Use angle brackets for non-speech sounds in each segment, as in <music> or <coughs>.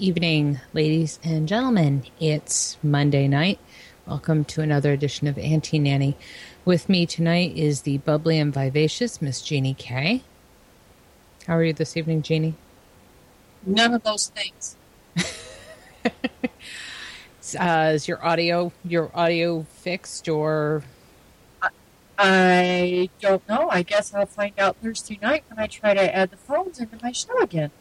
Evening, ladies and gentlemen. It's Monday night. Welcome to another edition of Anti-Nanny. With me tonight is the bubbly and vivacious Miss Jeannie Kay. How are you this evening, Jeannie? None of those things. <laughs> Uh, is your audio your audio fixed or I don't know. I guess I'll find out Thursday night when I try to add the phones into my show again.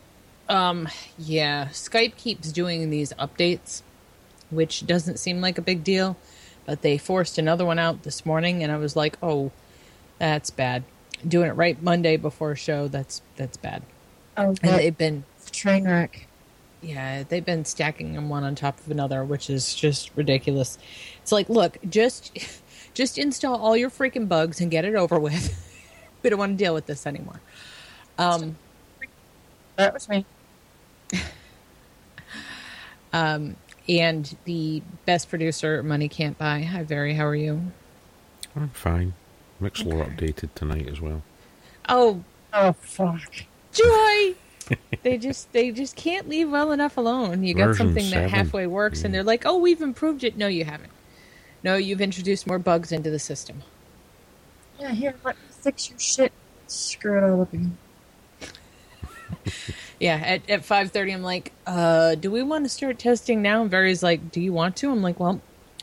Um yeah, Skype keeps doing these updates, which doesn't seem like a big deal, but they forced another one out this morning and I was like, "Oh, that's bad." Doing it right Monday before a show, that's that's bad. Oh, And that they've been train wreck. yeah, they've been stacking them one on top of another, which is just ridiculous. It's like, look, just <laughs> just install all your freaking bugs and get it over with. <laughs> we don't want to deal with this anymore. Um, That was me. <laughs> um, and the best producer money can't buy. Hi, Barry. How are you? I'm fine. Mixlr updated tonight as well. Oh, Oh fuck. joy! <laughs> they just they just can't leave well enough alone. You got Version something that halfway works, and they're like, "Oh, we've improved it." No, you haven't. No, you've introduced more bugs into the system. Yeah, here, let me fix your shit. Screw it all up again. <laughs> Yeah, at at five thirty, I'm like, uh, do we want to start testing now? And Barry's like, do you want to? I'm like, well,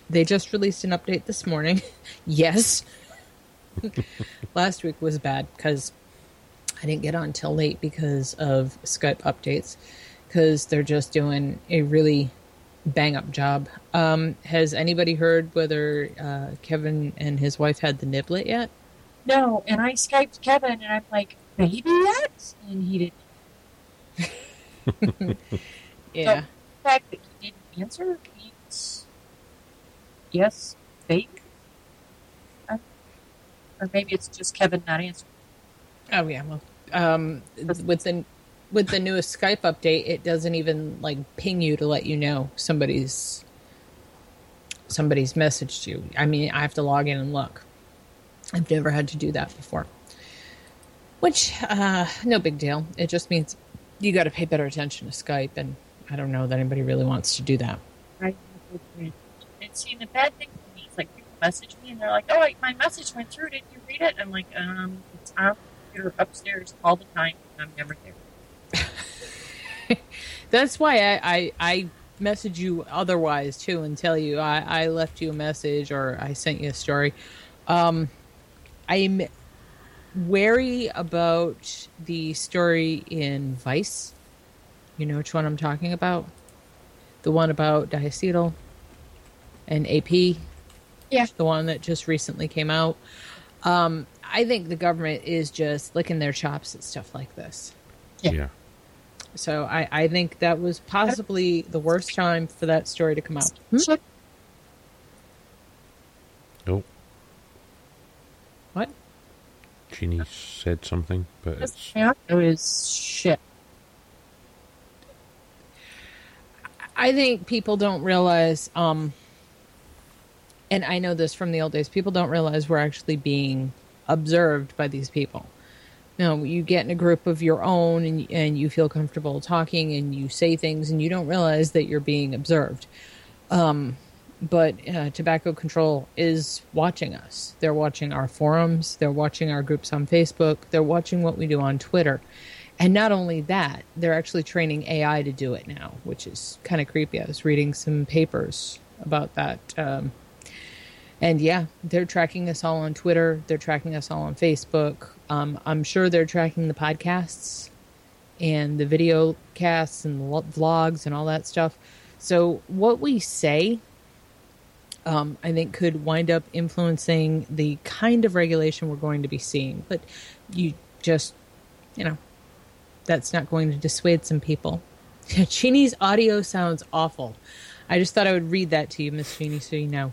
they just released an update this morning. <laughs> yes. <laughs> Last week was bad because I didn't get on till late because of Skype updates because they're just doing a really bang up job. Um, has anybody heard whether uh, Kevin and his wife had the niblet yet? No, and I Skyped Kevin and I'm like, baby yet? And he didn't. <laughs> Yeah. The fact that he didn't answer means yes. I- Or maybe it's just Kevin not answering. Oh yeah, well, um, with the with the newest Skype update, it doesn't even like ping you to let you know somebody's somebody's messaged you. I mean, I have to log in and look. I've never had to do that before, which uh, no big deal. It just means you got to pay better attention to Skype, and I don't know that anybody really wants to do that. Right. And see, the bad thing for me is like people message me and they're like, "Oh, my message went through. Did you read it?" I'm like, "Um, it's on computer upstairs all the time. and I'm never there." <laughs> That's why I, I, I message you otherwise too and tell you I, I left you a message or I sent you a story. Um, I'm wary about the story in Vice. You know which one I'm talking about? The one about diacetyl and AP. Yeah. The one that just recently came out. Um, I think the government is just licking their chops at stuff like this. Yeah. Yeah. So I, I think that was possibly the worst time for that story to come out. Hmm? Shit. Oh, What? Jeannie said something, but it's was shit. I think people don't realize um, and I know this from the old days, people don't realize we're actually being observed by these people. No, you get in a group of your own and, and you feel comfortable talking and you say things and you don't realize that you're being observed. Um, but uh, tobacco control is watching us. They're watching our forums, they're watching our groups on Facebook, they're watching what we do on Twitter. And not only that, they're actually training AI to do it now, which is kind of creepy. I was reading some papers about that. Um, and yeah, they're tracking us all on Twitter, they're tracking us all on Facebook. Um, I'm sure they're tracking the podcasts and the video casts and the vlogs and all that stuff. So, what we say um, I think could wind up influencing the kind of regulation we're going to be seeing. But you just, you know, that's not going to dissuade some people. <laughs> Cheney's audio sounds awful. I just thought I would read that to you, Miss Cheney, so you know.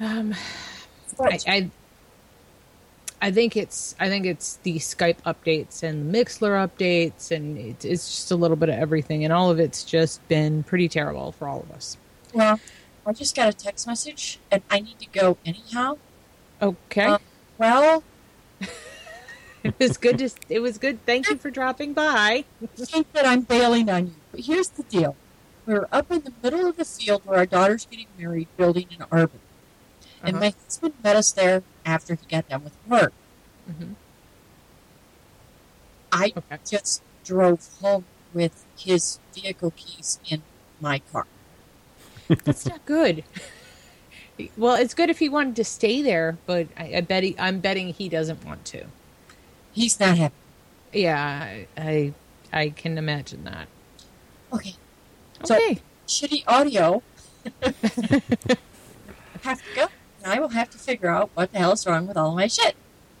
Um, I, I, I think it's I think it's the Skype updates and the Mixlr updates, and it's, it's just a little bit of everything, and all of it's just been pretty terrible for all of us. Well, I just got a text message and I need to go anyhow. Okay. Uh, Well, <laughs> It was good to. It was good. Thank you for dropping by. I think that I'm bailing on you. But here's the deal. We're up in the middle of the field where our daughter's getting married, building an arbor. And Uh-huh. my husband met us there after he got done with work. Mhm. I Okay. just drove home with his vehicle keys in my car. That's not good. Well, it's good if he wanted to stay there, but I, I bet he, I'm betting he doesn't want to. He's not happy. Yeah, I, I, I can imagine that. Okay. So- Okay. Shitty audio. <laughs> I have to go. And I will have to figure out what the hell is wrong with all of my shit.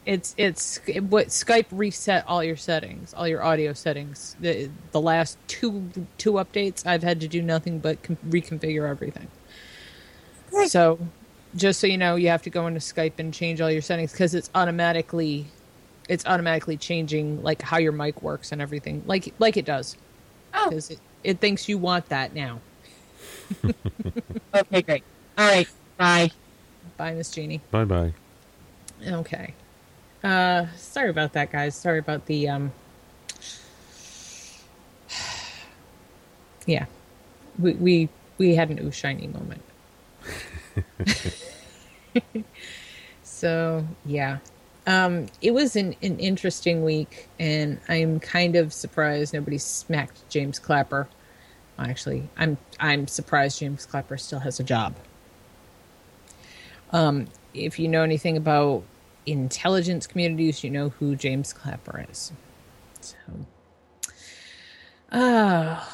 It's it's what Skype reset all your settings, all your audio settings. The the last two two updates, I've had to do nothing but com- reconfigure everything. Great. So, just so you know, you have to go into Skype and change all your settings because it's automatically it's automatically changing like how your mic works and everything, like like it does, Oh, because it, it thinks you want that now. <laughs> okay, great. All right. Bye. Bye, Miss Jeannie. Bye bye. Okay. Uh sorry about that guys. Sorry about the um Yeah. We we we had an ooh shiny moment. <laughs> so, yeah. Um it was an an interesting week and I'm kind of surprised nobody smacked James Clapper. Actually, I'm I'm surprised James Clapper still has a job. Um if you know anything about intelligence communities, you know who James Clapper is. So, ah,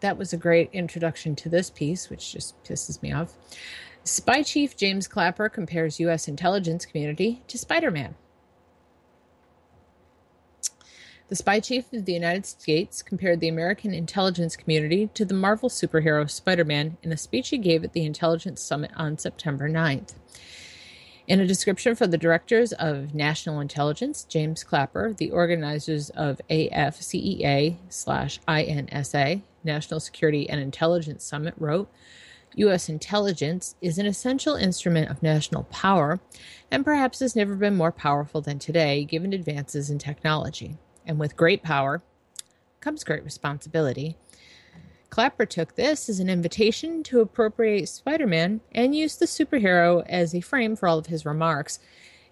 that was a great introduction to this piece, which just pisses me off. Spy Chief James Clapper compares U.S. intelligence community to Spider Man. The spy chief of the United States compared the American intelligence community to the Marvel superhero Spider Man in a speech he gave at the Intelligence Summit on September 9th. In a description for the directors of national intelligence, James Clapper, the organizers of AFCEA slash INSA, National Security and Intelligence Summit, wrote U.S. intelligence is an essential instrument of national power and perhaps has never been more powerful than today, given advances in technology. And with great power comes great responsibility. Clapper took this as an invitation to appropriate Spider Man and used the superhero as a frame for all of his remarks.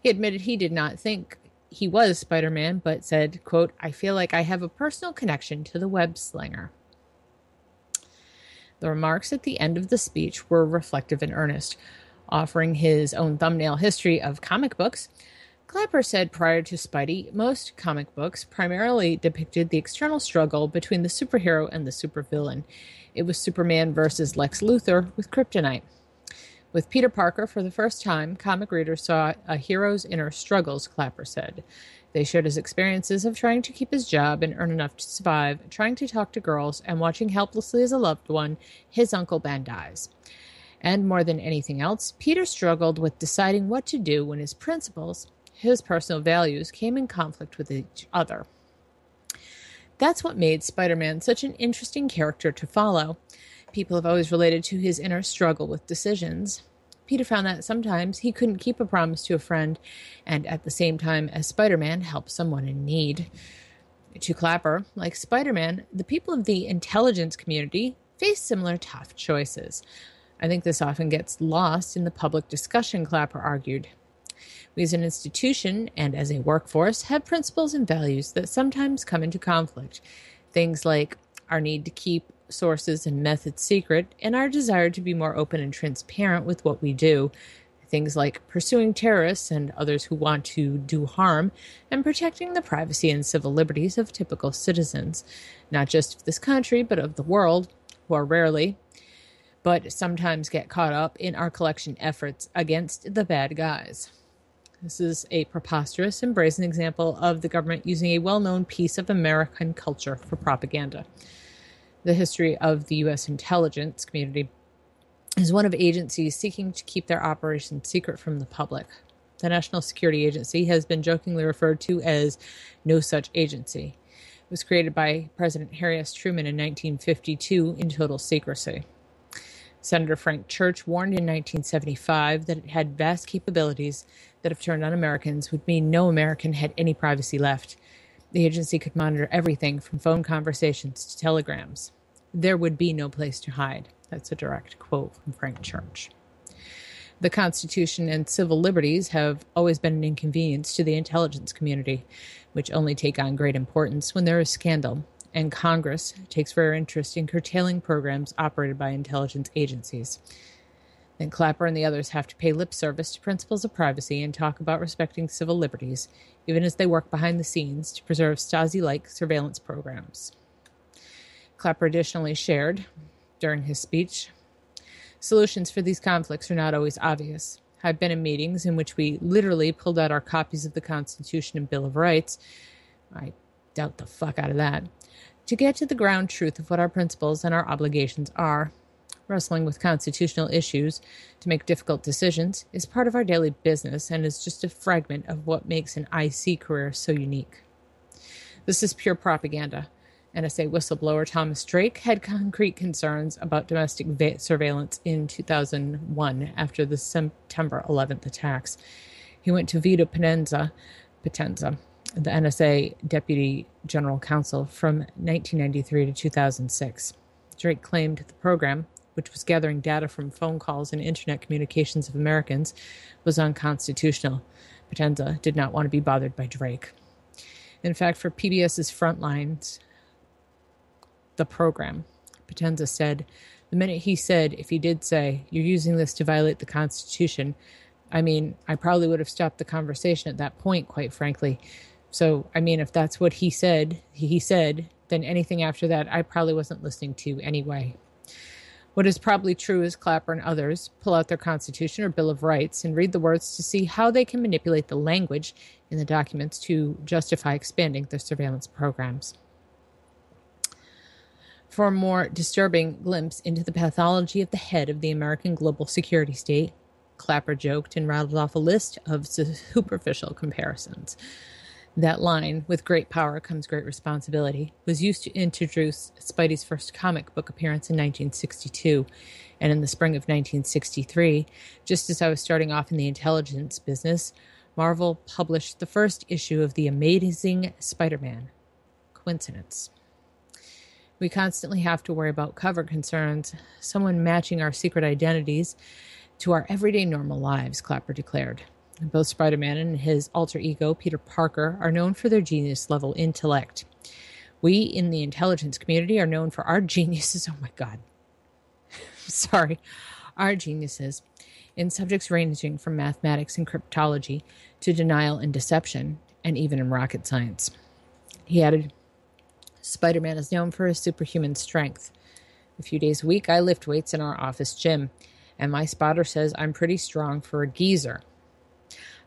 He admitted he did not think he was Spider Man, but said, quote, I feel like I have a personal connection to the web slinger. The remarks at the end of the speech were reflective and earnest. Offering his own thumbnail history of comic books, Clapper said prior to Spidey, most comic books primarily depicted the external struggle between the superhero and the supervillain. It was Superman versus Lex Luthor with kryptonite. With Peter Parker, for the first time, comic readers saw a hero's inner struggles, Clapper said. They showed his experiences of trying to keep his job and earn enough to survive, trying to talk to girls, and watching helplessly as a loved one, his Uncle Ben dies. And more than anything else, Peter struggled with deciding what to do when his principles, his personal values, came in conflict with each other. That's what made Spider Man such an interesting character to follow. people have always related to his inner struggle with decisions. Peter found that sometimes he couldn't keep a promise to a friend, and at the same time as Spider Man help someone in need. To Clapper, like Spider Man, the people of the intelligence community face similar tough choices. I think this often gets lost in the public discussion, Clapper argued. We as an institution and as a workforce have principles and values that sometimes come into conflict. Things like our need to keep sources and methods secret and our desire to be more open and transparent with what we do. Things like pursuing terrorists and others who want to do harm and protecting the privacy and civil liberties of typical citizens, not just of this country, but of the world, who are rarely, but sometimes get caught up in our collection efforts against the bad guys. This is a preposterous and brazen example of the government using a well known piece of American culture for propaganda. The history of the U.S. intelligence community is one of agencies seeking to keep their operations secret from the public. The National Security Agency has been jokingly referred to as no such agency. It was created by President Harry S. Truman in 1952 in total secrecy. Senator Frank Church warned in 1975 that it had vast capabilities that, if turned on Americans, would mean no American had any privacy left. The agency could monitor everything from phone conversations to telegrams. There would be no place to hide. That's a direct quote from Frank Church. The Constitution and civil liberties have always been an inconvenience to the intelligence community, which only take on great importance when there is scandal, and Congress takes rare interest in curtailing programs operated by intelligence agencies. Then Clapper and the others have to pay lip service to principles of privacy and talk about respecting civil liberties, even as they work behind the scenes to preserve Stasi like surveillance programs. Clapper additionally shared, during his speech, solutions for these conflicts are not always obvious. I've been in meetings in which we literally pulled out our copies of the Constitution and Bill of Rights. I doubt the fuck out of that. To get to the ground truth of what our principles and our obligations are. Wrestling with constitutional issues to make difficult decisions is part of our daily business and is just a fragment of what makes an IC career so unique. This is pure propaganda. NSA whistleblower Thomas Drake had concrete concerns about domestic va- surveillance in 2001 after the September 11th attacks. He went to Vito Potenza, Potenza, the NSA Deputy General Counsel from 1993 to 2006. Drake claimed the program, which was gathering data from phone calls and internet communications of Americans, was unconstitutional. Potenza did not want to be bothered by Drake. In fact, for PBS's Frontlines, the program. Potenza said, the minute he said, if he did say, you're using this to violate the Constitution, I mean, I probably would have stopped the conversation at that point, quite frankly. So, I mean, if that's what he said, he said, then anything after that, I probably wasn't listening to anyway. What is probably true is Clapper and others pull out their Constitution or Bill of Rights and read the words to see how they can manipulate the language in the documents to justify expanding their surveillance programs. For a more disturbing glimpse into the pathology of the head of the American global security state, Clapper joked and rattled off a list of superficial comparisons. That line, with great power comes great responsibility, was used to introduce Spidey's first comic book appearance in 1962. And in the spring of 1963, just as I was starting off in the intelligence business, Marvel published the first issue of The Amazing Spider Man. Coincidence. We constantly have to worry about cover concerns, someone matching our secret identities to our everyday normal lives, Clapper declared. Both Spider Man and his alter ego, Peter Parker, are known for their genius level intellect. We in the intelligence community are known for our <laughs> geniuses. Oh my God. <laughs> Sorry. Our geniuses in subjects ranging from mathematics and cryptology to denial and deception, and even in rocket science. He added, Spider Man is known for his superhuman strength. A few days a week, I lift weights in our office gym, and my spotter says I'm pretty strong for a geezer.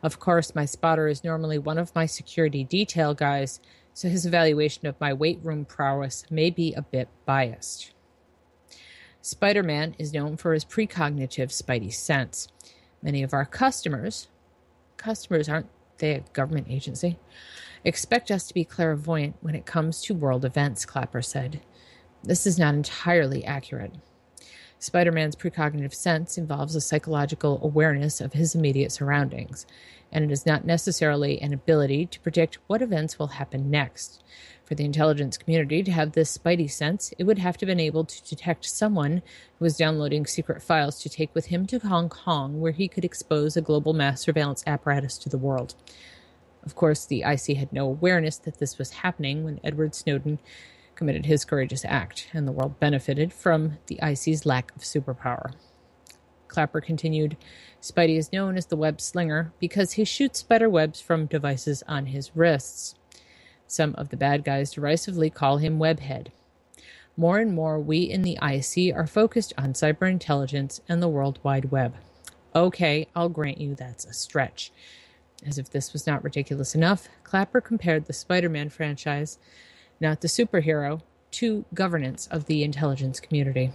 Of course, my spotter is normally one of my security detail guys, so his evaluation of my weight room prowess may be a bit biased. Spider Man is known for his precognitive spidey sense. Many of our customers, customers aren't they a government agency, expect us to be clairvoyant when it comes to world events, Clapper said. This is not entirely accurate. Spider Man's precognitive sense involves a psychological awareness of his immediate surroundings, and it is not necessarily an ability to predict what events will happen next. For the intelligence community to have this spidey sense, it would have to have been able to detect someone who was downloading secret files to take with him to Hong Kong, where he could expose a global mass surveillance apparatus to the world. Of course, the IC had no awareness that this was happening when Edward Snowden committed his courageous act, and the world benefited from the IC's lack of superpower. Clapper continued Spidey is known as the web slinger because he shoots spider webs from devices on his wrists. Some of the bad guys derisively call him Webhead. More and more, we in the IC are focused on cyber intelligence and the World Wide Web. Okay, I'll grant you that's a stretch. As if this was not ridiculous enough, Clapper compared the Spider Man franchise, not the superhero, to governance of the intelligence community.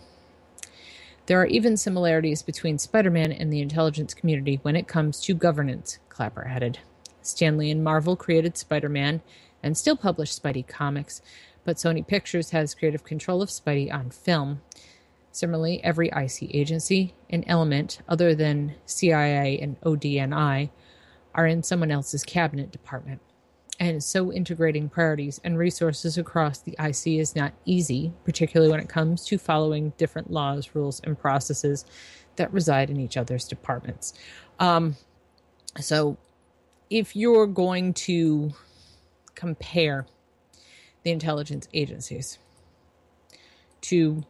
There are even similarities between Spider Man and the intelligence community when it comes to governance, Clapper added. Stan Lee and Marvel created Spider Man and still publish Spidey comics, but Sony Pictures has creative control of Spidey on film. Similarly, every IC agency and element other than CIA and ODNI are in someone else's cabinet department. And so integrating priorities and resources across the IC is not easy, particularly when it comes to following different laws, rules, and processes that reside in each other's departments. Um, so if you're going to compare the intelligence agencies to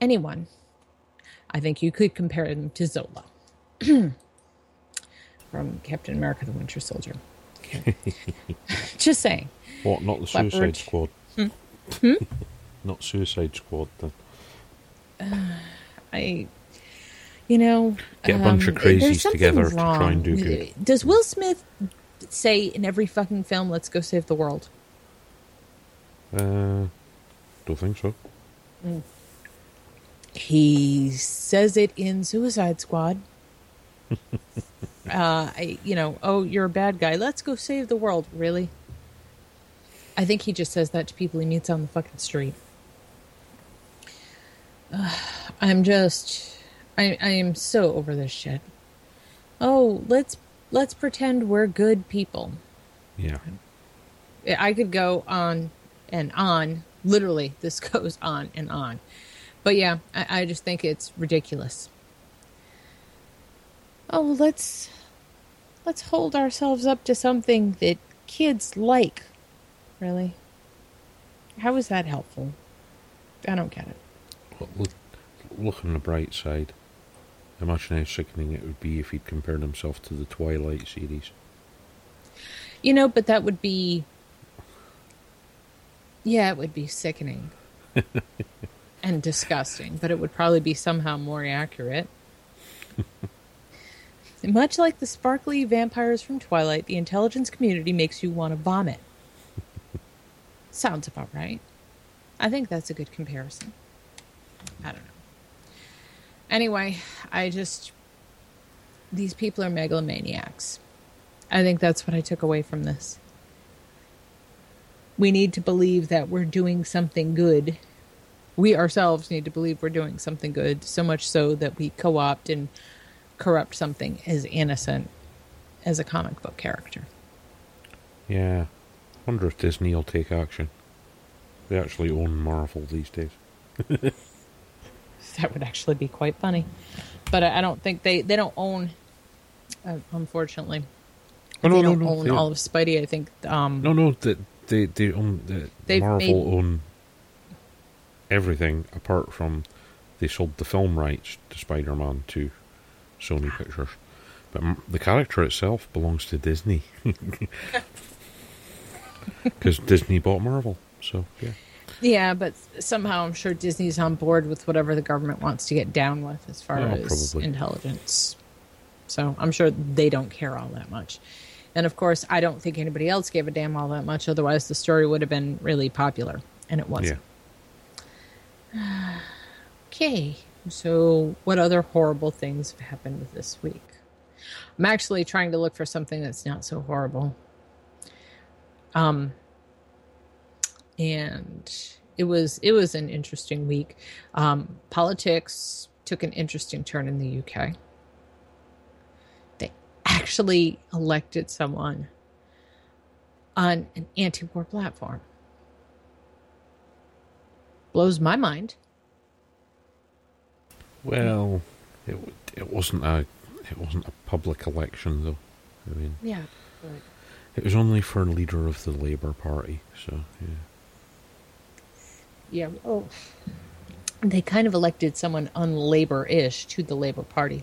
anyone, I think you could compare them to Zola <clears throat> from Captain America the Winter Soldier. <laughs> Just saying. What? Not the Leopard. Suicide Squad. Hmm? <laughs> Not Suicide Squad. Then. <sighs> I, you know, Get a bunch of um, crazies together to try and do good. Does Will Smith say in every fucking film, "Let's go save the world"? Uh, don't think so. He says it in Suicide Squad. <laughs> uh, I, you know, oh, you're a bad guy. Let's go save the world. Really? I think he just says that to people he meets on the fucking street. Ugh, I'm just, I, I am so over this shit. Oh, let's let's pretend we're good people. Yeah. I could go on and on. Literally, this <laughs> goes on and on. But yeah, I, I just think it's ridiculous. Oh, let's let's hold ourselves up to something that kids like. Really? How is that helpful? I don't get it. But look, look on the bright side. Imagine how sickening it would be if he'd compared himself to the Twilight series. You know, but that would be. Yeah, it would be sickening <laughs> and disgusting, but it would probably be somehow more accurate. <laughs> Much like the sparkly vampires from Twilight, the intelligence community makes you want to vomit. Sounds about right. I think that's a good comparison. I don't know. Anyway, I just. These people are megalomaniacs. I think that's what I took away from this. We need to believe that we're doing something good. We ourselves need to believe we're doing something good, so much so that we co opt and corrupt something as innocent as a comic book character. Yeah. Wonder if Disney will take action. They actually own Marvel these days. <laughs> That would actually be quite funny. But I don't think they, they don't own, uh, unfortunately. Oh, no, they no, don't no. own they- all of Spidey. I think um, No, no, they they, they own the They've Marvel made- own everything apart from they sold the film rights to Spider-Man to Sony Pictures, but the character itself belongs to Disney <laughs> because Disney bought Marvel. So yeah, Yeah, but somehow I'm sure Disney's on board with whatever the government wants to get down with as far Oh, as probably. intelligence. So I'm sure they don't care all that much. And of course, I don't think anybody else gave a damn all that much. Otherwise, the story would have been really popular, and it wasn't. <sighs> Okay, so what other horrible things have happened this week? I'm actually trying to look for something that's not so horrible. Um, and it was it was an interesting week. Um, politics took an interesting turn in the UK. They actually elected someone on an anti-war platform. Blows my mind. Well, it it wasn't a it wasn't a public election though. I mean, Yeah. it was only for leader of the Labour Party. So yeah. Yeah. Oh. They kind of elected someone unlabor-ish to the Labor Party,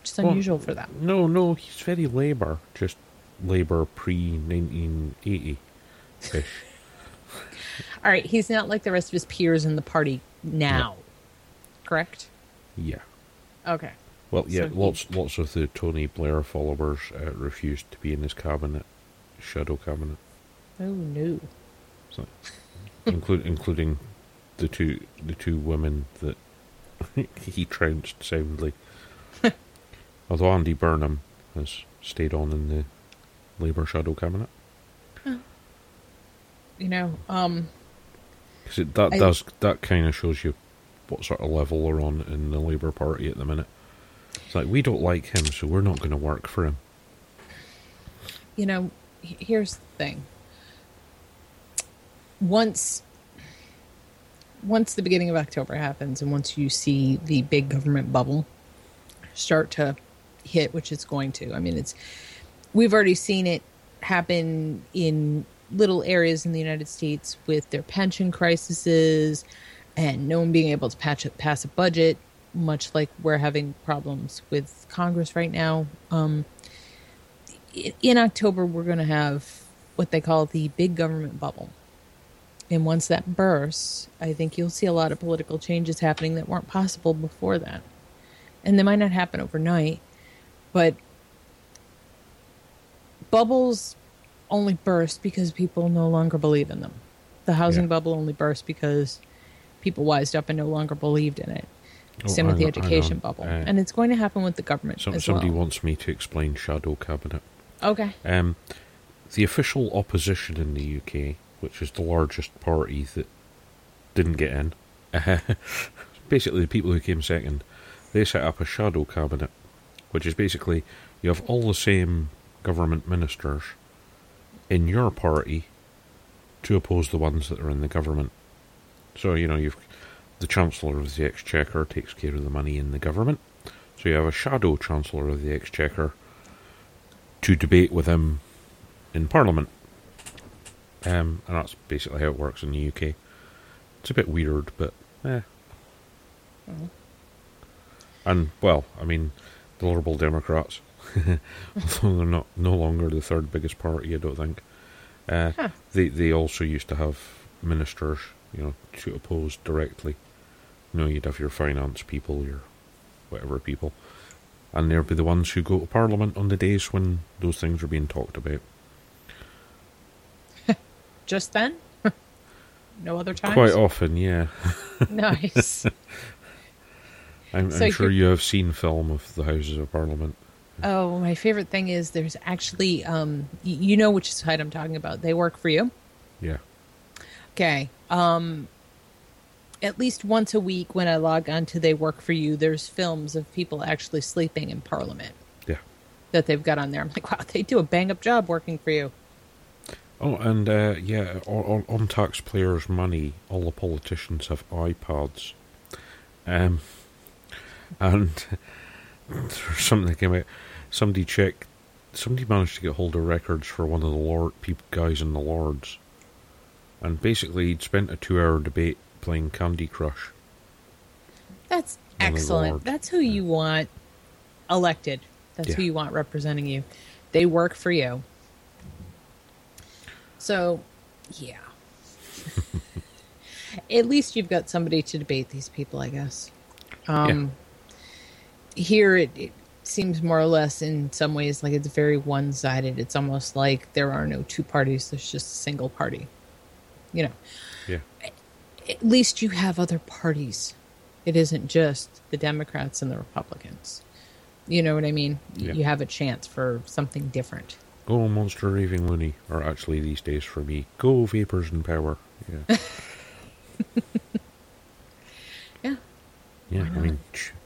which is Well, unusual for them. No, no, he's very Labour, just Labour pre nineteen eighty ish. <laughs> <laughs> All right, he's not like the rest of his peers in the party now. Correct? Yeah. Okay. Well, yeah, So he- lots lots of the Tony Blair followers uh, refused to be in his cabinet, shadow cabinet, Oh no. so, include, <laughs> including the two the two women that <laughs> he trounced soundly. <laughs> Although Andy Burnham has stayed on in the Labour shadow cabinet, You know, um because that I- does that kind of shows you what sort of level we're on in the Labour Party at the minute. It's like we don't like him, so we're not going to work for him. you know, here's the thing. Once once the beginning of October happens and once you see the big government bubble start to hit, which it's going to. I mean, it's we've already seen it happen in little areas in the United States with their pension crises and no one being able to patch pass a budget, much like we're having problems with Congress right now. Um, in October, we're going to have what they call the big government bubble. And once that bursts, I think you'll see a lot of political changes happening that weren't possible before that. And they might not happen overnight, but bubbles only burst because people no longer believe in them. The housing Yeah. bubble only burst because people wised up and no longer believed in it. Oh, Same with the on- education bubble. Uh, and it's going to happen with the government Some, somebody well. wants me to explain shadow cabinet. Okay. Um, the official opposition in the UK, which is the largest party that didn't get in, <laughs> basically the people who came second, they set up a shadow cabinet, which is basically you have all the same government ministers in your party to oppose the ones that are in the government. So you know you've the Chancellor of the Exchequer takes care of the money in the government. So you have a shadow Chancellor of the Exchequer to debate with him in Parliament. Um, and that's basically how it works in the UK. It's a bit weird, but eh. And well, I mean, the Liberal Democrats, <laughs> although they're not no longer the third biggest party, I don't think. Uh, Huh. They they also used to have ministers, you know, to oppose directly. You know, you'd have your finance people, your whatever people, and they'd be the ones who go to Parliament on the days when those things are being talked about. <laughs> Just then? <laughs> no other time? Quite often, yeah. <laughs> nice. I'm, So I'm sure you're- have seen film of the Houses of Parliament. Oh, my favorite thing is there's actually, um, you know which side I'm talking about. They work for you. Yeah. Okay. Um, at least once a week when I log on to They Work For You, there's films of people actually sleeping in Parliament Yeah. that they've got on there. I'm like, wow, they do a bang up job working for you. Oh, and uh, yeah, on, on taxpayers' money, all the politicians have iPads. Um, and there's something that came out. Somebody checked. Somebody managed to get hold of records for one of the Lord peop guys in the Lords, and basically he'd spent a two-hour debate playing Candy Crush. That's excellent. That's who you want elected. That's who you want representing you. They work for you. So, yeah. <laughs> At least you've got somebody to debate these people, I guess. Um, Here, it, it seems more or less, in some ways, like it's very one sided. It's almost like there are no two parties, there's just a single party. You know, Yeah. at least you have other parties. It isn't just the Democrats and the Republicans. You know what I mean? Yeah. You have a chance for something different. Go Monster Raving Loony, or actually these days for me, go Vapers in Power. Yeah. <laughs> Yeah. Yeah, I mean,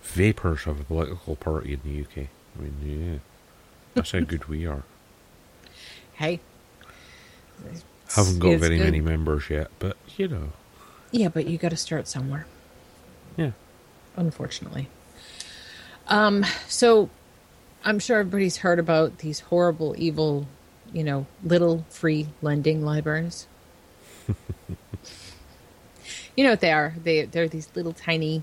vapors have a political party in the UK. I mean, yeah, that's how good we are. Hey. <laughs> Haven't got very good. many members yet, but you know, Yeah, but you got to start somewhere. yeah. unfortunately. Um, so I'm sure everybody's heard about these horrible, evil, you know, little free lending libraries. <laughs> you know what they are? They they're these little tiny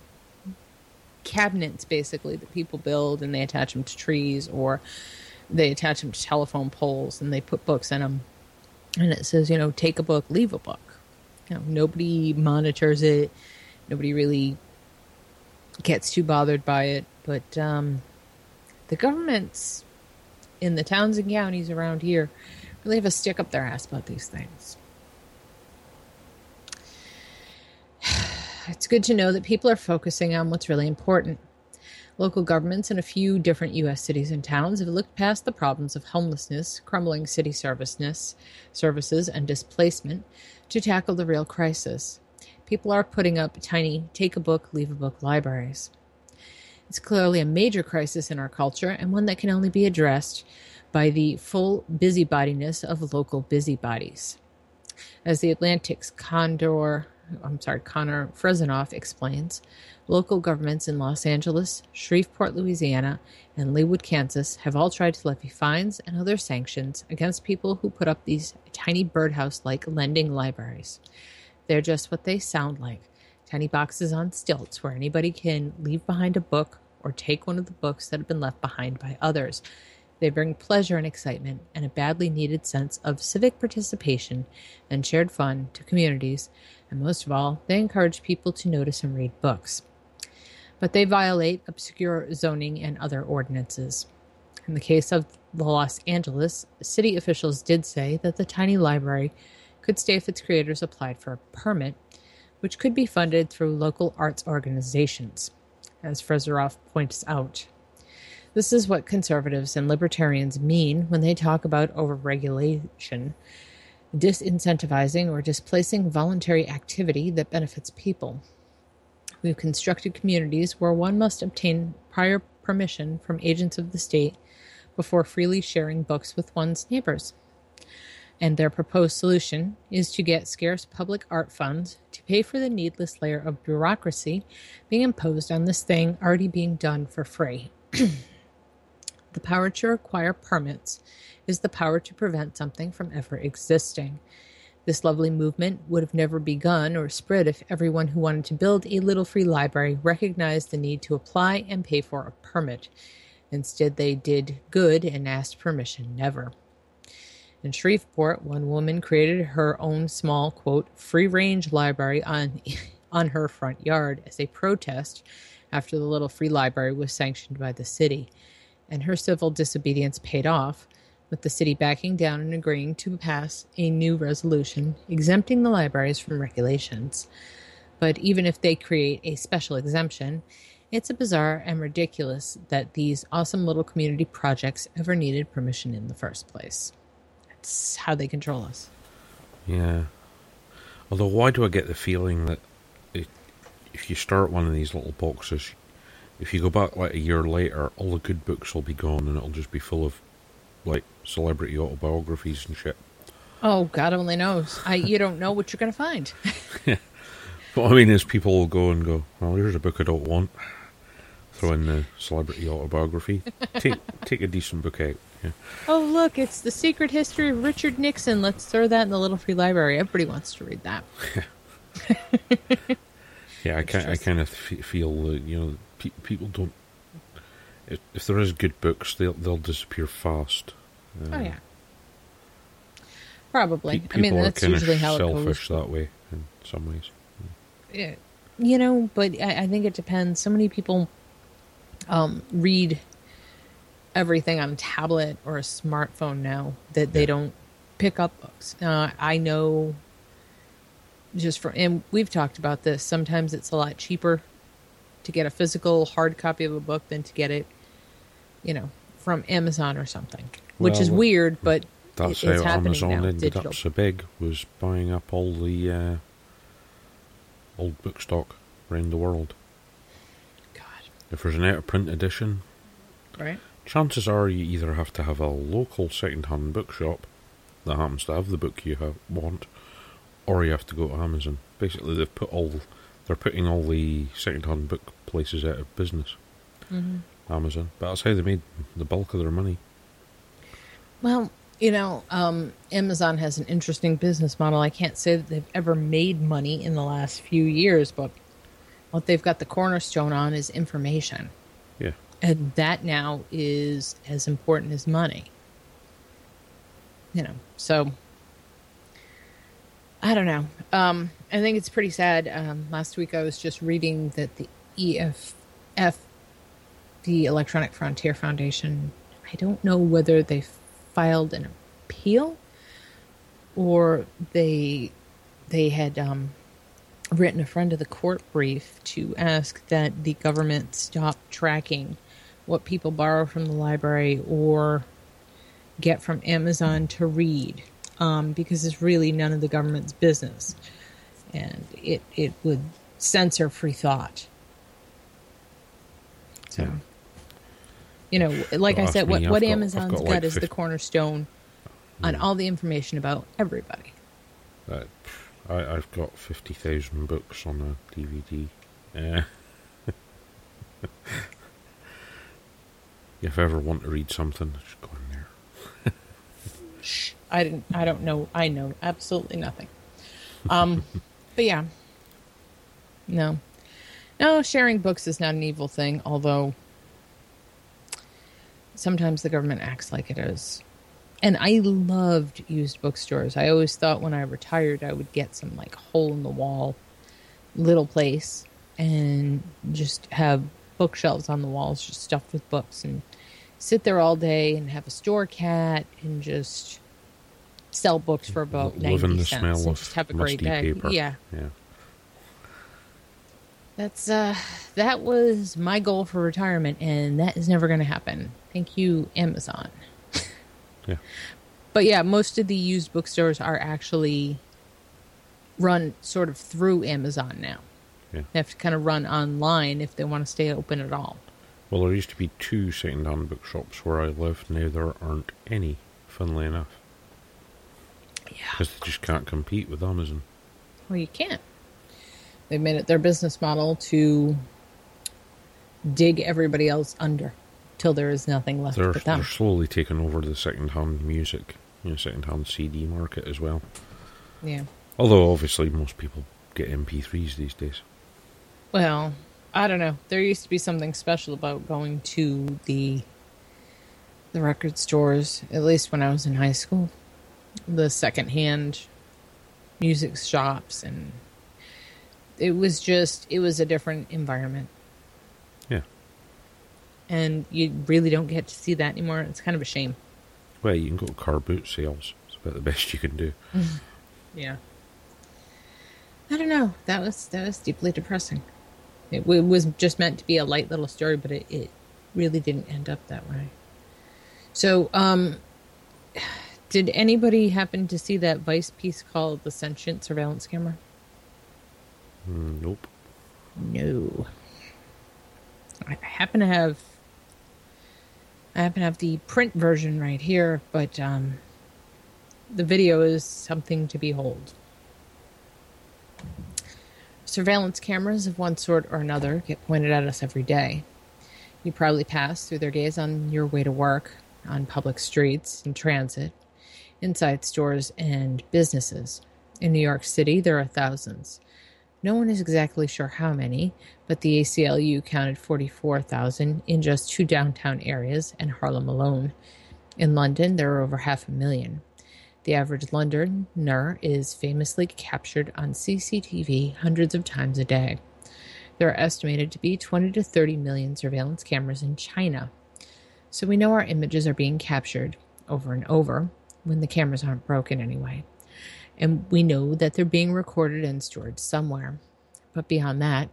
cabinets basically that people build and they attach them to trees or they attach them to telephone poles and they put books in them. And it says, you know, take a book, leave a book. You know, nobody monitors it. Nobody really gets too bothered by it. But um, the governments in the towns and counties around here really have a stick up their ass about these things. <sighs> It's good to know that people are focusing on what's really important. Local governments in a few different U.S. cities and towns have looked past the problems of homelessness, crumbling city serviceness, services, and displacement to tackle the real crisis. People are putting up tiny take a book, leave a book libraries. It's clearly a major crisis in our culture and one that can only be addressed by the full busybodiness of local busybodies. As the Atlantic's Condor, I'm sorry, Connor Fresenoff explains, local governments in Los Angeles, Shreveport, Louisiana, and Leawood, Kansas have all tried to levy fines and other sanctions against people who put up these tiny birdhouse like lending libraries. They're just what they sound like tiny boxes on stilts where anybody can leave behind a book or take one of the books that have been left behind by others. They bring pleasure and excitement and a badly needed sense of civic participation and shared fun to communities, and most of all, they encourage people to notice and read books. But they violate obscure zoning and other ordinances. In the case of the Los Angeles, city officials did say that the tiny library could stay if its creators applied for a permit, which could be funded through local arts organizations, as Frezeroff points out. This is what conservatives and libertarians mean when they talk about overregulation, disincentivizing or displacing voluntary activity that benefits people. We've constructed communities where one must obtain prior permission from agents of the state before freely sharing books with one's neighbors and their proposed solution is to get scarce public art funds to pay for the needless layer of bureaucracy being imposed on this thing already being done for free. <clears throat> the power to require permits is the power to prevent something from ever existing. This lovely movement would have never begun or spread if everyone who wanted to build a little free library recognized the need to apply and pay for a permit. Instead, they did good and asked permission never. In Shreveport, one woman created her own small, quote, free range library on, <laughs> on her front yard as a protest after the little free library was sanctioned by the city. And her civil disobedience paid off, with the city backing down and agreeing to pass a new resolution exempting the libraries from regulations. But even if they create a special exemption, it's a bizarre and ridiculous that these awesome little community projects ever needed permission in the first place. That's how they control us. Yeah. Although, why do I get the feeling that it, if you start one of these little boxes, if you go back like a year later, all the good books will be gone and it'll just be full of like celebrity autobiographies and shit. Oh, God only knows. I you don't know what you're going to find. <laughs> What I mean is, people will go and go, "Well, here's a book I don't want." Throw in the celebrity autobiography. <laughs> take take a decent book out. Yeah. oh, look, it's the secret history of Richard Nixon. Let's throw that in the little free library. Everybody wants to read that. <laughs> Yeah, I kind I kind of feel that you know pe- people don't. If, if there is good books, they'll they'll disappear fast. Uh, Oh yeah, probably. pe- I mean, that's usually how it selfish goes. that way in some ways. Yeah. You know, but I, I think it depends. So many people um, read everything on a tablet or a smartphone now that they Yeah. don't pick up books. Uh, I know just for, and we've talked about this. Sometimes it's a lot cheaper to get a physical hard copy of a book than to get it, you know, from Amazon or something, which is weird, but That's it- how Amazon now. ended Digital. up so big was buying up all the uh, old book stock around the world. God. If there's an out of print edition, Right? chances are you either have to have a local second-hand bookshop that happens to have the book you have, want, or you have to go to Amazon. Basically, they've put all they're putting all the second-hand book places out of business. Mm-hmm. Amazon, but that's how they made the bulk of their money. Well, you know, um, Amazon has an interesting business model. I can't say that they've ever made money in the last few years, but what they've got the cornerstone on is information. Yeah, And that now is as important as money. You know, so I don't know. Um, I think it's pretty sad. Um, last week I was just reading that the EFF, the Electronic Frontier Foundation, I don't know whether they filed an appeal or they they had um, written a friend of the court brief to ask that the government stop tracking what people borrow from the library or get from Amazon to read um, because it's really none of the government's business and it, it would censor free thought. So, Yeah. You know, like I said, what, me, what I've got- Amazon's got got, like is the cornerstone on Mm. all the information about everybody. that, I, I've got fifty thousand books on a DVD. Uh, <laughs> if I ever want to read something, just go in there. Shh. I didn't. I don't know. I know absolutely nothing. Um, <laughs> but yeah, no, no. Sharing books is not an evil thing, although sometimes the government acts like it is. And I loved used bookstores. I always thought when I retired, I would get some like hole in the wall little place and just have bookshelves on the walls just stuffed with books and sit there all day and have a store cat and just sell books for about Live 90 in the cents smell of just have a great day. paper. Yeah. yeah. That's uh that was my goal for retirement and that is never going to happen. Thank you Amazon. <laughs> Yeah. But yeah, most of the used bookstores are actually run sort of through Amazon now. Yeah. They have to kind of run online if they want to stay open at all. Well, there used to be two second-hand bookshops where I live. Now there aren't any. Funnily enough, Yeah. because they just can't compete with Amazon. Well, you can't. They've made it their business model to dig everybody else under till there is nothing left They're, but them. they're slowly taking over the second-hand music, you know, second-hand CD market as well. Yeah. Although obviously most people get MP3s these days. Well, I don't know. There used to be something special about going to the the record stores, at least when I was in high school. The secondhand music shops and it was just it was a different environment. And you really don't get to see that anymore. It's kind of a shame. Well, you can go to car boot sales. It's about the best you can do. <laughs> Yeah. I don't know. That was that was deeply depressing. It, w- was just meant to be a light little story, but it, it really didn't end up that way. So, um, <sighs> did anybody happen to see that Vice piece called "The Sentient Surveillance Camera"? Mm, nope. No. I happen to have I happen to have the print version right here, but um, the video is something to behold. Surveillance cameras of one sort or another get pointed at us every day. You probably pass through their gaze on your way to work, on public streets, in transit, inside stores and businesses. In New York City, there are thousands. No one is exactly sure how many, but the ACLU counted 44,000 in just two downtown areas and Harlem alone. In London, there are over half a million. The average Londoner is famously captured on CCTV hundreds of times a day. There are estimated to be 20 to 30 million surveillance cameras in China. So we know our images are being captured over and over when the cameras aren't broken anyway and we know that they're being recorded and stored somewhere. But beyond that,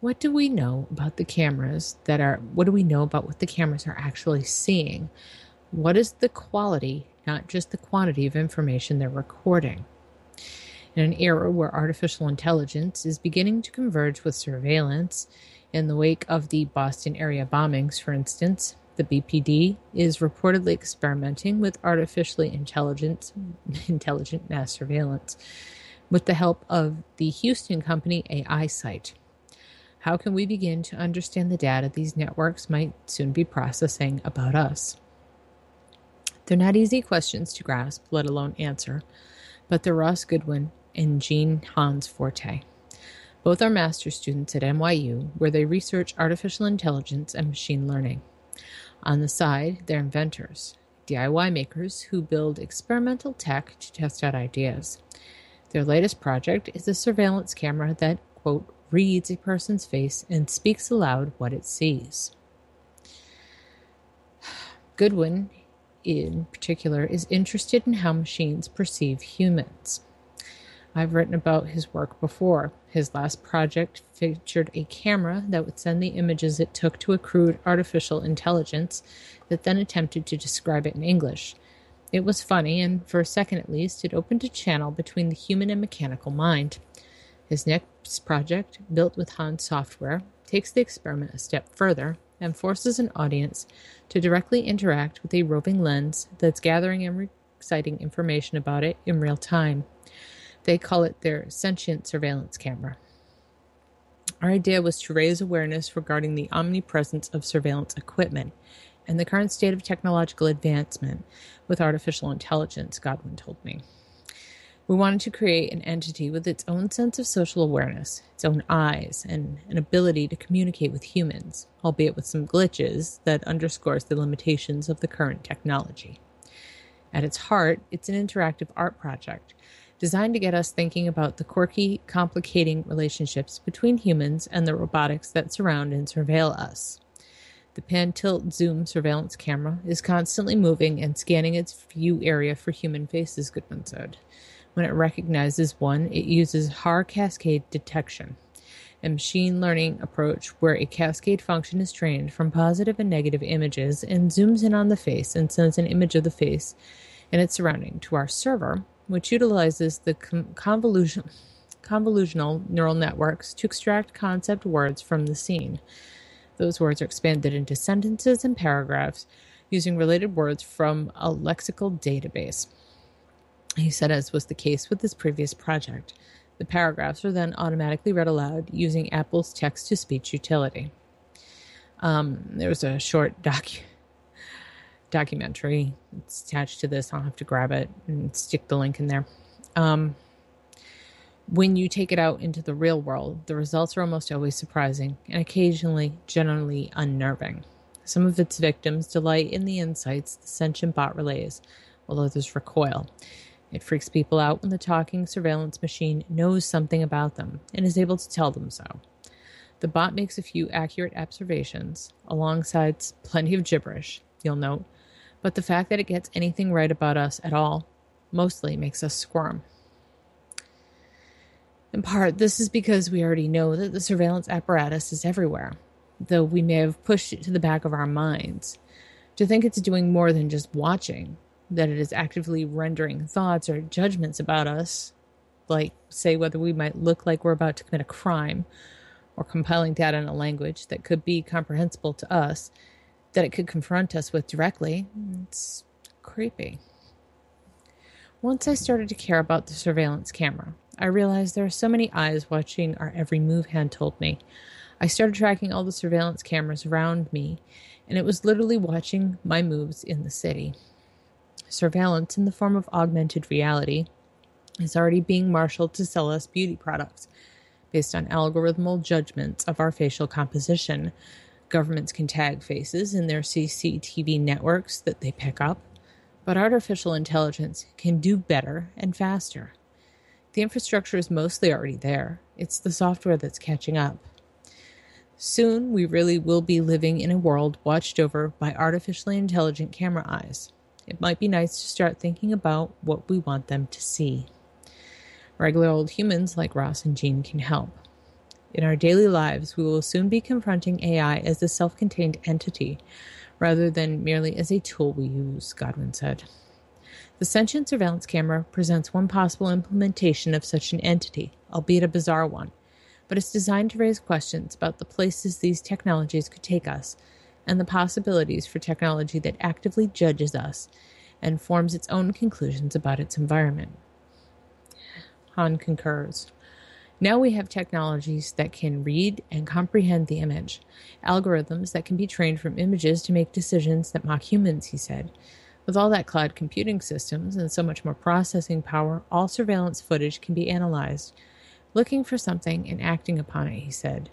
what do we know about the cameras that are, what do we know about what the cameras are actually seeing? What is the quality, not just the quantity of information they're recording? In an era where artificial intelligence is beginning to converge with surveillance, in the wake of the Boston area bombings, for instance, the BPD is reportedly experimenting with artificially intelligent, <laughs> intelligent mass surveillance with the help of the Houston company AISight. How can we begin to understand the data these networks might soon be processing about us? They're not easy questions to grasp, let alone answer, but they're Ross Goodwin and Jean Hans Forte. Both are master's students at NYU, where they research artificial intelligence and machine learning. On the side, they're inventors, DIY makers who build experimental tech to test out ideas. Their latest project is a surveillance camera that, quote, reads a person's face and speaks aloud what it sees. <sighs> Goodwin, in particular, is interested in how machines perceive humans. I've written about his work before. His last project featured a camera that would send the images it took to a crude artificial intelligence that then attempted to describe it in English. It was funny, and for a second at least, it opened a channel between the human and mechanical mind. His next project, built with Han software, takes the experiment a step further and forces an audience to directly interact with a roving lens that's gathering and reciting information about it in real time. They call it their sentient surveillance camera. Our idea was to raise awareness regarding the omnipresence of surveillance equipment and the current state of technological advancement with artificial intelligence, Goodwin told me. We wanted to create an entity with its own sense of social awareness, its own eyes, and an ability to communicate with humans, albeit with some glitches that underscores the limitations of the current technology. At its heart, it's an interactive art project designed to get us thinking about the quirky, complicating relationships between humans and the robotics that surround and surveil us. The pan tilt zoom surveillance camera is constantly moving and scanning its view area for human faces, Goodman said. When it recognizes one, it uses Haar cascade detection, a machine learning approach where a cascade function is trained from positive and negative images and zooms in on the face and sends an image of the face and its surrounding to our server, which utilizes the convolution, convolutional neural networks to extract concept words from the scene. Those words are expanded into sentences and paragraphs using related words from a lexical database. He said, as was the case with his previous project, the paragraphs are then automatically read aloud using Apple's text to speech utility. Um, there was a short <laughs> doc- documentary. It's attached to this. I'll have to grab it and stick the link in there. Um, when you take it out into the real world, the results are almost always surprising and occasionally generally unnerving. Some of its victims delight in the insights the sentient bot relays, while others recoil. It freaks people out when the talking surveillance machine knows something about them and is able to tell them so. The bot makes a few accurate observations, alongside plenty of gibberish, you'll note, but the fact that it gets anything right about us at all mostly makes us squirm. In part, this is because we already know that the surveillance apparatus is everywhere, though we may have pushed it to the back of our minds. To think it's doing more than just watching, that it is actively rendering thoughts or judgments about us, like, say, whether we might look like we're about to commit a crime, or compiling data in a language that could be comprehensible to us, that it could confront us with directly, it's creepy. Once I started to care about the surveillance camera, I realized there are so many eyes watching our every move, Han told me. I started tracking all the surveillance cameras around me, and it was literally watching my moves in the city. Surveillance in the form of augmented reality is already being marshaled to sell us beauty products based on algorithmal judgments of our facial composition. Governments can tag faces in their CCTV networks that they pick up, but artificial intelligence can do better and faster. The infrastructure is mostly already there. It's the software that's catching up. Soon, we really will be living in a world watched over by artificially intelligent camera eyes. It might be nice to start thinking about what we want them to see. Regular old humans like Ross and Jean can help. In our daily lives, we will soon be confronting AI as a self contained entity rather than merely as a tool we use, Goodwin said. The sentient surveillance camera presents one possible implementation of such an entity, albeit a bizarre one, but it's designed to raise questions about the places these technologies could take us and the possibilities for technology that actively judges us and forms its own conclusions about its environment. Han concurs. Now we have technologies that can read and comprehend the image, algorithms that can be trained from images to make decisions that mock humans, he said. With all that cloud computing systems and so much more processing power, all surveillance footage can be analyzed. Looking for something and acting upon it, he said.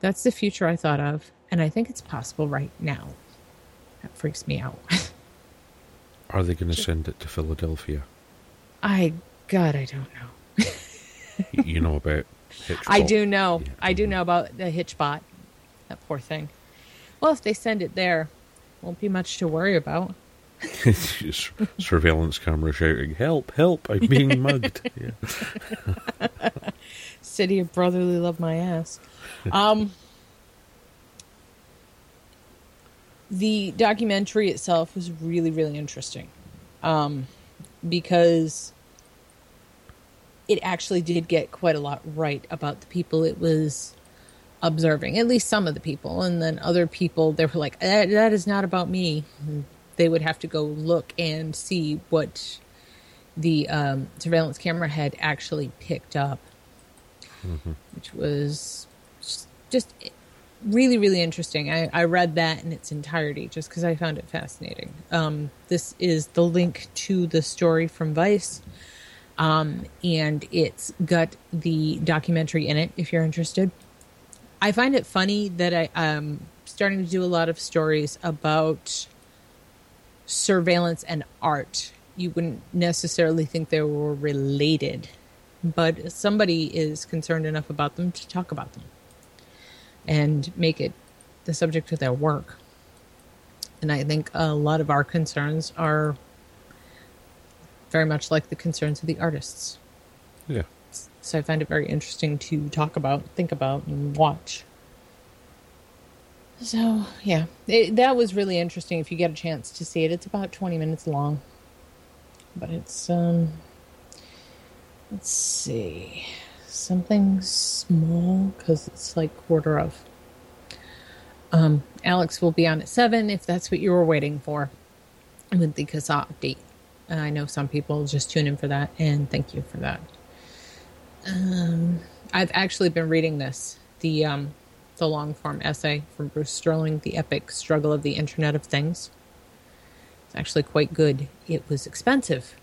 That's the future I thought of, and I think it's possible right now. That freaks me out. Are they going to send it to Philadelphia? I, God, I don't know. <laughs> You know about Hitchcock. I do know. Yeah. I do know about the Hitchbot. That poor thing. Well, if they send it there, won't be much to worry about. <laughs> Surveillance camera shouting, "Help! Help! I'm being <laughs> mugged!" City of brotherly love my ass. Um, the documentary itself was really, really interesting um, because it actually did get quite a lot right about the people it was observing, at least some of the people. And then other people, they were like, that, that is not about me. And they would have to go look and see what the um, surveillance camera had actually picked up which was just- just really, really interesting. I, I read that in its entirety just because I found it fascinating. Um, this is the link to the story from Vice, um, and it's got the documentary in it if you're interested. I find it funny that I am starting to do a lot of stories about surveillance and art. You wouldn't necessarily think they were related, but somebody is concerned enough about them to talk about them and make it the subject of their work. And I think a lot of our concerns are very much like the concerns of the artists. Yeah. So I find it very interesting to talk about, think about, and watch. So yeah, it, that was really interesting. If you get a chance to see it, it's about twenty minutes long, but it's um, let's see, something small because it's like quarter of. Um, Alex will be on at seven if that's what you were waiting for, with the CASAA update. Uh, I know some people just tune in for that, and thank you for that. Um, I've actually been reading this, the um, the long form essay from Bruce Sterling, The Epic Struggle of the Internet of Things. It's actually quite good. It was expensive.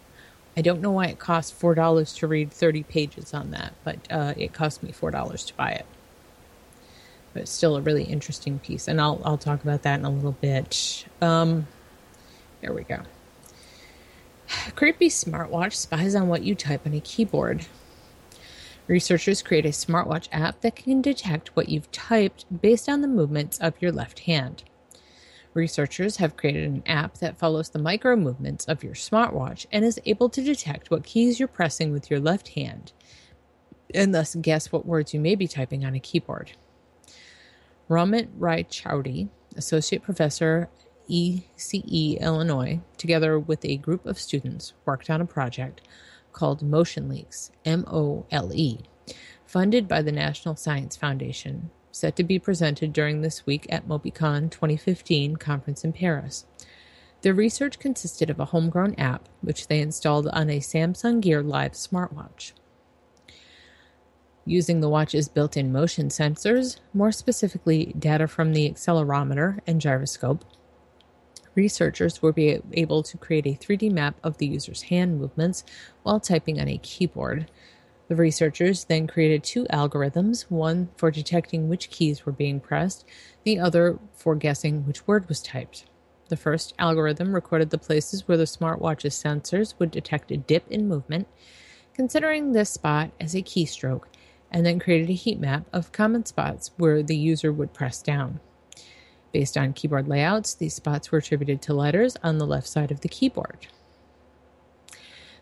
I don't know why it cost four dollars to read thirty pages on that, but uh, it cost me four dollars to buy it. But it's still a really interesting piece, and I'll I'll talk about that in a little bit. Um, there we go. Creepy smartwatch spies on what you type on a keyboard. Researchers create a smartwatch app that can detect what you've typed based on the movements of your left hand. Researchers have created an app that follows the micro movements of your smartwatch and is able to detect what keys you're pressing with your left hand and thus guess what words you may be typing on a keyboard. Romit Roy Choudhury, associate professor ECE Illinois, together with a group of students, worked on a project called Motion Leaks, M O L E, funded by the National Science Foundation, set to be presented during this week at MobiCom 2015 conference in Paris. Their research consisted of a homegrown app, which they installed on a Samsung Gear Live smartwatch. Using the watch's built in motion sensors, more specifically data from the accelerometer and gyroscope, researchers will be able to create a 3D map of the user's hand movements while typing on a keyboard. The researchers then created two algorithms one for detecting which keys were being pressed, the other for guessing which word was typed. The first algorithm recorded the places where the smartwatch's sensors would detect a dip in movement, considering this spot as a keystroke, and then created a heat map of common spots where the user would press down. Based on keyboard layouts, these spots were attributed to letters on the left side of the keyboard.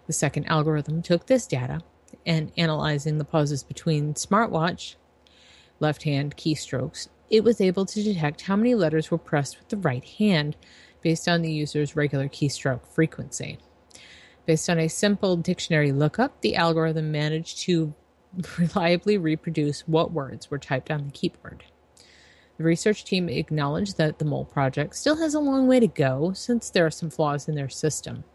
The second algorithm took this data and analyzing the pauses between smartwatch left hand keystrokes, it was able to detect how many letters were pressed with the right hand based on the user's regular keystroke frequency. Based on a simple dictionary lookup, the algorithm managed to <laughs> reliably reproduce what words were typed on the keyboard. The research team acknowledged that the Mole project still has a long way to go since there are some flaws in their system.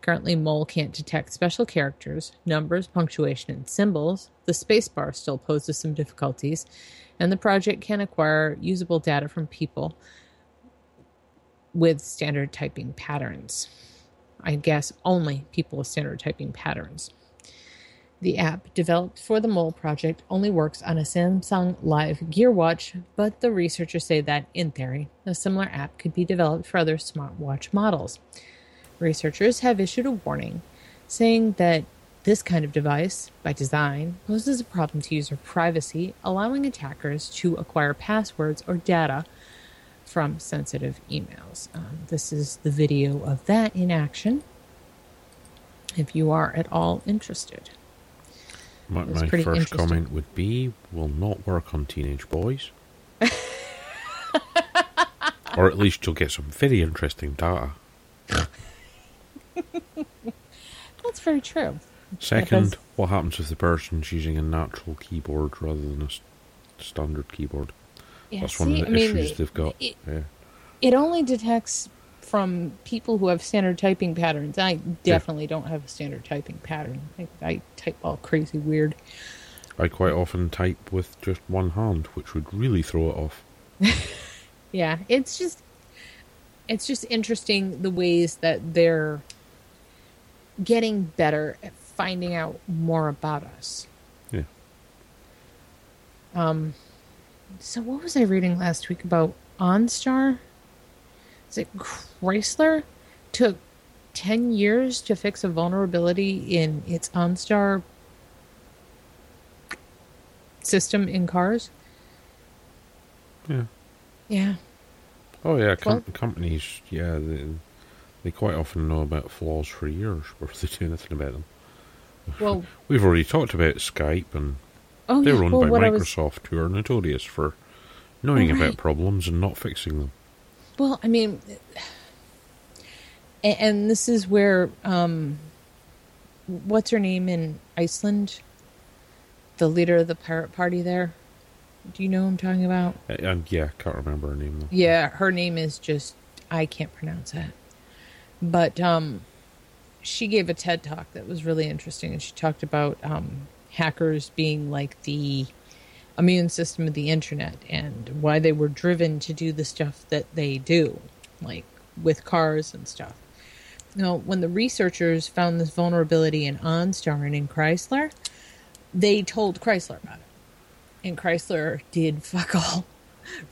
Currently, Mole can't detect special characters, numbers, punctuation, and symbols. The spacebar still poses some difficulties, and the project can acquire usable data from people with standard typing patterns. I guess only people with standard typing patterns. The app developed for the Mole project only works on a Samsung Live Gear Watch, but the researchers say that, in theory, a similar app could be developed for other smartwatch models. Researchers have issued a warning saying that this kind of device, by design, poses a problem to user privacy, allowing attackers to acquire passwords or data from sensitive emails. Um, this is the video of that in action. If you are at all interested. My, my first comment would be will not work on teenage boys. <laughs> or at least you'll get some very interesting data. That's very true. Second, Because- what happens if the person's using a natural keyboard rather than a s- standard keyboard? Yeah, That's see, one of the I mean, issues they've got. It, yeah. it only detects from people who have standard typing patterns. I definitely don't have a standard typing pattern. I, I type all crazy weird. I quite often type with just one hand, which would really throw it off. <laughs> Yeah, it's just it's just interesting the ways that they're getting better at finding out more about us. Yeah. Um so what was I reading last week about OnStar? Is it Chrysler took 10 years to fix a vulnerability in its OnStar system in cars? Yeah. Yeah. Oh yeah, com- Well- companies. Yeah, they, they quite often know about flaws for years <laughs> before they do anything about them. Well, <laughs> We've already talked about Skype, and oh they're yeah, owned well, by I was Microsoft, who are notorious for knowing Oh, about problems and not fixing them. Well, I mean, and this is where um, what's her name in Iceland, the leader of the pirate party there. Do you know who I'm talking about? And yeah, I can't remember her name though. Yeah, her name is just I can't pronounce it. But um she gave a TED talk that was really interesting and she talked about um hackers being like the immune system of the internet and why they were driven to do the stuff that they do, like with cars and stuff. Now, when the researchers found this vulnerability in OnStar and in Chrysler, they told Chrysler about it. And Chrysler did <laughs> fuck all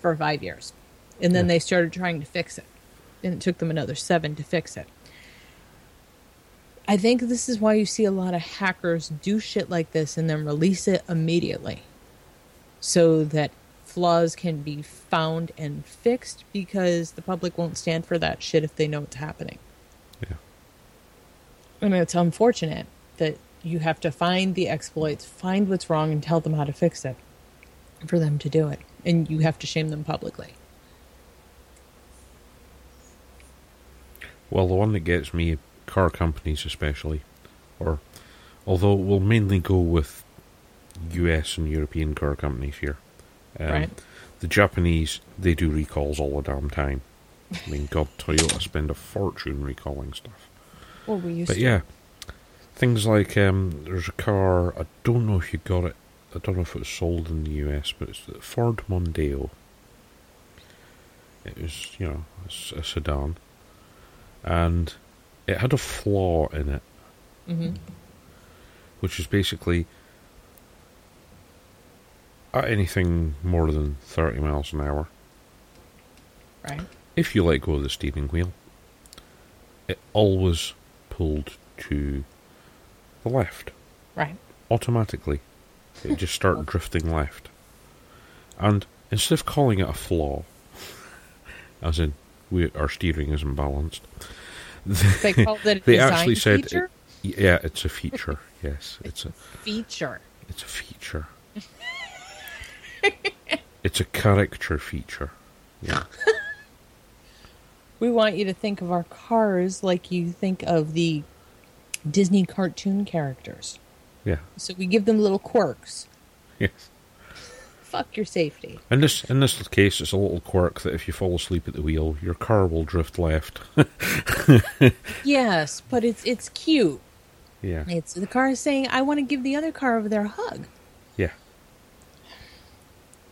for five years. And then Yeah. they started trying to fix it. And it took them another seven to fix it. I think this is why you see a lot of hackers do shit like this and then release it immediately so that flaws can be found and fixed because the public won't stand for that shit if they know it's happening. Yeah. And it's unfortunate that you have to find the exploits, find what's wrong, and tell them how to fix it for them to do it. And you have to shame them publicly. Well, the one that gets me, car companies especially, or although we'll mainly go with US and European car companies here. Um, Right. The Japanese, they do recalls all the damn time. I mean, God, Toyota spend a fortune recalling stuff. Well, we used But to. yeah, things like um, there's a car. I don't know if you got it. I don't know if it was sold in the US, but it's the Ford Mondeo. It was, you know, a sedan, and it had a flaw in it, hmm which is basically at anything more than thirty miles an hour. Right. If you let go of the steering wheel, it always pulled to the left. Right. automatically. It just started <laughs> drifting left. And instead of calling it a flaw, <laughs> as in we, our steering isn't balanced, They <laughs> called it a they actually said, feature. it- yeah, it's a feature. yes, it's a feature. it's a feature. It's a character feature. Yeah, <laughs> We want you to think of our cars like you think of the Disney cartoon characters. Yeah. So we give them little quirks. Yes. Fuck your safety. In this in this case, it's a little quirk that if you fall asleep at the wheel, your car will drift left. <laughs> Yes, but it's it's cute. yeah. It's the car is saying, "I want to give the other car over there a hug."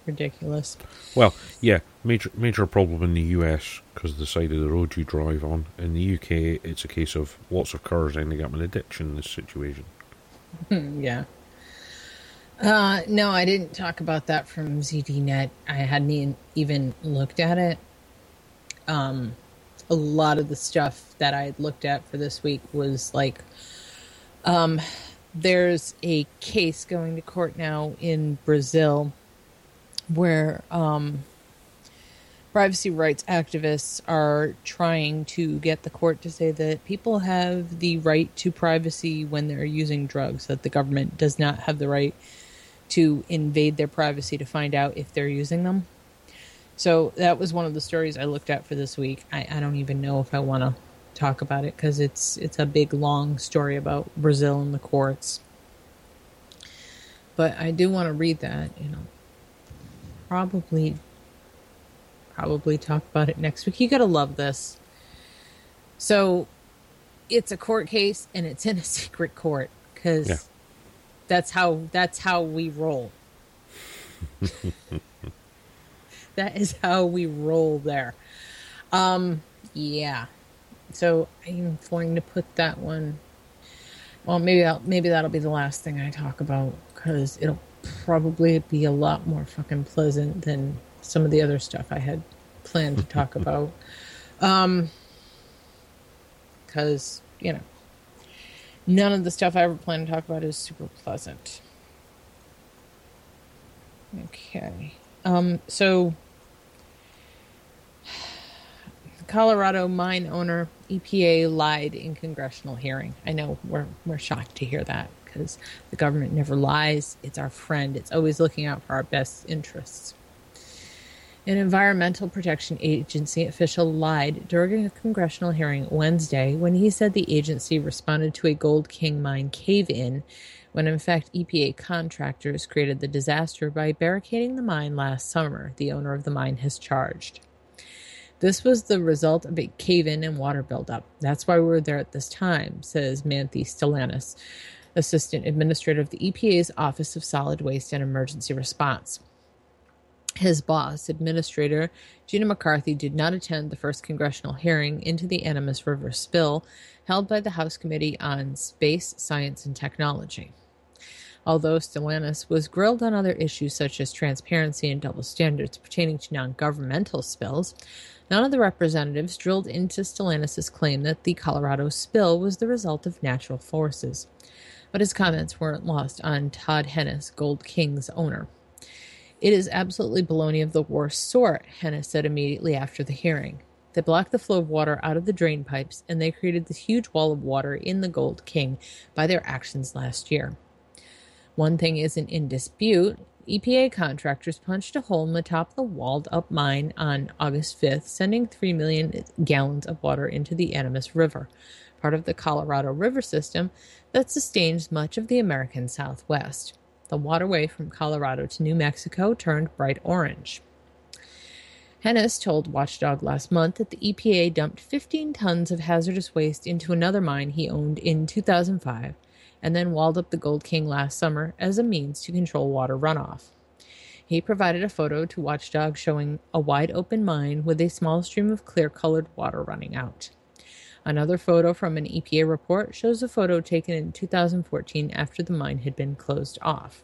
Ridiculous. Well, yeah, major major problem in the US because the side of the road you drive on. In the UK, it's a case of lots of cars ending up in a ditch in this situation. Hmm, yeah. Uh, no, I didn't talk about that from ZDNet. I hadn't even looked at it. Um, a lot of the stuff that I had looked at for this week was like, um, there's a case going to court now in Brazil where um, privacy rights activists are trying to get the court to say that people have the right to privacy when they're using drugs, that the government does not have the right to invade their privacy to find out if they're using them. So that was one of the stories I looked at for this week. I, I don't even know if I want to talk about it because it's it's a big long story about Brazil and the courts. But I do want to read that, you know. Probably probably talk about it next week. You got to love this. So it's a court case and it's in a <laughs> secret court cuz Yeah. that's how that's how we roll. <laughs> that is how we roll there. Um yeah. So I'm going to put that one well maybe I'll, maybe that'll be the last thing I talk about cuz it'll probably be a lot more fucking pleasant than some of the other stuff I had planned to talk <laughs> about. Um cuz, you know, none of the stuff I ever plan to talk about is super pleasant. Okay. Um, so, Colorado mine owner EPA lied in congressional hearing. I know we're we're shocked to hear that because the government never lies. It's our friend. It's always looking out for our best interests. An Environmental Protection Agency official lied during a congressional hearing Wednesday when he said the agency responded to a Gold King mine cave in, when in fact EPA contractors created the disaster by barricading the mine last summer, the owner of the mine has charged. This was the result of a cave in and water buildup. That's why we were there at this time, says Manthe Stellanis, Assistant Administrator of the EPA's Office of Solid Waste and Emergency Response. His boss, Administrator Gina McCarthy, did not attend the first congressional hearing into the Animas River spill held by the House Committee on Space, Science, and Technology. Although Stellanis was grilled on other issues such as transparency and double standards pertaining to non governmental spills, none of the representatives drilled into Stellanis' claim that the Colorado spill was the result of natural forces. But his comments weren't lost on Todd Hennis, Gold King's owner. It is absolutely baloney of the worst sort, Hennis said immediately after the hearing. They blocked the flow of water out of the drain pipes, and they created this huge wall of water in the Gold King by their actions last year. One thing isn't in dispute. EPA contractors punched a hole in the top of the walled up mine on August 5th, sending 3 million gallons of water into the Animas River, part of the Colorado River system that sustains much of the American Southwest. The waterway from Colorado to New Mexico turned bright orange. Hennis told Watchdog last month that the EPA dumped 15 tons of hazardous waste into another mine he owned in 2005 and then walled up the Gold King last summer as a means to control water runoff. He provided a photo to Watchdog showing a wide open mine with a small stream of clear colored water running out. Another photo from an EPA report shows a photo taken in 2014 after the mine had been closed off.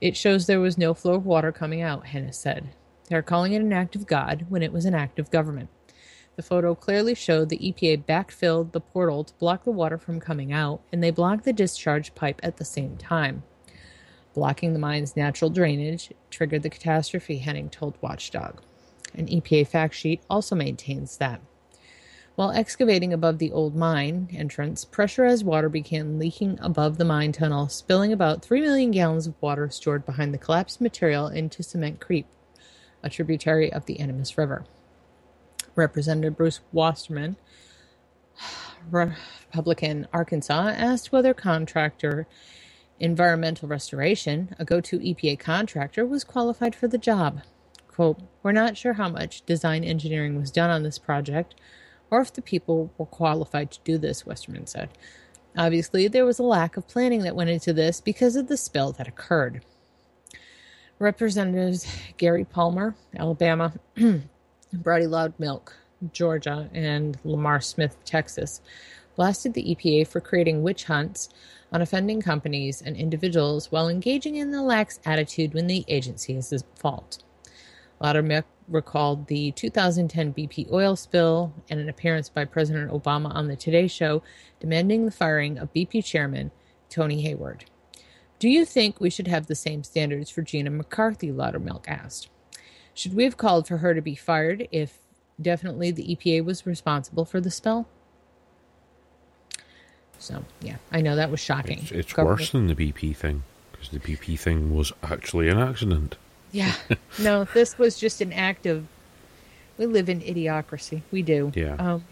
It shows there was no flow of water coming out, Hennis said. They're calling it an act of God when it was an act of government. The photo clearly showed the EPA backfilled the portal to block the water from coming out, and they blocked the discharge pipe at the same time. Blocking the mine's natural drainage triggered the catastrophe, Hennis told Watchdog. An EPA fact sheet also maintains that. While excavating above the old mine entrance, pressurized water began leaking above the mine tunnel, spilling about 3 million gallons of water stored behind the collapsed material into Cement Creek, a tributary of the Animas River. Representative Bruce Westerman, <sighs> Republican Arkansas asked whether contractor Environmental Restoration, a go to EPA contractor, was qualified for the job. Quote, We're not sure how much design engineering was done on this project or if the people were qualified to do this, Westerman said. Obviously, there was a lack of planning that went into this because of the spill that occurred. Representatives Gary Palmer, Alabama, <clears throat> Brady Loudermilk, Georgia, and Lamar Smith, Texas, blasted the EPA for creating witch hunts on offending companies and individuals while engaging in the lax attitude when the agency is at fault. Loudermilk recalled the 2010 BP oil spill and an appearance by President Obama on the Today Show demanding the firing of BP chairman Tony Hayward. Do you think we should have the same standards for Gina McCarthy? Loudermilk asked. Should we have called for her to be fired if definitely the EPA was responsible for the spill? So, yeah, I know that was shocking. It's, it's worse than the BP thing because the BP thing was actually an accident. Yeah. <laughs> No, this was just an act of. We live in idiocracy. We do. Yeah. Um,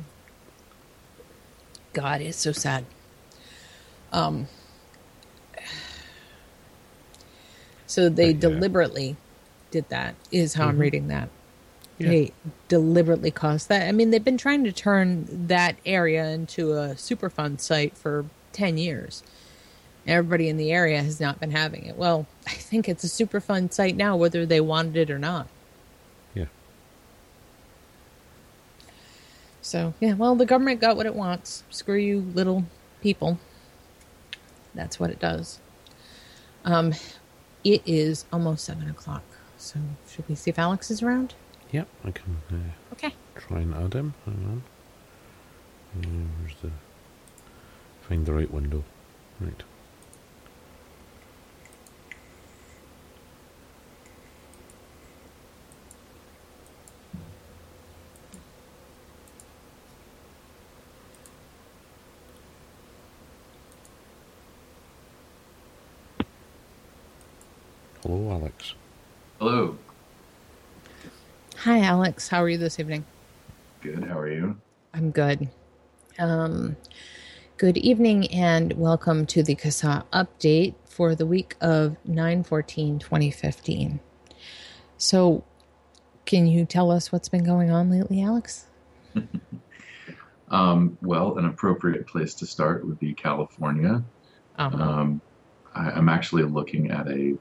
God, it's so sad. Um. So they But, yeah. deliberately did that. Is how I'm Mhm. reading that. Yeah. They deliberately caused that. I mean, they've been trying to turn that area into a Superfund site for ten years. Everybody in the area has not been having it. Well, I think it's a super fun site now, whether they wanted it or not. Yeah. So, yeah, well, the government got what it wants. Screw you, little people. That's what it does. Um, it is almost seven o'clock. So, should we see if Alex is around? Yep, I can uh, Okay. try and add him. Hang on. Uh, Where's the. Find the right window. Right. Hello, Alex. Hello. Hi, Alex. How are you this evening? Good. How are you? I'm good. Um, good evening and welcome to the CASAA update for the week of 9 14 2015. So, can you tell us what's been going on lately, Alex? <laughs> Um, well, an appropriate place to start would be California. Um, Um, I, I'm actually looking at a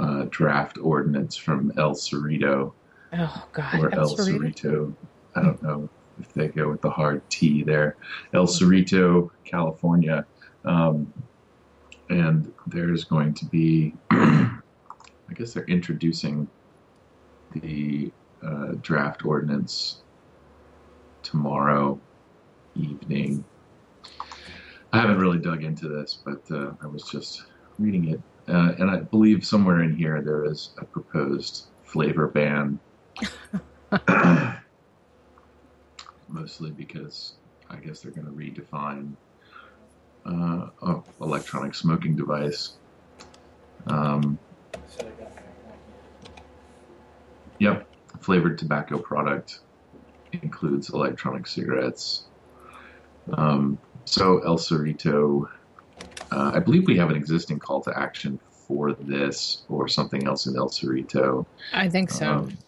uh, draft ordinance from El Cerrito oh, God. or El Cerrito? Cerrito. I don't know if they go with the hard T there. El Cerrito, California. Um, and there's going to be, <clears throat> I guess they're introducing the uh, draft ordinance tomorrow evening. I haven't really dug into this, but uh, I was just reading it. Uh, and I believe somewhere in here there is a proposed flavor ban <coughs> mostly because I guess they're going to redefine uh, oh, electronic smoking device. Um, yep, flavored tobacco product includes electronic cigarettes. Um, so El Cerrito, uh, I believe we have an existing call to action for this or something else in El Cerrito. I think so. Um,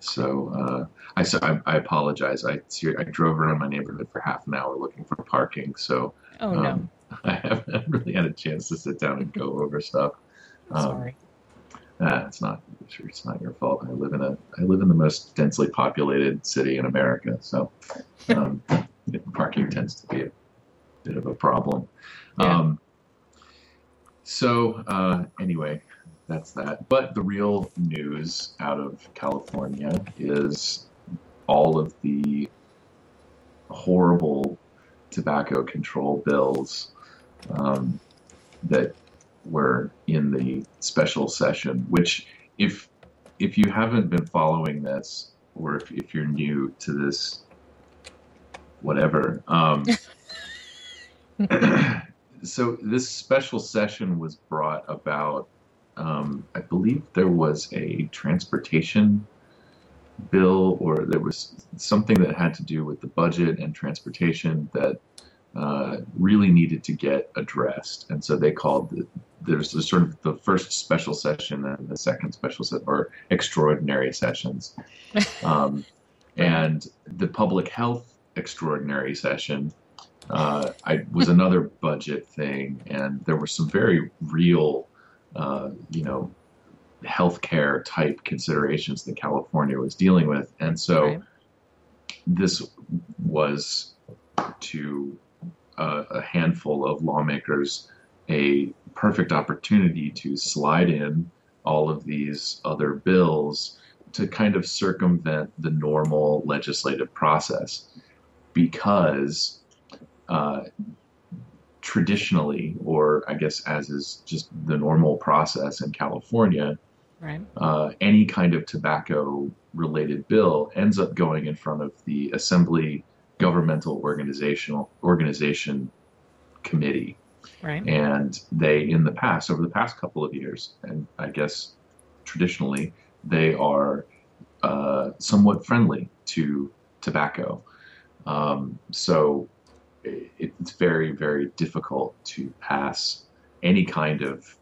so uh, I, so I I apologize. I I drove around my neighborhood for half an hour looking for parking, so oh, no. um, <laughs> I haven't really had a chance to sit down and go over stuff. Um, Sorry. it's not it's not your fault. I live in a I live in the most densely populated city in America, so <laughs> um, parking tends to be a bit of a problem. Yeah. Um, so uh, anyway, that's that. But the real news out of California is all of the horrible tobacco control bills um, that were in the special session. Which, if if you haven't been following this, or if, if you're new to this, whatever. Um, <laughs> <clears throat> so this special session was brought about um, I believe there was a transportation bill, or there was something that had to do with the budget and transportation that uh, really needed to get addressed, and so they called the, there's the sort of the first special session and the second special se- or extraordinary sessions, <laughs> um, and the public health extraordinary session uh, I was another budget thing, and there were some very real, uh, you know, healthcare type considerations that California was dealing with, and so Right. this was to uh, a handful of lawmakers a perfect opportunity to slide in all of these other bills to kind of circumvent the normal legislative process because uh, traditionally, or I guess as is just the normal process in California, Right. uh, any kind of tobacco related bill ends up going in front of the Assembly Governmental Organizational Organization Committee. Right. And they, in the past, over the past couple of years, and I guess traditionally, they are uh, somewhat friendly to tobacco. Um, so it's very, very difficult to pass any kind of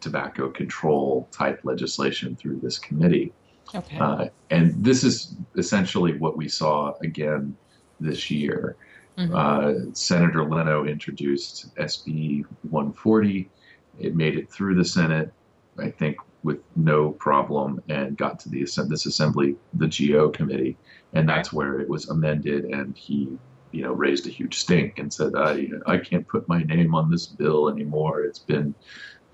tobacco control type legislation through this committee. Okay. Uh, and this is essentially what we saw again this year. Mhm. Uh, Senator Leno introduced SB 140. It made it through the Senate, I think, with no problem, and got to the this assembly, the GO committee, and that's where it was amended. And he, you know, raised a huge stink and said, "I I can't put my name on this bill anymore. It's been,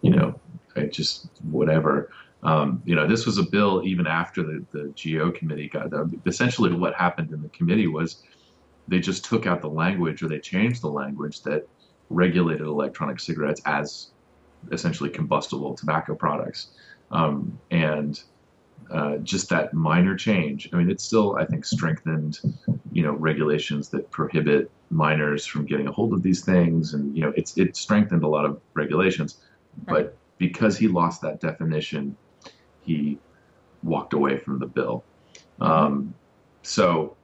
you know, I just whatever." Um, you know, this was a bill even after the, the GO committee got done. Essentially, what happened in the committee was they just took out the language or they changed the language that regulated electronic cigarettes as essentially combustible tobacco products. Um, and uh, just that minor change, I mean, it still, I think, strengthened, you know, regulations that prohibit minors from getting a hold of these things. And, you know, it's, it strengthened a lot of regulations. But because he lost that definition, he walked away from the bill. Um, so,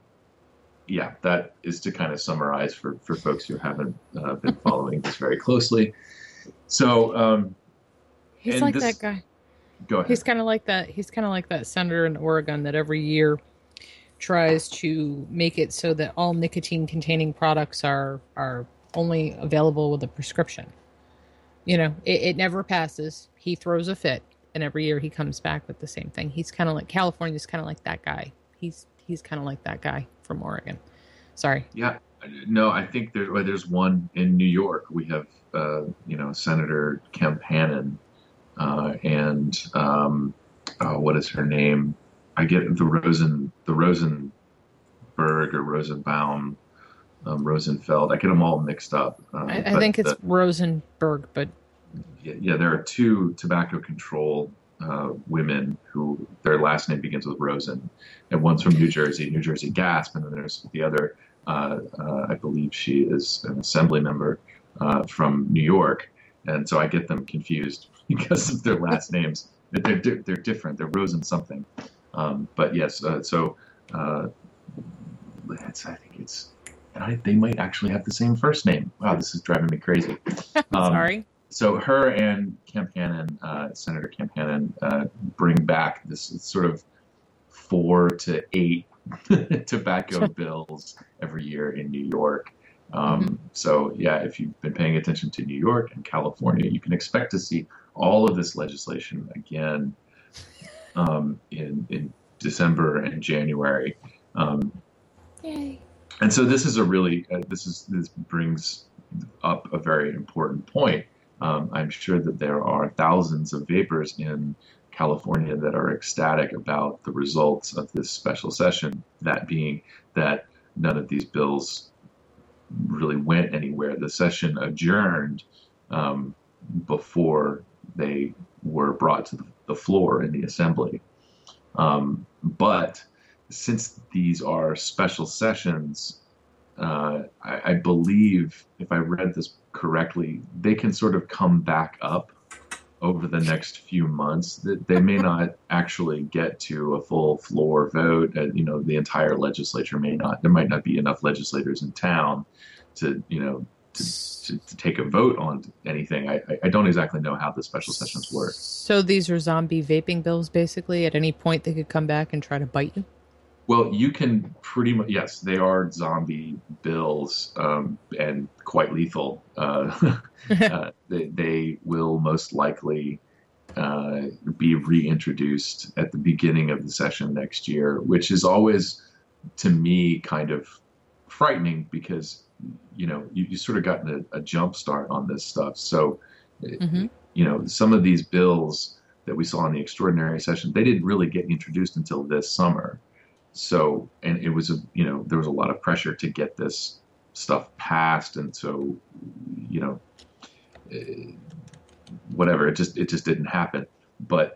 yeah, that is to kind of summarize for, for folks who haven't uh, been following this very closely. So, um, He's like this- that guy. Go ahead. He's kind of like that. He's kind of like that senator in Oregon that every year tries to make it so that all nicotine-containing products are are only available with a prescription. You know, it, it never passes. He throws a fit, and every year he comes back with the same thing. He's kind of like California's kind of like that guy. He's he's kind of like that guy from Oregon. Sorry. Yeah, no, I think there, well, there's one in New York. We have, uh, you know, Senator Kemp Hannon, uh, and um, uh, what is her name? I get the Rosen, the Rosenberg or Rosenbaum, um, Rosenfeld. I get them all mixed up. Uh, I, I think it's the- Rosenberg, but yeah, yeah, there are two tobacco control uh, women who their last name begins with Rosen, and one's from New Jersey, New Jersey GASP, and then there's the other. Uh, uh, I believe she is an assembly member uh, from New York, and so I get them confused <laughs> because of their last names. They're di- they're different. They're Rosen something, um, but yes. Uh, so uh, it's, I think it's. and I, they might actually have the same first name. Wow, this is driving me crazy. <laughs> Um, sorry. so her and Kemp Hannon, uh, Senator Kemp Hannon, uh, bring back this sort of four to eight <laughs> tobacco bills every year in New York. Um, So yeah, if you've been paying attention to New York and California, you can expect to see all of this legislation again um, in in December and January. Um, Yay. and so this is a really uh, this is this brings up a very important point. Um, I'm sure that there are thousands of vapers in California that are ecstatic about the results of this special session. That being that none of these bills really went anywhere. The session adjourned um, before they were brought to the, floor in the assembly. Um, but since these are special sessions, uh, I, I believe, if I read this correctly, they can sort of come back up over the next few months. That they may not actually get to a full floor vote. Uh, you know, the entire legislature may not. There might not be enough legislators in town to you know to, to, to take a vote on anything. I, I- I don't exactly know how the special sessions work. So these are zombie vaping bills, basically. At any point, they could come back and try to bite you. Well, you can pretty much yes, they are zombie bills um, and quite lethal. Uh, <laughs> uh, they, they will most likely uh, be reintroduced at the beginning of the session next year, which is always to me kind of frightening because you know you, you sort of gotten a, a jump start on this stuff. So Mhm. you know some of these bills that we saw in the extraordinary session they didn't really get introduced until this summer. So and it was a you know there was a lot of pressure to get this stuff passed, and so you know eh, whatever it just it just didn't happen. But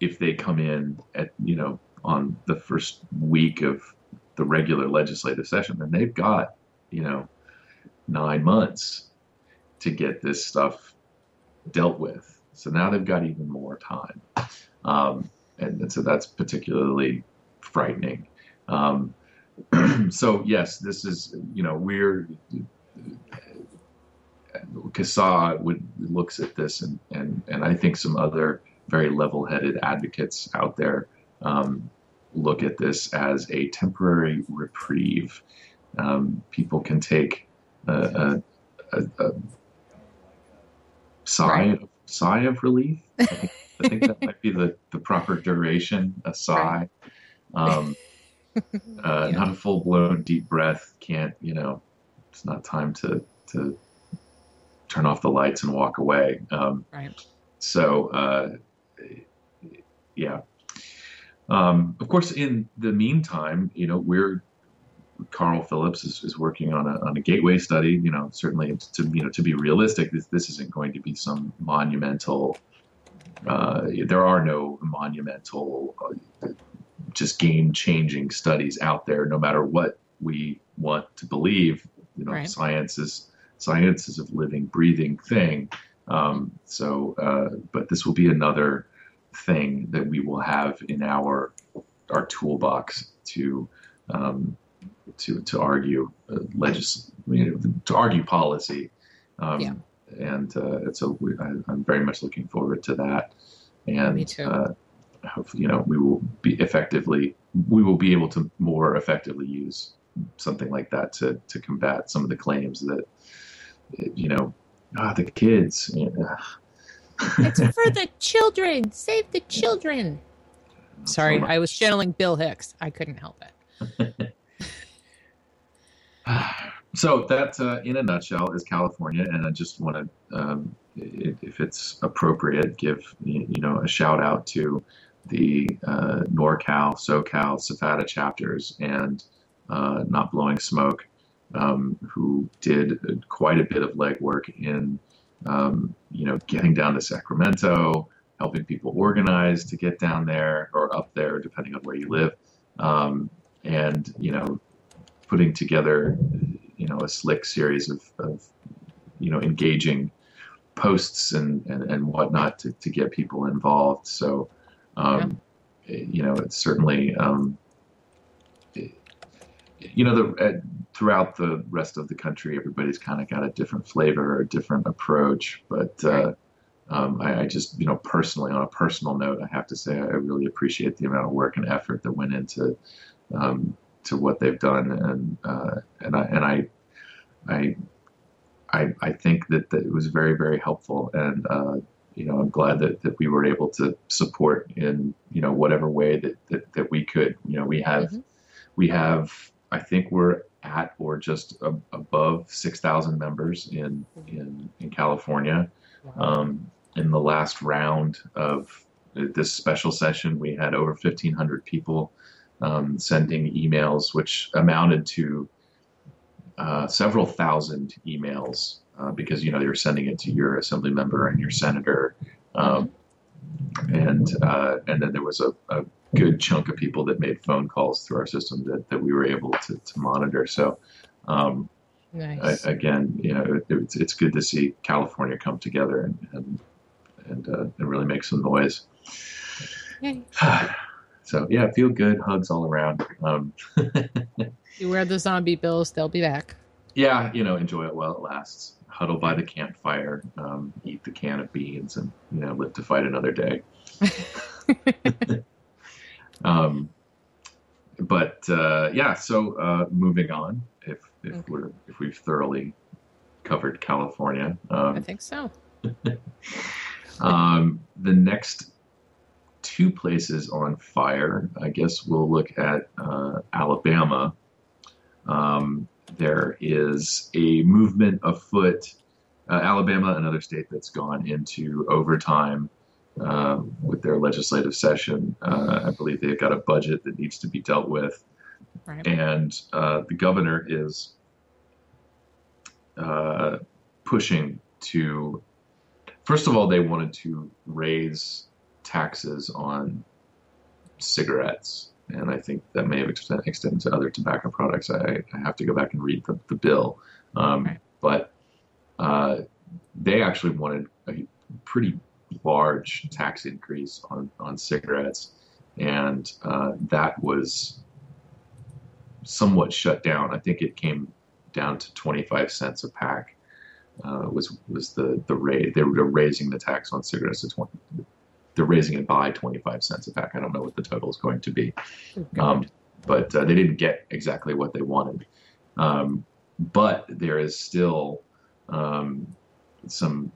if they come in at you know on the first week of the regular legislative session, then they've got you know nine months to get this stuff dealt with. So now they've got even more time, um, and, and so that's particularly frightening. Um, <clears throat> so yes, this is you know we're CASAA would looks at this and, and and I think some other very level-headed advocates out there um, look at this as a temporary reprieve. Um, people can take a, a, a, sigh Right. sigh of relief. I think, I think that might be the, the proper duration. A sigh. Um, uh, Yeah. Not a full blown deep breath. Can't you know? It's not time to to turn off the lights and walk away. Um, Right. so uh, yeah. Um, of course, in the meantime, you know, we're Carl Phillips is, is working on a on a gateway study. You know, certainly to you know to be realistic, this this isn't going to be some monumental. Uh, there are no monumental, uh, just game changing studies out there. No matter what we want to believe, you know, Right. science is science is a living, breathing thing. Um, so, uh, but this will be another thing that we will have in our our toolbox to um, to to argue uh, legis- you know, to argue policy. Um, Yeah. And, uh, and so we, I, I'm very much looking forward to that. And Me too. Uh, hopefully, you know, we will be effectively we will be able to more effectively use something like that to to combat some of the claims that you know ah the kids you know, It's <laughs> for the children. Save the children. Sorry, I was channeling Bill Hicks. I couldn't help it. <laughs> <sighs> So that, uh, in a nutshell, is California, and I just want to, um, if it's appropriate, give you know a shout out to the uh, NorCal, SoCal, SFATA chapters, and uh, Not Blowing Smoke, um, who did quite a bit of legwork in, um, you know, getting down to Sacramento, helping people organize to get down there or up there, depending on where you live, um, and you know, putting together you know a slick series of, of you know engaging posts and, and, and whatnot to, to get people involved. So um, you know it's certainly um, it- you know the uh, throughout the rest of the country everybody's kind of got a different flavor or a different approach. But uh, um, I, I just you know personally on a personal note I have to say I really appreciate the amount of work and effort that went into um, to what they've done, and uh, and I and I, I, I, I think that, that it was very very helpful, and uh, you know I'm glad that, that we were able to support in you know whatever way that that, that we could. You know we have Mhm. we have I think we're at or just above six thousand members in in in California. Um, in the last round of this special session, we had over 1,500 people um, sending emails, which amounted to uh, several thousand emails uh, because you know you're sending it to your assembly member and your senator, um, and uh, and then there was a, a good chunk of people that made phone calls through our system that, that we were able to, to monitor. So. Um, Nice. I, again, you know, it, it's it's good to see California come together and and and, uh, and really make some noise. Yay. <sighs> <laughs> so yeah, feel good, hugs all around. Um, <laughs> You wear the zombie bills, they'll be back. yeah, you know, enjoy it while it lasts. Huddle by the campfire, um, eat the can of beans, and you know, live to fight another day. <laughs> <laughs> um, but uh, yeah, so uh, moving on, if if Okay. we're if we've thoroughly covered California, um, I think so. um, the next two places on fire, I guess we'll look at uh, Alabama. Um, there is a movement afoot. Uh, Alabama, another state that's gone into overtime uh, with their legislative session. Uh, I believe they've got a budget that needs to be dealt with Right. and uh, the governor is uh, pushing to. First of all, they wanted to raise taxes on cigarettes, and I think that may have extend, extended to other tobacco products. I, I have to go back and read the, the bill, um, Right. but uh, they actually wanted a pretty large tax increase on on cigarettes, and uh, that was somewhat shut down. I think it came down to 25 cents a pack. Uh, was was the the rate they were raising the tax on cigarettes to 20. They're raising it by 25 cents a pack. I don't know what the total is going to be, um, but uh, they didn't get exactly what they wanted. Um, but there is still um, some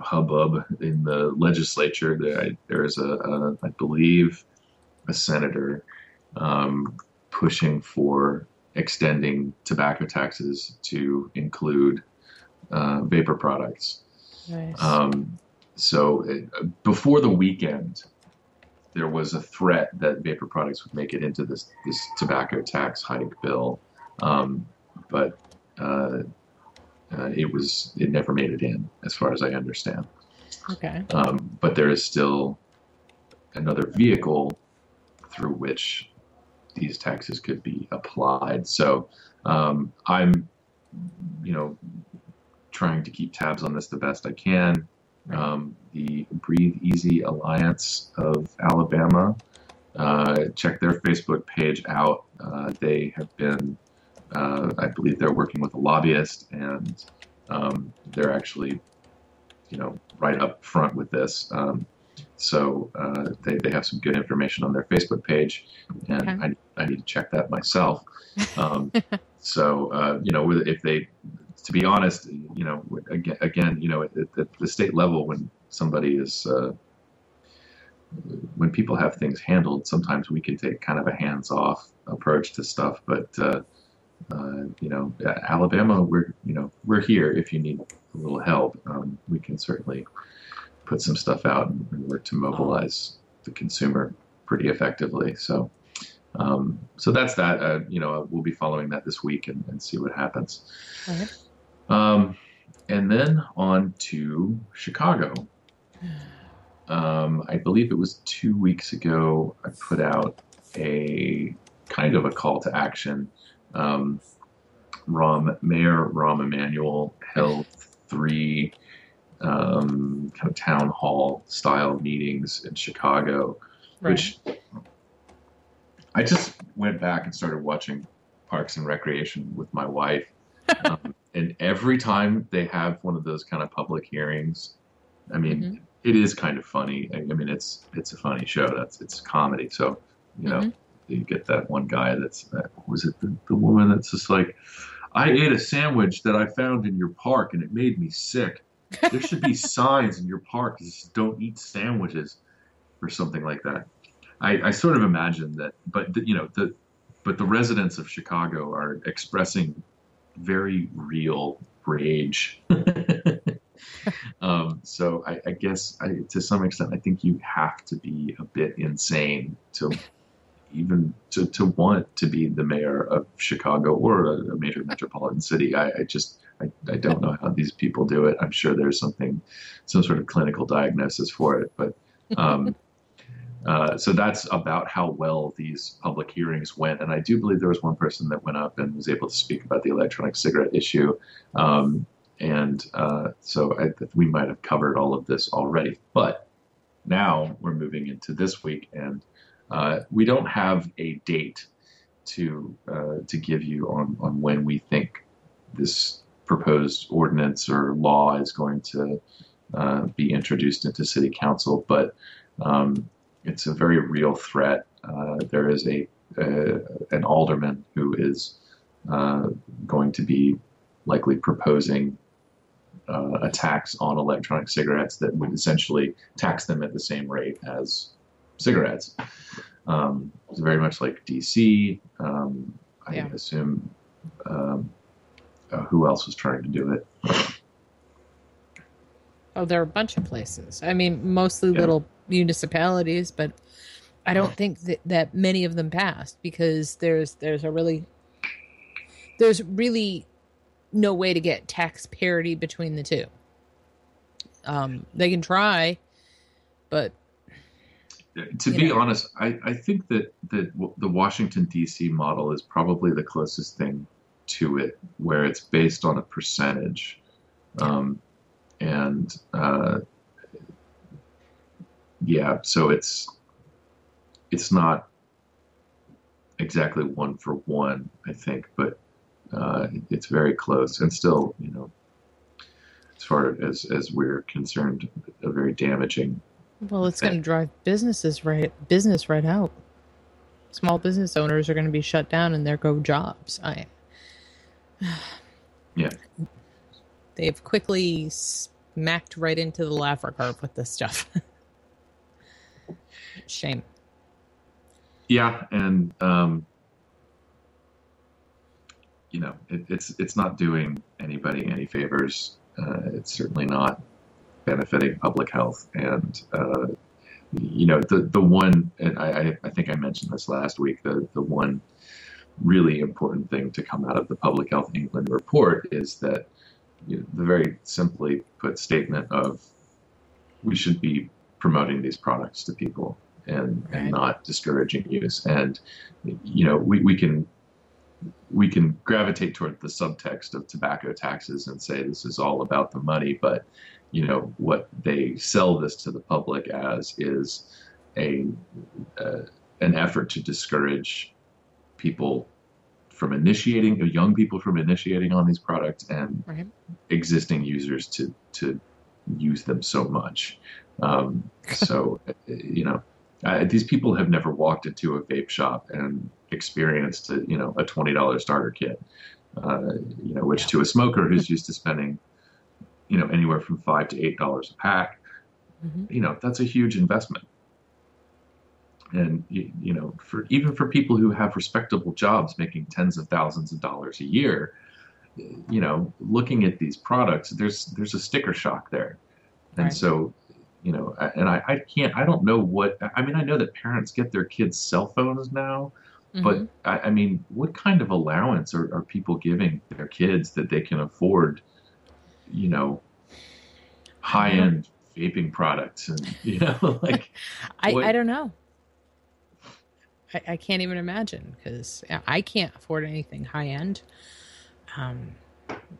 hubbub in the legislature. There, there is a, a, I believe, a senator um, pushing for extending tobacco taxes to include uh, vapor products. Nice. Um, so it, before the weekend, there was a threat that vapor products would make it into this this tobacco tax hike bill, um, but uh, uh, it was it never made it in, as far as I understand. okay. Um, but there is still another vehicle through which these taxes could be applied. So um, I'm, you know, trying to keep tabs on this the best I can. Um, the Breathe Easy Alliance of Alabama, uh, check their Facebook page out. Uh, they have been, uh, I believe, they're working with a lobbyist, and um, they're actually, you know, right up front with this. Um, so uh, they, they have some good information on their Facebook page, and Okay. I, I need to check that myself. <laughs> Um, so uh, you know, if they, to be honest, you know, again, you know, at, at the state level, when somebody is, uh, when people have things handled, sometimes we can take kind of a hands-off approach to stuff. But uh, uh, you know, Alabama, we're you know, we're here if you need a little help. Um, we can certainly put some stuff out and, work to mobilize the consumer pretty effectively. So. Um, so that's that. Uh, you know, we'll be following that this week and, and see what happens. Um, and then on to Chicago. Um, I believe it was two weeks ago. I put out a kind of a call to action. Um, Rom Mayor Rahm Emanuel held three um, kind of town hall style meetings in Chicago, which I just went back and started watching Parks and Recreation with my wife. Um, and every time they have one of those kind of public hearings, I mean, Mhm. it is kind of funny. I, I mean, it's it's a funny show. That's it's comedy. So you know, Mhm. you get that one guy that's that was it the, the woman that's just like, I ate a sandwich that I found in your park and it made me sick. There should be <laughs> signs in your park that says don't eat sandwiches or something like that. I, I sort of imagine that, but the, you know, the but the residents of Chicago are expressing very real rage. <laughs> um, so I, I guess I, to some extent, I think you have to be a bit insane to even to, to want to be the mayor of Chicago or a, a major metropolitan city. I, I just I, I don't know how these people do it. I'm sure there's something, some sort of clinical diagnosis for it, but. Um, uh, so that's about how well these public hearings went. And I do believe there was one person that went up and was able to speak about the electronic cigarette issue. Um, and uh, so I, we might have covered all of this already. But now we're moving into this week, and uh, we don't have a date to uh, to give you on, on when we think this proposed ordinance or law is going to uh, be introduced into city council, but um, it's a very real threat. Uh, there is a, a an alderman who is uh, going to be likely proposing uh, a tax on electronic cigarettes that would essentially tax them at the same rate as cigarettes. Um, it's very much like DC. Um, I Yeah. assume um, uh, who else was trying to do it? Oh, there are a bunch of places. I mean, mostly Yeah. little municipalities, but I don't think that, that many of them passed because there's there's a really there's really no way to get tax parity between the two. Um, they can try, but To be know. honest, I, I think that, that w- the Washington, D.C. model is probably the closest thing to it, where it's based on a percentage. Um, and uh, yeah, so it's it's not exactly one for one, I think, but uh, it's very close and still, you know, as far as as we're concerned, a very damaging well, it's going to drive businesses right business right out. Small business owners are going to be shut down, and there go jobs. I <sighs> yeah. they've quickly smacked right into the Laffer curve with this stuff. <laughs> Shame. Yeah, and um, you know, it, it's it's not doing anybody any favors. Uh, it's certainly not benefiting public health, and uh, you know, the the one, and I, I think I mentioned this last week. The the one really important thing to come out of the Public Health England report is that you know, the very simply put statement of we should be promoting these products to people and, Right. and not discouraging use. And you know, we, we can we can gravitate toward the subtext of tobacco taxes and say this is all about the money, but you know what they sell this to the public as is a uh, an effort to discourage people from initiating young people from initiating on these products and Right. existing users to to use them so much. Um, <laughs> so you know, uh, these people have never walked into a vape shop and experienced a, you know a twenty dollar starter kit. Uh, you know, which to a smoker who's <laughs> used to spending you know anywhere from five to eight dollars a pack, Mhm. you know that's a huge investment. And you, you know, for even for people who have respectable jobs making tens of thousands of dollars a year, you know, looking at these products, there's there's a sticker shock there, and Right. so, you know, and I, I can't, I don't know what, I mean, I know that parents get their kids cell phones now, but Mhm. I, I mean, what kind of allowance are, are people giving their kids that they can afford, you know, high end vaping products and <laughs> you know, <laughs> like I, what- I don't know. I, I can't even imagine because I can't afford anything high end. Um,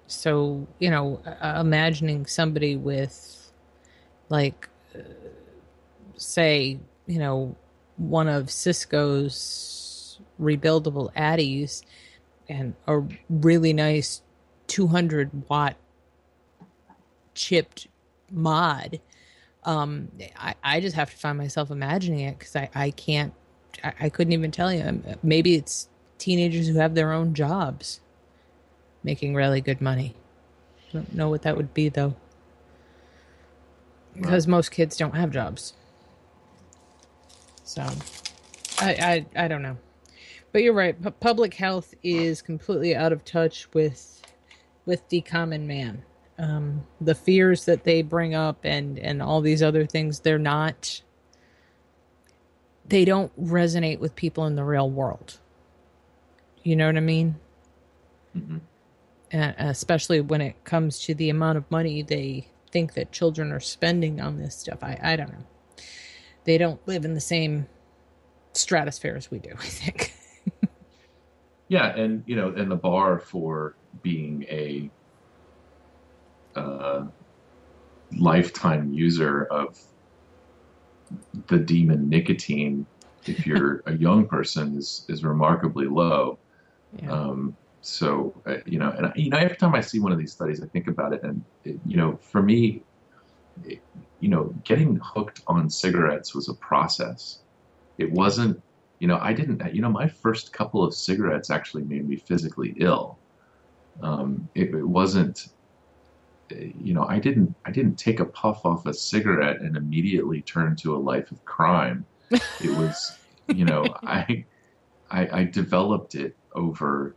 so you know, uh, imagining somebody with, like, uh, say, you know, one of Cisco's rebuildable Addies and a really nice 200 watt chipped mod um I, I just have to find myself imagining it because I, I can't I, I couldn't even tell you. Maybe it's teenagers who have their own jobs making really good money. I don't know what that would be though. Because most kids don't have jobs. So I, I I don't know. But you're right. Pu public health is completely out of touch with with the common man. Um, the fears that they bring up and and all these other things they're not they don't resonate with people in the real world. You know what i mean? Mhm. And especially when it comes to the amount of money they think that children are spending on this stuff i i don't know they don't live in the same stratosphere as we do <laughs> i think Yeah, and you know, and the bar for being a uh, lifetime user of the demon nicotine, if you're <laughs> a young person, is is remarkably low. yeah. Um, so uh, you know, and you know, every time I see one of these studies, I think about it, and it, you know, for me, it, you know, getting hooked on cigarettes was a process. It wasn't, you know, I didn't, you know, my first couple of cigarettes actually made me physically ill. Um, it, it wasn't, uh, you know, I didn't, I didn't take a puff off a cigarette and immediately turn to a life of crime. It was, you know, <laughs> I, I, I developed it over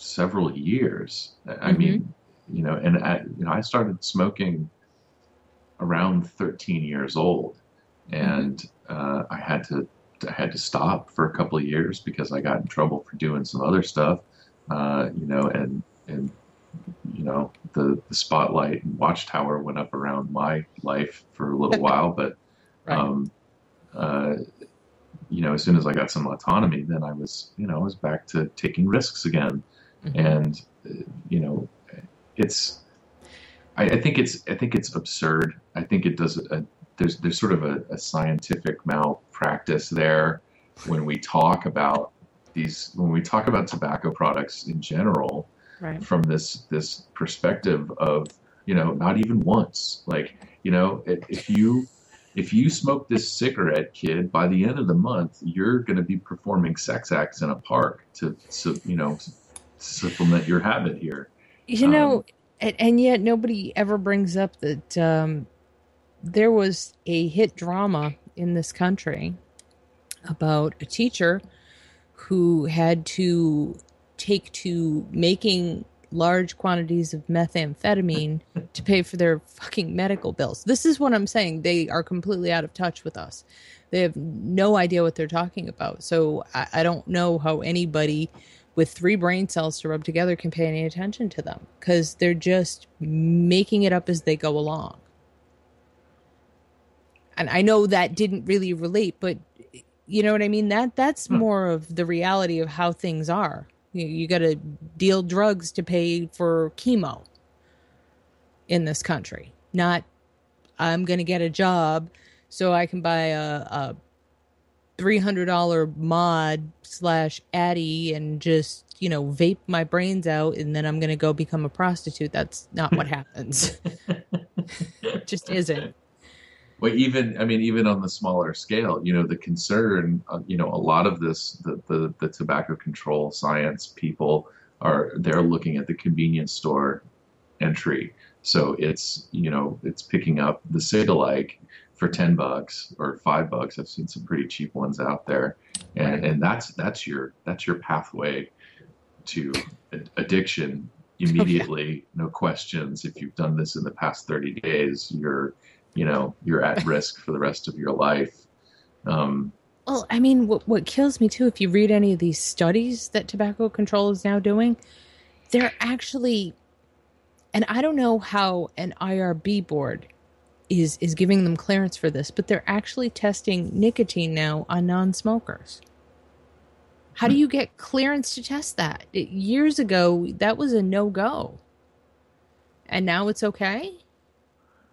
several years. I Mhm. mean, you know, and I, you know, I started smoking around 13 years old, and uh, I had to I had to stop for a couple of years because I got in trouble for doing some other stuff, uh, you know, and and you know the the spotlight and watchtower went up around my life for a little <laughs> while, but Right. um, uh, you know, as soon as I got some autonomy, then I was you know I was back to taking risks again, Mhm. and uh, you know, it's I, I think it's I think it's absurd. I think it does a, there's there's sort of a, a scientific malpractice there when we talk about these when we talk about tobacco products in general Right. from this this perspective of you know not even once like you know if, if you if you smoke this cigarette kid by the end of the month you're going to be performing sex acts in a park to so you know supplement your habit here You Um, know, and, and yet nobody ever brings up that um, there was a hit drama in this country about a teacher who had to take to making large quantities of methamphetamine <laughs> to pay for their fucking medical bills. This is what I'm saying. They are completely out of touch with us. They have no idea what they're talking about. So I, I don't know how anybody with three brain cells to rub together can pay any attention to them because they're just making it up as they go along. And I know that didn't really relate, but you know what I mean. That that's Hmm. more of the reality of how things are. You, you got to deal drugs to pay for chemo in this country. Not I'm going to get a job so I can buy a, a three hundred dollar mod slash addy and just you know vape my brains out and then I'm gonna go become a prostitute. That's not what <laughs> happens. It <laughs> just isn't. Well, even I mean, even on the smaller scale, you know, the concern, uh, you know, a lot of this, the, the the tobacco control science people are they're looking at the convenience store entry. So it's you know it's picking up the Cigalike for ten bucks or five bucks. I've seen some pretty cheap ones out there, and and that's that's your that's your pathway to addiction immediately, no questions. If you've done this in the past thirty days, you're you know you're at risk for the rest of your life. Um, Well, I mean, what what kills me too, if you read any of these studies that tobacco control is now doing, they're actually, and I don't know how an IRB board is is giving them clearance for this, but they're actually testing nicotine now on non-smokers. How do you get clearance to test that? It- years ago, that was a no go, and now it's okay.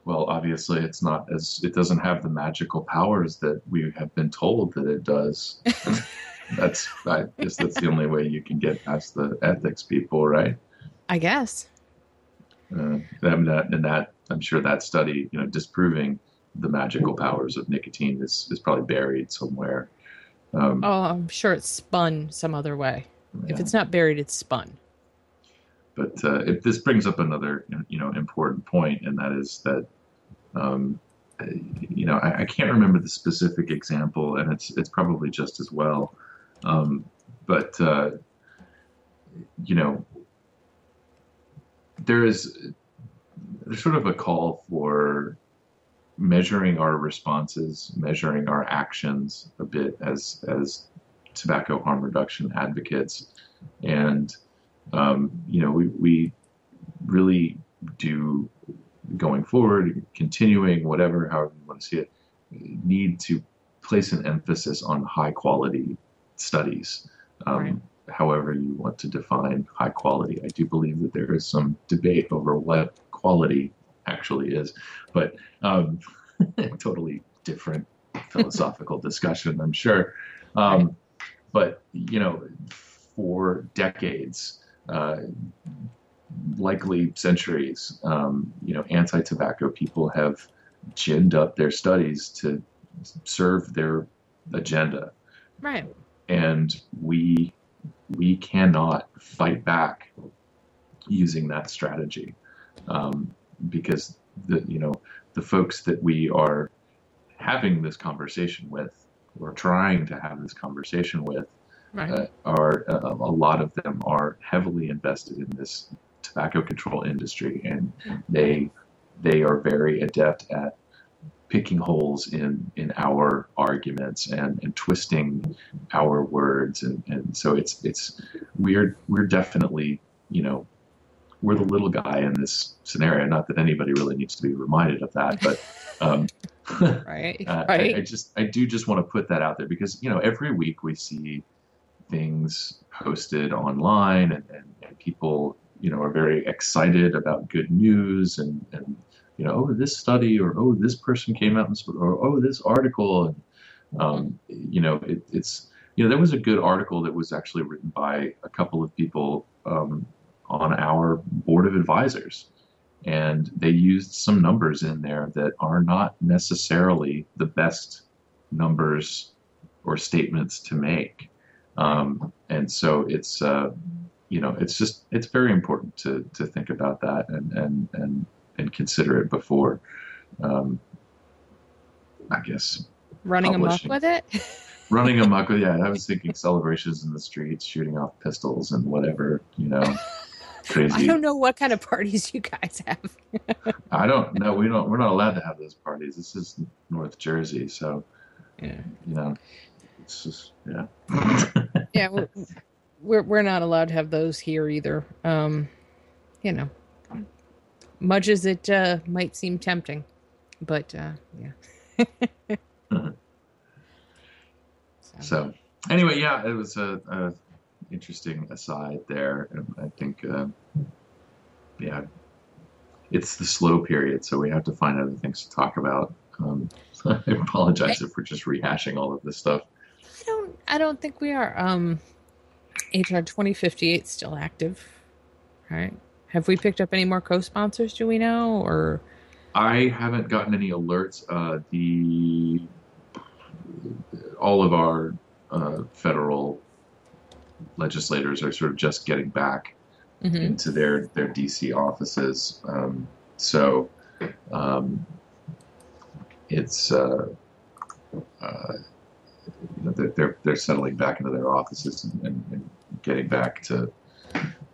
well, obviously, it's not as it doesn't have the magical powers that we have been told that it does. <laughs> that's I guess that's the only way you can get past the ethics people, right? I guess. Uh, and that, and that I'm sure that study, you know, disproving the magical powers of nicotine is is probably buried somewhere. Um, Oh, I'm sure it's spun some other way. If it's not buried, it's spun. But uh, if this brings up another, you know, important point, and that is that, um, you know, I, I can't remember the specific example, and it's it's probably just as well. Um, but uh, you know, there is sort of a call for measuring our responses, measuring our actions a bit as as tobacco harm reduction advocates, and um, you know, we, we really do going forward, continuing, whatever, however you want to see it, need to place an emphasis on high quality studies. Um, Right. However, you want to define high quality. I do believe that there is some debate over what quality actually is, but um, <laughs> totally different philosophical discussion, I'm sure. Um, But, you know, for decades, uh, likely centuries. Um, you know, anti-tobacco people have ginned up their studies to serve their agenda, Right. and we we cannot fight back using that strategy um, because the you know the folks that we are having this conversation with or trying to have this conversation with Right. uh, are uh, a lot of them are heavily invested in this tobacco control industry and they they are very adept at picking holes in in our arguments and and twisting our words and and so it's it's we're we're definitely you know we're the little guy in this scenario not that anybody really needs to be reminded of that but um <laughs> right. <laughs> uh, right. I, I just I do just want to put that out there because you know every week we see things posted online and, and, and people you know are very excited about good news and, and you know oh this study or oh this person came out and or oh this article and um, you know it, it's you know there was a good article that was actually written by a couple of people um, on our board of advisors. And they used some numbers in there that are not necessarily the best numbers or statements to make. Um, and so it's uh, you know it's just it's very important to to think about that and and and, and consider it before um, I guess Running amok with it. <laughs> running amok with yeah I was thinking celebrations in the streets shooting off pistols and whatever you know <laughs> crazy I don't know what kind of parties you guys have. I don't know. We don't. We're not allowed to have those parties. This is North Jersey, so Yeah. you know, it's just yeah. Yeah. We're, we're we're not allowed to have those here either. Um, you know, much as it uh, might seem tempting, but uh, yeah. so anyway, yeah, it was a, a interesting aside there, and I think uh, yeah, it's the slow period, so we have to find other things to talk about. Um, so <laughs> I apologize if we're just rehashing all of this stuff. I don't. I don't think we are. Um, HR twenty fifty eight still active, right? Have we picked up any more co-sponsors? Do we know? Or I haven't gotten any alerts. Uh, the all of our uh, federal legislators are sort of just getting back Mhm. into their their DC offices. Um, so um, it's uh, uh, you know, they're, they're they're settling back into their offices and, and, and getting back to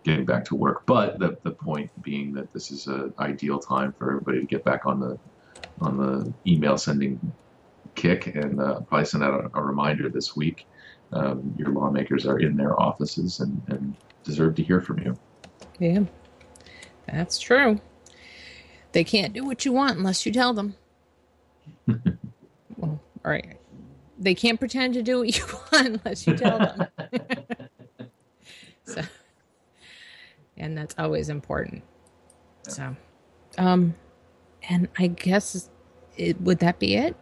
getting back to work. But the the point being that this is an ideal time for everybody to get back on the on the email sending kick and uh, probably send out a, a reminder this week. Um, your lawmakers are in their offices and, and deserve to hear from you. yeah, that's true. They can't do what you want unless you tell them. <laughs> well, all right. They can't pretend to do what you <laughs> want unless you tell them. <laughs> so, and that's always important. So, um, and I guess it would that be it?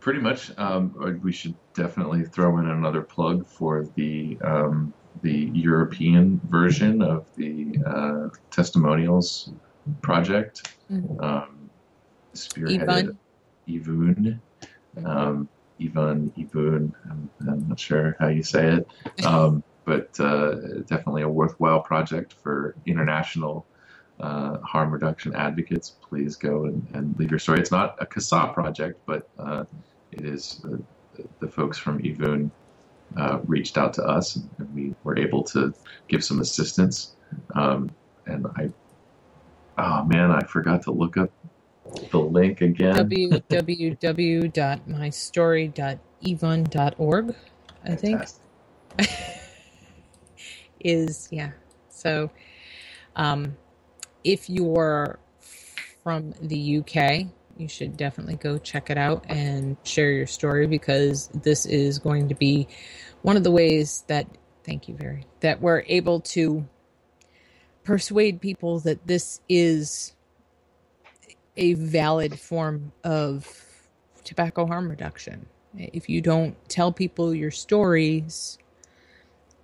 Pretty much, um, we should definitely throw in another plug for the um, the European version of the uh, testimonials project, Mhm. um, spearheaded Yvonne, um, Yvonne, Yvonne. I'm, I'm not sure how you say it, um, but uh, definitely a worthwhile project for international uh, harm reduction advocates. Please go and, and leave your story. It's not a CASAA project, but uh, it is uh, the folks from Yvonne uh, reached out to us, and we were able to give some assistance. Um, and I, oh man, I forgot to look up the link again. www.mystory.evon.org, I think. Is yeah. So um if you're from the uk you should definitely go check it out and share your story because this is going to be one of the ways that thank you very that we're able to persuade people that this is a valid form of tobacco harm reduction. If you don't tell people your stories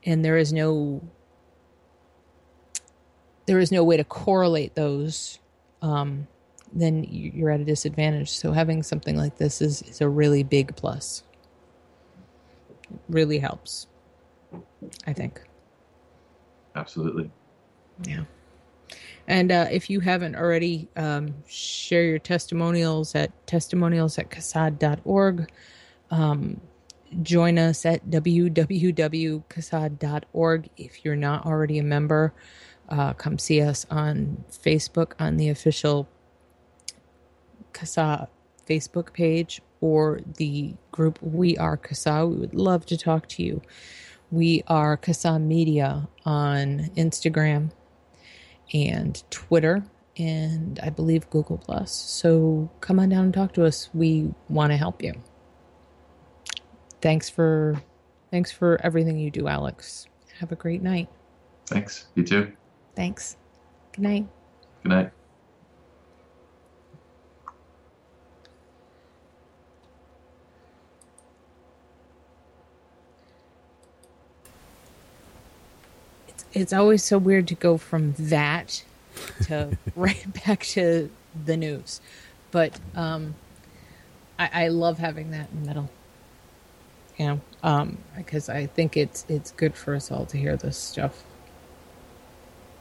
and there is no there is no way to correlate those, um, then you- you're at a disadvantage. So having something like this is, is a really big plus. it Really helps, I think. Absolutely. Yeah. And uh, if you haven't already, um, share your testimonials at testimonials at casaa.org. Um, join us at www.casaa.org. If you're not already a member, uh, come see us on Facebook on the official CASAA Facebook page or the group We Are CASAA. We would love to talk to you. We are CASAA Media on Instagram and Twitter and I believe Google Plus. So come on down and talk to us. We want to help you. Thanks for thanks for everything you do, Alex. Have a great night. Thanks. You too. Thanks. Good night. Good night. it's it's always so weird to go from that to <laughs> right back to the news but um i i love having that in the middle you know um because i think it's it's good for us all to hear this stuff.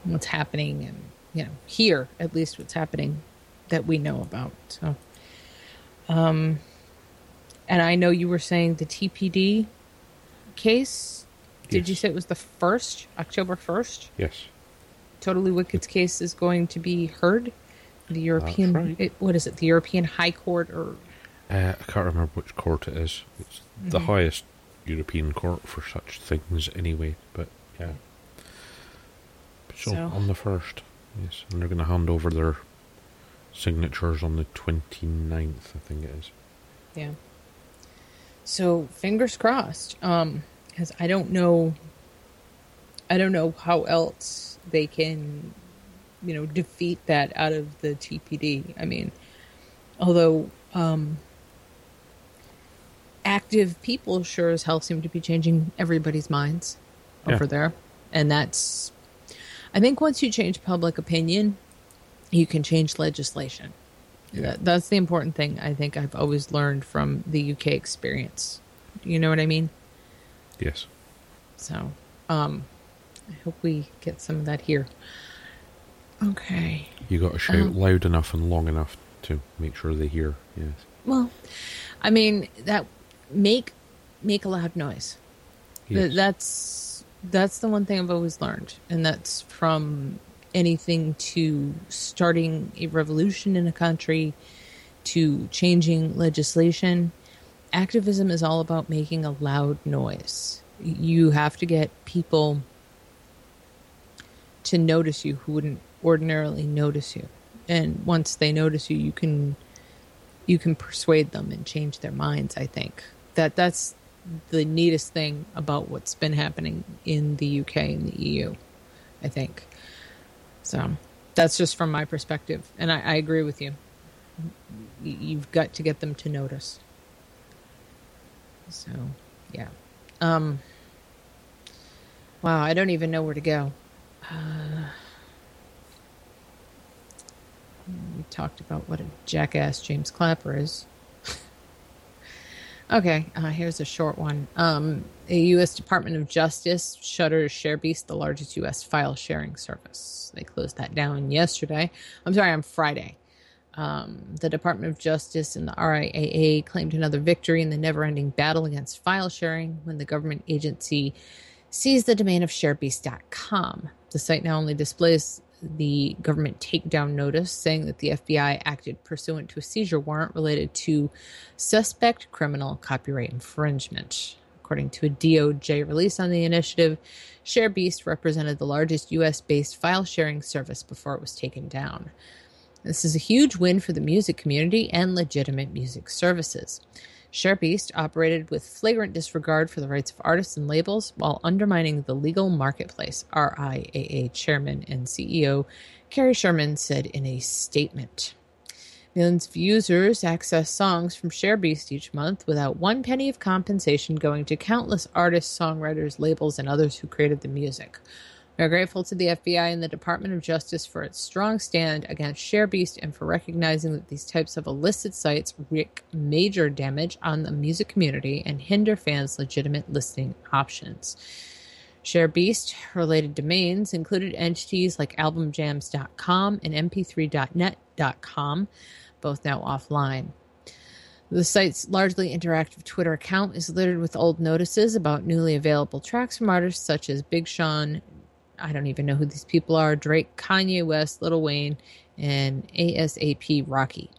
What's happening and you know hear at least what's happening that we know about so. Um and i know you were saying the tpd case. Did you say it was the first october 1st Yes. totally wicked's case is going to be heard. The european right. it, what is it? The european high court or Uh, I can't remember which court it is. It's the Mm-hmm. highest European court for such things, anyway. But yeah, so, So- on the first, yes, and they're going to hand over their signatures on the 29th, I think it is. yeah so fingers crossed um because i don't know i don't know how else they can you know defeat that out of the tpd i mean although um active people sure as hell seem to be changing everybody's minds Yeah. over there and that's i think once you change public opinion you can change legislation that, that's the important thing i think i've always learned from the uk experience you know what i mean Yes. so um i hope we get some of that here okay You got to shout Um, loud enough and long enough to make sure they hear. Yes. well i mean that make make a loud noise Yes. That's that's the one thing I've always learned, and that's from anything to starting a revolution in a country to changing legislation. Activism is all about making a loud noise. You have to get people to notice you who wouldn't ordinarily notice you, and once they notice you, you can you can persuade them and change their minds. I think that that's the neatest thing about what's been happening in the UK and the EU. I think so. That's just from my perspective, and I, I agree with you. You've got to get them to notice. So, yeah. Um. Wow, I don't even know where to go. Uh, we talked about what a jackass James Clapper is. Okay, uh, here's a short one. Um, a U.S. Department of Justice shutters ShareBeast, the largest U.S. file sharing service. They closed that down yesterday. I'm sorry, on Friday. Um, the Department of Justice and the RIAA claimed another victory in the never ending battle against file sharing when the government agency seized the domain of sharebeast.com. The site now only displays the government takedown notice saying that the FBI acted pursuant to a seizure warrant related to suspect criminal copyright infringement. According to a DOJ release on the initiative, ShareBeast represented the largest US based file sharing service before it was taken down. This is a huge win for the music community and legitimate music services. ShareBeast operated with flagrant disregard for the rights of artists and labels while undermining the legal marketplace, RIAA chairman and CEO Cary Sherman said in a statement. Millions of users access songs from ShareBeast each month without one penny of compensation going to countless artists, songwriters, labels, and others who created the music. We are grateful to the FBI and the Department of Justice for its strong stand against ShareBeast and for recognizing that these types of illicit sites wreak major damage on the music community and hinder fans' legitimate listening options. ShareBeast related domains included entities like albumjams.com and mp3.net.com, both now offline. The site's largely interactive Twitter account is littered with old notices about newly available tracks from artists such as Big Sean, I don't even know who these people are, Drake, Kanye West, Lil Wayne, and ASAP Rocky.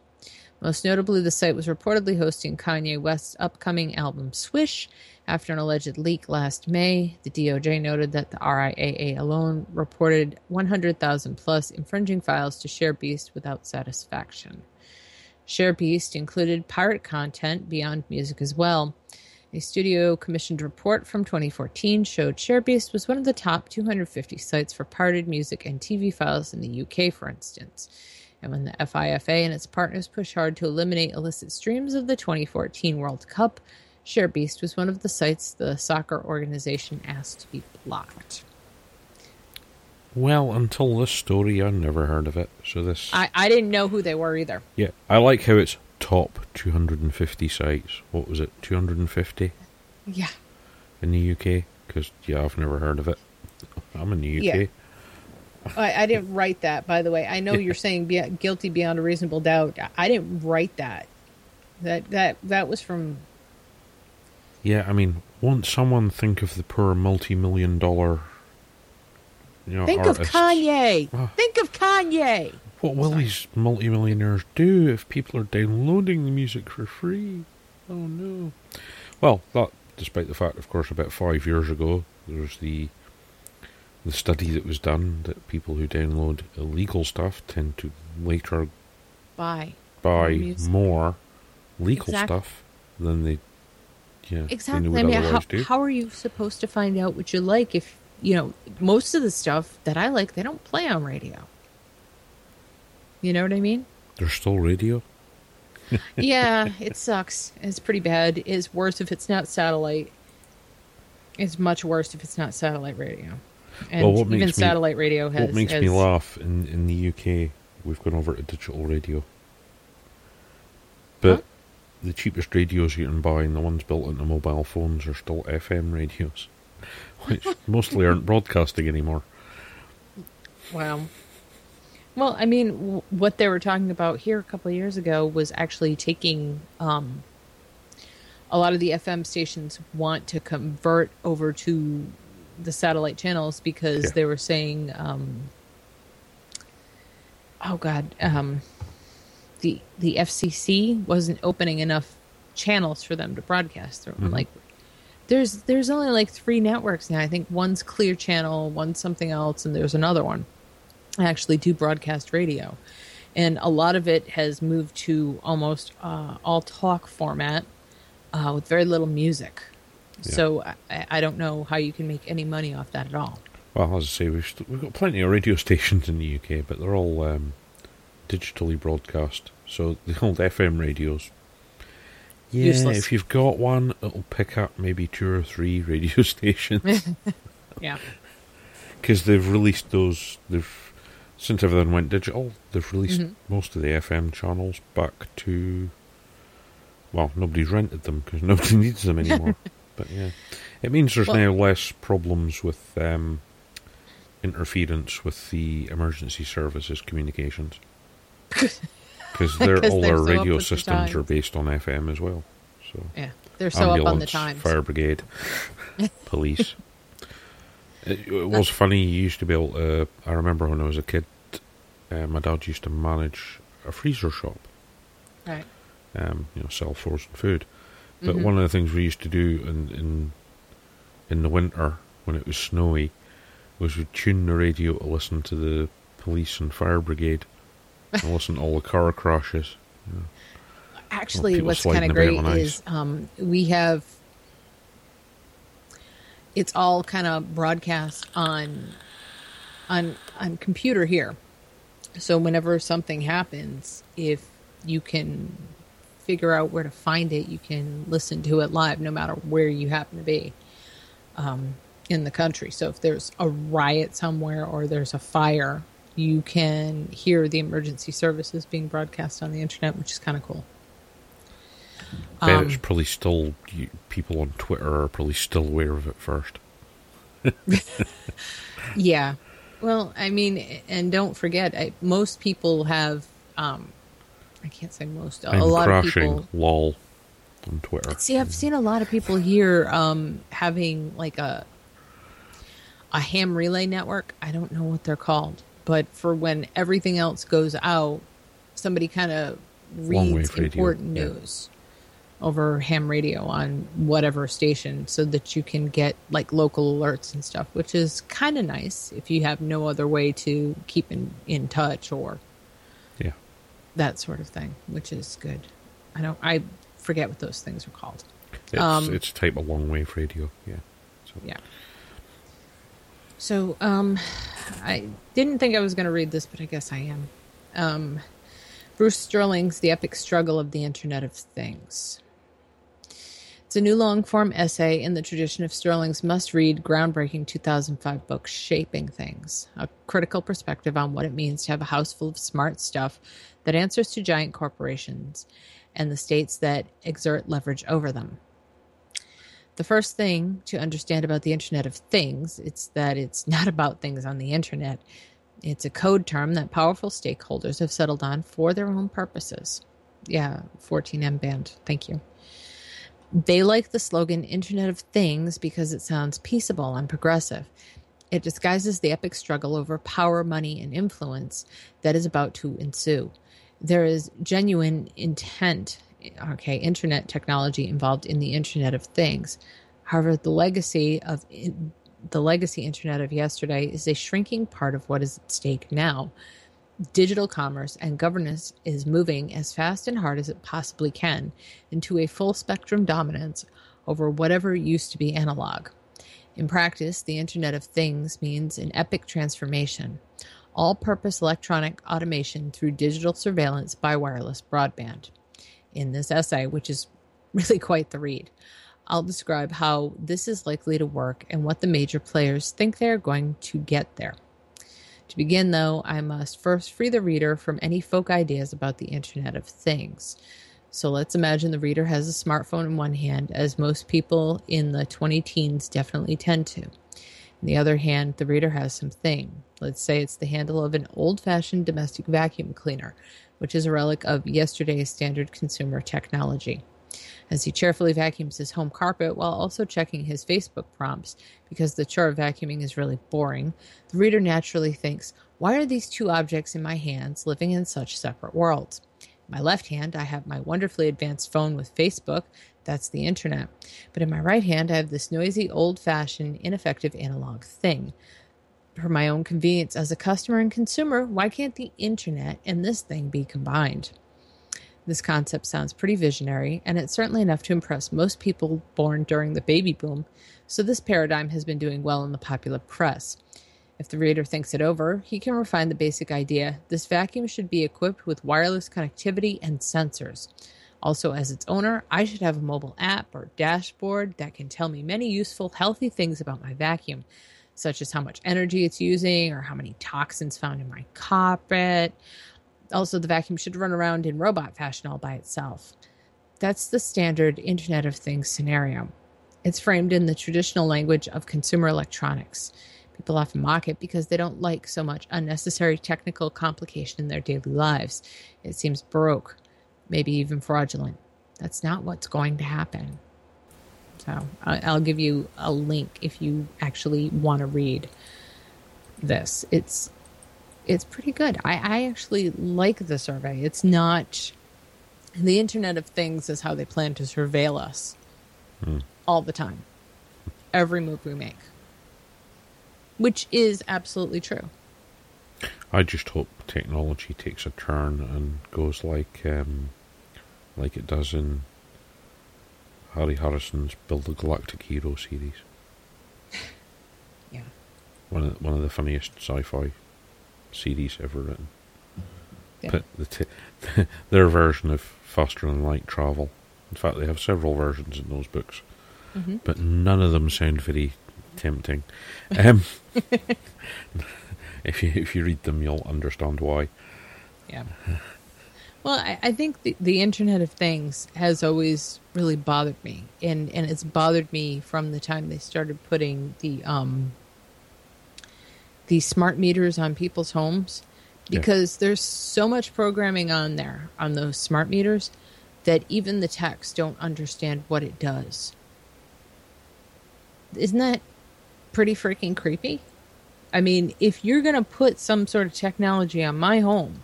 Most notably, the site was reportedly hosting Kanye West's upcoming album Swish. After an alleged leak last May, the DOJ noted that the RIAA alone reported 100,000 plus infringing files to ShareBeast without satisfaction. ShareBeast included pirate content beyond music as well. A studio commissioned report from 2014 showed ShareBeast was one of the top 250 sites for pirated music and TV files in the UK, for instance. And when the FIFA and its partners pushed hard to eliminate illicit streams of the 2014 World Cup, ShareBeast was one of the sites the soccer organization asked to be blocked. Well, until this story, I never heard of it. So this, I, I didn't know who they were either. yeah, I like how it's top 250 sites. What was it, 250 Yeah. in the UK? Because yeah, I've never heard of it. I'm in the UK. Yeah. I, I didn't write that, by the way. I know you're <laughs> saying be, guilty beyond a reasonable doubt. I didn't write that. That that that was from Yeah, I mean, won't someone think of the poor multi-million dollar, you know, Think artists? of Kanye. Ah. Think of Kanye. What will these multimillionaires do if people are downloading the music for free? Oh no. Well, that, despite the fact, of course, about five years ago, there was the the study that was done that people who download illegal stuff tend to later buy Music. more legal Exact- stuff than they yeah they Exactly. would I mean, how, do. how are you supposed to find out what you like if you know most of the stuff that I like they don't play on radio? You know what I mean? There's still radio. <laughs> yeah, it sucks. It's pretty bad. It's worse if it's not satellite. It's much worse if it's not satellite radio. And Well, what even makes me- satellite radio has. what makes has me laugh in in the UK, we've gone over to digital radio, but Huh? the cheapest radios you can buy and the ones built into mobile phones are still FM radios, <laughs> which mostly aren't broadcasting anymore. Wow. Well, I mean, w- what they were talking about here a couple of years ago was actually taking um, a lot of the FM stations want to convert over to the satellite channels because Yeah. they were saying, um, oh God, um, the the FCC wasn't opening enough channels for them to broadcast Mhm. Like, there's there's only like three networks now. I think one's Clear Channel, one's something else, and there's another one. I actually do broadcast radio, and a lot of it has moved to almost uh, all talk format uh, with very little music. So I, I don't know how you can make any money off that at all. Well, as I say, we've st- we've got plenty of radio <laughs> stations in the UK, but they're all um, digitally broadcast. So the <laughs> old FM radios. Yeah, Useless. if you've got one, it'll pick up maybe two or three <laughs> radio stations. Yeah. because they've released those. They've since everything went digital, they've released Mhm. most of the FM channels back to. Well, nobody's rented them because <laughs> nobody needs them anymore. <laughs> but yeah, it means there's Well- now less problems with um, interference with the emergency services communications <laughs> because their 'Cause all they're their so radio systems are based on FM as well. So Yeah. They're so up on the ambulance, times. fire brigade, police. It, it was funny. You used to be able to. I remember when I was a kid, uh, my dad used to manage a freezer shop. Right. Um, you know, sell frozen food. But Mhm. one of the things we used to do in in in the winter when it was snowy was we'd tune the radio to listen to the police and fire brigade and <laughs> listen to all the car crashes. Actually, what's kind of great is um, we have it's all kind of broadcast on on on computer here. So whenever something happens, if you can figure out where to find it. You can listen to it live no matter where you happen to be um, in the country. So if there's a riot somewhere or there's a fire, you can hear the emergency services being broadcast on the internet, which is kind of cool. Um, it's probably still people on Twitter are probably still aware of it first. <laughs> Yeah. Well, I mean, and don't forget, I, most people have. Um, I can't say most. A I'm lot of people. lol on Twitter. See, I've seen a lot of people here um, having like a a ham relay network. I don't know what they're called, but for when everything else goes out, somebody kind of reads important yeah. news over ham radio on whatever station so that you can get like local alerts and stuff, which is kind of nice if you have no other way to keep in, in touch or Yeah. that sort of thing, which is good. I don't, I forget what those things are called. It's, um, it's type of long wave radio. Yeah. So, Yeah. So, um, I didn't think I was going to read this, but I guess I am. Um, Bruce Sterling's The Epic Struggle of the Internet of Things. It's a new long form essay in the tradition of Sterling's must read, groundbreaking 2005 book, Shaping Things, a critical perspective on what it means to have a house full of smart stuff that answers to giant corporations and the states that exert leverage over them. The first thing to understand about the Internet of Things it's that it's not about things on the internet. It's a code term that powerful stakeholders have settled on for their own purposes. Yeah, 14M band. Thank you. They like the slogan Internet of Things because it sounds peaceable and progressive. It disguises the epic struggle over power, money, and influence that is about to ensue. There is genuine intent, okay, internet technology involved in the Internet of Things. However, the legacy of the legacy internet of yesterday is a shrinking part of what is at stake now. Digital commerce and governance is moving as fast and hard as it possibly can into a full spectrum dominance over whatever used to be analog. In practice, the Internet of Things means an epic transformation all purpose electronic automation through digital surveillance by wireless broadband. In this essay, which is <laughs> really quite the read, I'll describe how this is likely to work and what the major players think they're going to get there. To begin, though, I must first free the reader from any folk ideas about the Internet of Things. So let's imagine the reader has a smartphone in one hand, as most people in the 20 teens definitely tend to. On the other hand, the reader has something. Let's say it's the handle of an old fashioned domestic vacuum cleaner, which is a relic of yesterday's standard consumer technology. As he cheerfully vacuums his home carpet while also checking his Facebook prompts, because the chore of vacuuming is really boring, the reader naturally thinks, Why are these two objects in my hands living in such separate worlds? In my left hand, I have my wonderfully advanced phone with Facebook. That's the internet. But in my right hand, I have this noisy, old fashioned, ineffective analog thing. For my own convenience as a customer and consumer, why can't the internet and this thing be combined? This concept sounds pretty visionary, and it's certainly enough to impress most people born during the baby boom, so this paradigm has been doing well in the popular press. If the reader thinks it over, he can refine the basic idea this vacuum should be equipped with wireless connectivity and sensors. Also, as its owner, I should have a mobile app or dashboard that can tell me many useful, healthy things about my vacuum, such as how much energy it's using or how many toxins found in my carpet. Also, the vacuum should run around in robot fashion all by itself. That's the standard Internet of Things scenario. It's framed in the traditional language of consumer electronics. People often mock it because they don't like so much unnecessary technical complication in their daily lives. It seems baroque, maybe even fraudulent. That's not what's going to happen. So I'll give you a link if you actually want to read this. It's it's pretty good. I, I actually like the survey. It's not the Internet of Things is how they plan to surveil us all the time, every move we make, which is absolutely true. I just hope technology takes a turn and goes like um, like it does in Harry Harrison's Bill the Galactic Hero series. <laughs> Yeah. One of one of the funniest sci-fi series ever written. Yeah. But the t- <laughs> their version of faster than light travel. In fact, they have several versions in those books, Mm-hmm. but none of them sound very tempting. Um, <laughs> <laughs> if you if you read them, you'll understand why. Yeah. Well, I, I think the, the Internet of Things has always really bothered me, and and it's bothered me from the time they started putting the um the smart meters on people's homes, Yeah. because there's so much programming on there on those smart meters that even the techs don't understand what it does. Isn't that pretty freaking creepy? I mean, if you're going to put some sort of technology on my home,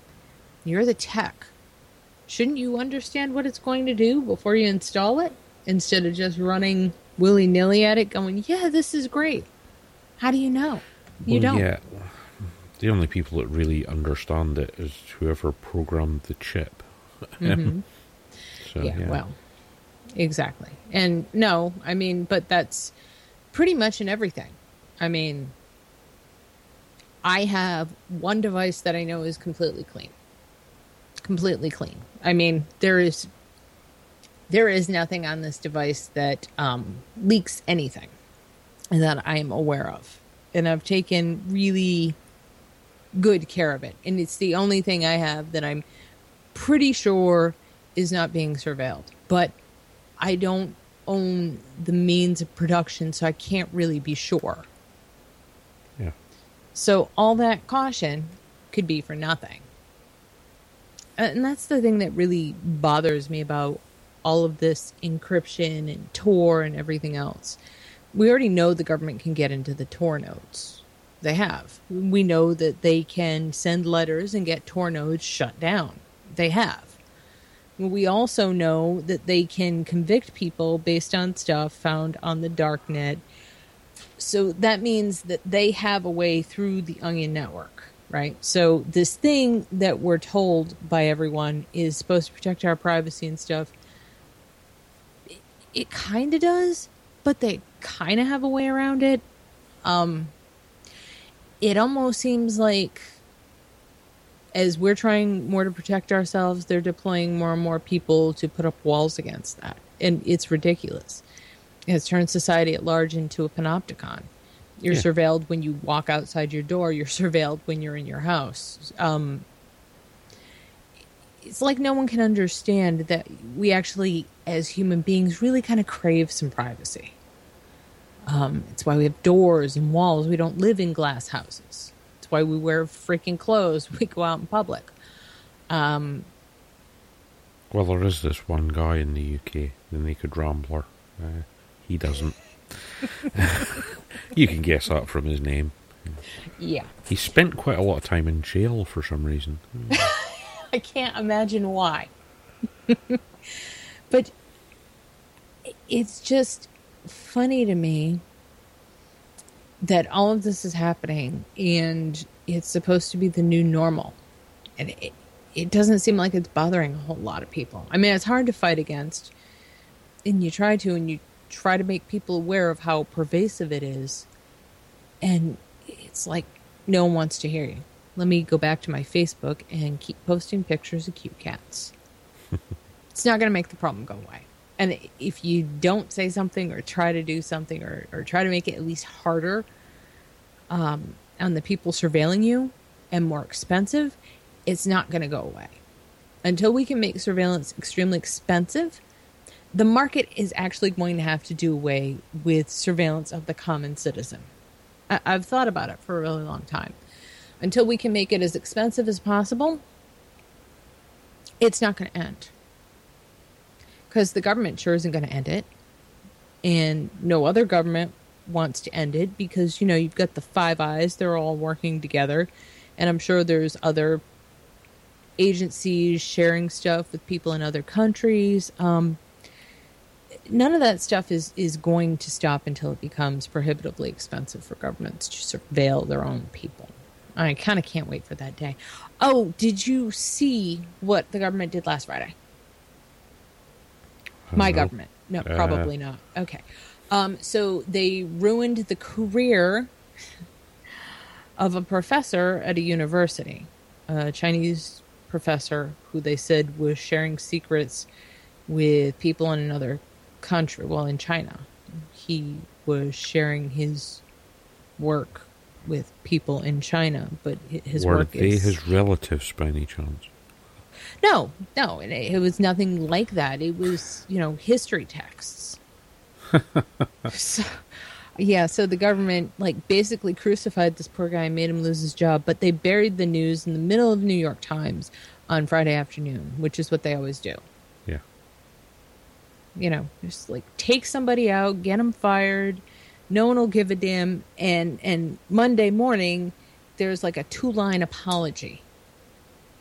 you're the tech. Shouldn't you understand what it's going to do before you install it instead of just running willy nilly at it, going, yeah, this is great? How do you know? You Well, don't. Yeah, the only people that really understand it is whoever programmed the chip. <laughs> Mhm. So yeah, yeah, well, exactly. And no, I mean, but that's pretty much in everything. I mean, I have one device that I know is completely clean. Completely clean. I mean, there is there is nothing on this device that um, leaks anything that I am aware of, and I've taken really good care of it. And it's the only thing I have that I'm pretty sure is not being surveilled. But I don't own the means of production, so I can't really be sure. yeah. So all that caution could be for nothing. Uh, and that's the thing that really bothers me about all of this encryption and Tor and everything else. We already know the government can get into the Tor nodes. They have. We know that they can send letters and get Tor nodes shut down. They have. We also know that they can convict people based on stuff found on the dark net so that means that they have a way through the onion network right so this thing that we're told by everyone is supposed to protect our privacy and stuff it, it kind of does but they kind of have a way around it um it almost seems like as we're trying more to protect ourselves they're deploying more and more people to put up walls against that and it's ridiculous It has turned society at large into a panopticon. You're Yeah. surveilled when you walk outside your door. You're surveilled when you're in your house. Um, it's like no one can understand that we actually, as human beings, really kind of crave some privacy. Um, it's why we have doors and walls. We don't live in glass houses. It's why we wear freaking clothes. <laughs> We go out in public. Um, Well, there is this one guy in the UK, the Naked Rambler. Uh, he doesn't. <laughs> you can guess that from his name. yeah. He spent quite a lot of time in jail for some reason. <laughs> I can't imagine why. but it's just funny to me that all of this is happening and it's supposed to be the new normal. And it, it doesn't seem like it's bothering a whole lot of people. I mean, it's hard to fight against, and you try to, and you try to make people aware of how pervasive it is. And it's like no one wants to hear you. Let me go back to my Facebook and keep posting pictures of cute cats. <laughs> it's not going to make the problem go away. And if you don't say something or try to do something or, or try to make it at least harder um, on the people surveilling you and more expensive, it's not going to go away. Until we can make surveillance extremely expensive, the market is actually going to have to do away with surveillance of the common citizen. I- I've thought about it for a really long time. Until we can make it as expensive as possible, it's not going to end. Because the government sure isn't going to end it. And no other government wants to end it because, you know, you've got the Five Eyes, they're all working together. And I'm sure there's other agencies sharing stuff with people in other countries. Um, none of that stuff is is going to stop until it becomes prohibitively expensive for governments to surveil their own people. I kind of can't wait for that day. Oh, did you see what the government did last Friday? My No. government. No, Uh. probably not. Okay. Um, so they ruined the career of a professor at a university, a Chinese professor who they said was sharing secrets with people in another country, well, in China. He was sharing his work with people in China, but hi- his Were work they is his relatives by any chance? No, no, it, it was nothing like that. It was, you know, history texts. <laughs> so, yeah, so the government like basically crucified this poor guy and made him lose his job, but they buried the news in the middle of New York Times on Friday afternoon, which is what they always do. Yeah. You know, just like take somebody out, get them fired. No one will give a damn. And and Monday morning, there's like a two-line apology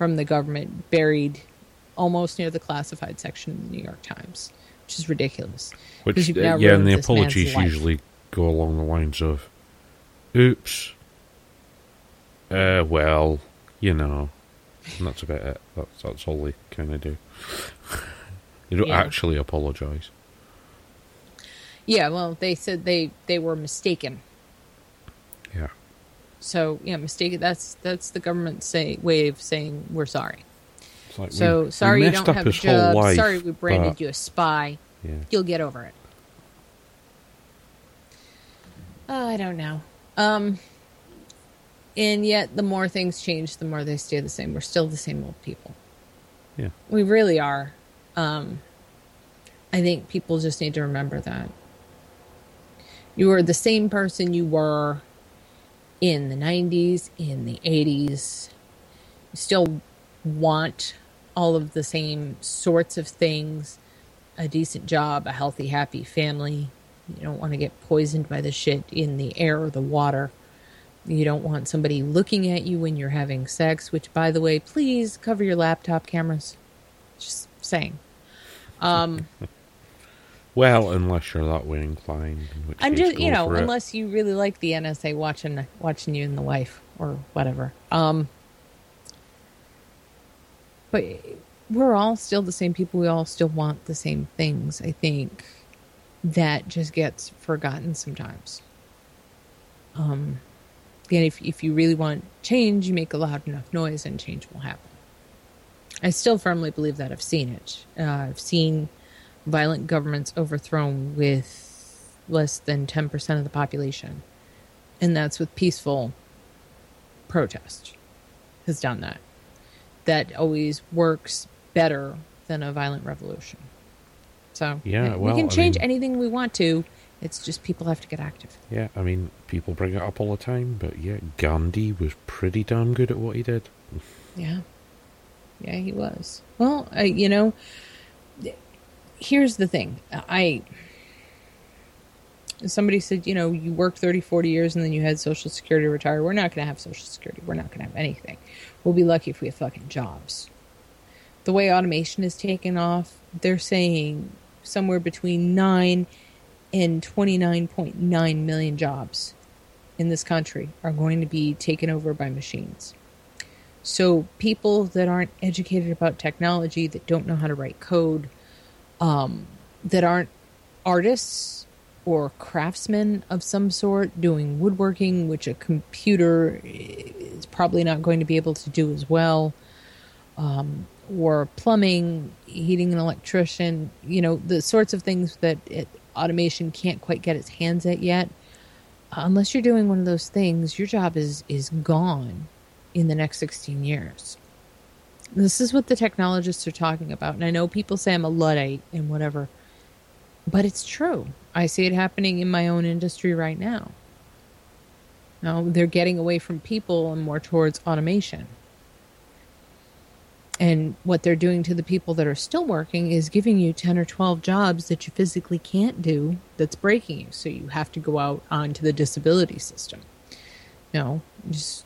from the government buried almost near the classified section of the New York Times, which is ridiculous. Which, uh, yeah, and the apologies usually go along the lines of, "Oops, uh, well, you know," and that's about it. That's that's all they kind of do. <laughs> they don't Yeah. actually apologize. Yeah, well, they said they they were mistaken. So yeah, mistake. That's that's the government's say way of saying we're sorry. like So we, we sorry you don't have a job. life, sorry we branded but- you a spy. Yeah, You'll get over it. Uh, I don't know. Um, and yet, the more things change, the more they stay the same. We're still the same old people. yeah. We really are. Um, I think people just need to remember that. You are the same person you were in the 90s, in the 80s. You still want all of the same sorts of things a decent job, a healthy, happy family. You don't want to get poisoned by the shit in the air or the water. You don't want somebody looking at you when you're having sex, which, by the way, please cover your laptop cameras. Just saying. Um, <laughs> Well, unless you're that way inclined, in which I'm just, you know, for it. unless you really like the NSA watching watching you and the wife or whatever. Um, but we're all still the same people. We all still want the same things. I think that just gets forgotten sometimes. Um, and if if you really want change, you make a loud enough noise, and change will happen. I still firmly believe that. I've seen it. Uh, I've seen violent governments overthrown with less than 10% of the population. And that's with peaceful protest has done that. That always works better than a violent revolution. So Yeah, we well, can I change mean- anything we want to. It's just people have to get active. Yeah, I mean, people bring it up all the time, but yeah, Gandhi was pretty damn good at what he did. Yeah. Yeah, he was. Well, I, you know, here's the thing. I somebody said, you know, you worked 30, 40 years and then you had social security retire. We're not going to have social security. We're not going to have anything. We'll be lucky if we have fucking jobs. The way automation is taken off, they're saying somewhere between 9 and 29.9 million jobs in this country are going to be taken over by machines. So people that aren't educated about technology, that don't know how to write code, um, that aren't artists or craftsmen of some sort doing woodworking, which a computer is probably not going to be able to do as well, um, or plumbing, heating, and electrician, you know, the sorts of things that it, automation can't quite get its hands at yet. Unless you're doing one of those things, your job is is gone in the next 16 years. This is what the technologists are talking about. And I know people say I'm a Luddite and whatever, but it's true. I see it happening in my own industry right now. Now they're getting away from people and more towards automation. And what they're doing to the people that are still working is giving you 10 or 12 jobs that you physically can't do that's breaking you. So you have to go out onto the disability system. Know, just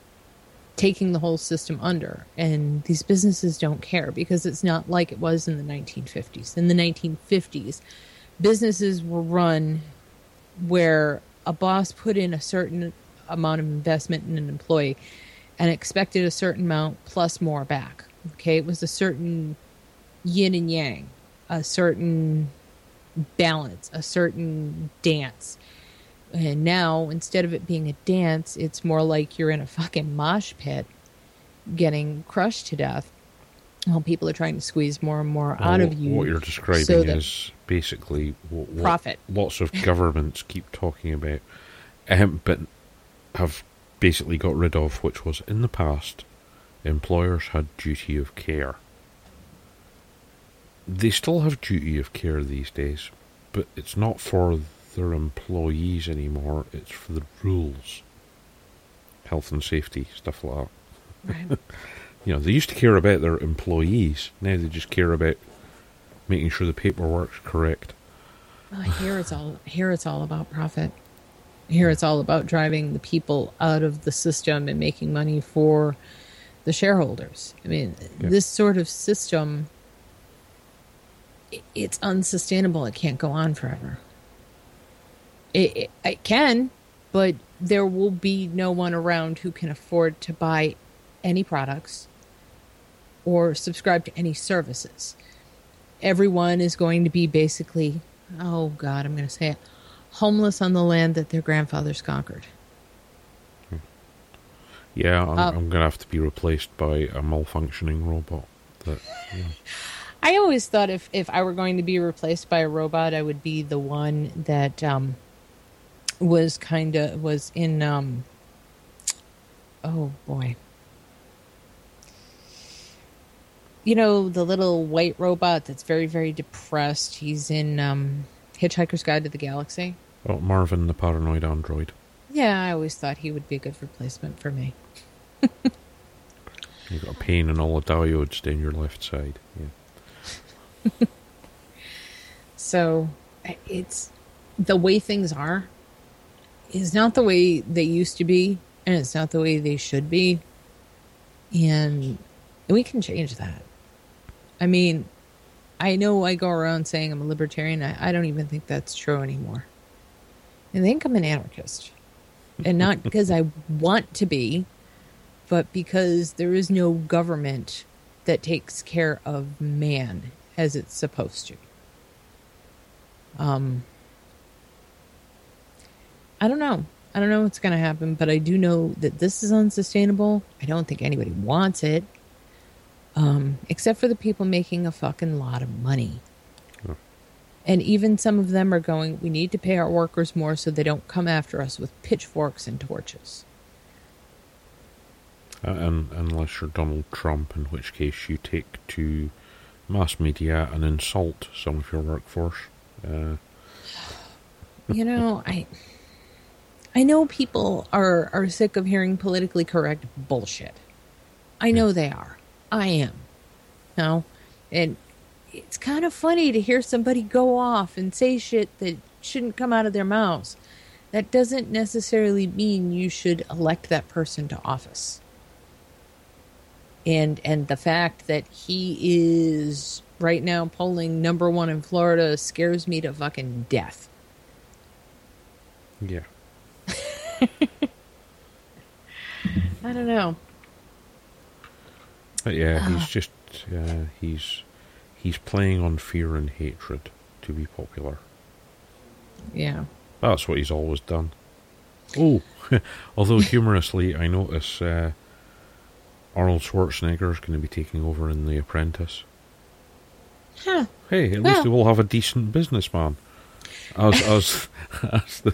taking the whole system under. And these businesses don't care because it's not like it was in the 1950s. In the 1950s, businesses were run where a boss put in a certain amount of investment in an employee and expected a certain amount plus more back. Okay, it was a certain yin and yang, a certain balance, a certain dance. And now, instead of it being a dance, it's more like you're in a fucking mosh pit getting crushed to death. well, people are trying to squeeze more and more out Well, of you. What you're describing so is basically what, what Profit. lots of governments keep talking about, um, but have basically got rid of, which was in the past, employers had duty of care. They still have duty of care these days, but it's not for their employees anymore, it's for the rules. Health and safety, stuff like that. Right. <laughs> You know, they used to care about their employees. Now they just care about making sure the paperwork's correct. Well, here it's all here it's all about profit. Here it's all about driving the people out of the system and making money for the shareholders. I mean, Yeah. this sort of system it's unsustainable. It can't go on forever. It, it, it can, but there will be no one around who can afford to buy any products or subscribe to any services everyone is going to be basically, oh God, I'm going to say it, homeless on the land that their grandfathers conquered. Yeah, I'm, Uh, I'm going to have to be replaced by a malfunctioning robot. That, know, <laughs> I always thought if, if I were going to be replaced by a robot, I would be the one that um, was kind of was in. Um, oh boy, you know the little white robot that's very very depressed. He's in um, Hitchhiker's Guide to the Galaxy. oh, Marvin the paranoid android. Yeah, I always thought he would be a good replacement for me. <laughs> You've got a pain in all the diodes down your left side. Yeah. <laughs> So it's the way things are is not the way they used to be, and it's not the way they should be. And we can change that. I mean, I know I go around saying I'm a libertarian. I, I don't even think that's true anymore. I think I'm an anarchist. And not <laughs> because I want to be, but because there is no government that takes care of man as it's supposed to. Um, I don't know. I don't know what's going to happen, but I do know that this is unsustainable. I don't think anybody wants it, um, except for the people making a fucking lot of money. Yeah. And even some of them are going, we need to pay our workers more so they don't come after us with pitchforks and torches. Uh, and unless you're Donald Trump, in which case you take to mass media and insult some of your workforce. Uh, you know, I I know people are are sick of hearing politically correct bullshit. I know they are. I am. No. And it's kind of funny to hear somebody go off and say shit that shouldn't come out of their mouths. That doesn't necessarily mean you should elect that person to office. And and the fact that he is right now polling number 1 in Florida scares me to fucking death. yeah. <laughs> I don't know. But yeah, Ah. he's just uh, he's he's playing on fear and hatred to be popular. Yeah. That's what he's always done. Oh, <laughs> although humorously, I notice uh, Arnold Schwarzenegger is going to be taking over in The Apprentice. Huh. Hey, at Well- least we'll have a decent businessman as as <laughs> as the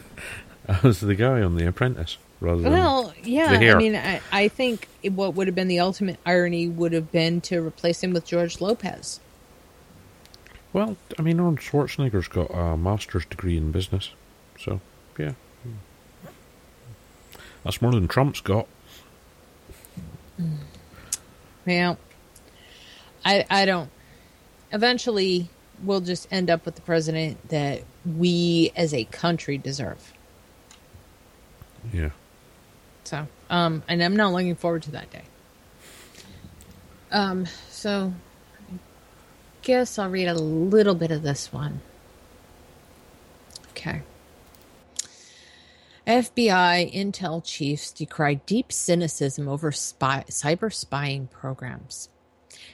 <laughs> as the guy on The Apprentice, rather than Well, yeah. I mean, I, I think it- what would have been the ultimate irony would have been to replace him with George Lopez. Well, I mean, Arnold Schwarzenegger's got a master's degree in business, so yeah, that's more than Trump's got. Mm. Yeah. I I don't. Eventually, we'll just end up with the president that we as a country deserve. Yeah, So, um, and I'm not looking forward to that day. Um, so I guess I'll read a little bit of this one. Okay. FBI intel chiefs decry deep cynicism over spy, cyber spying programs.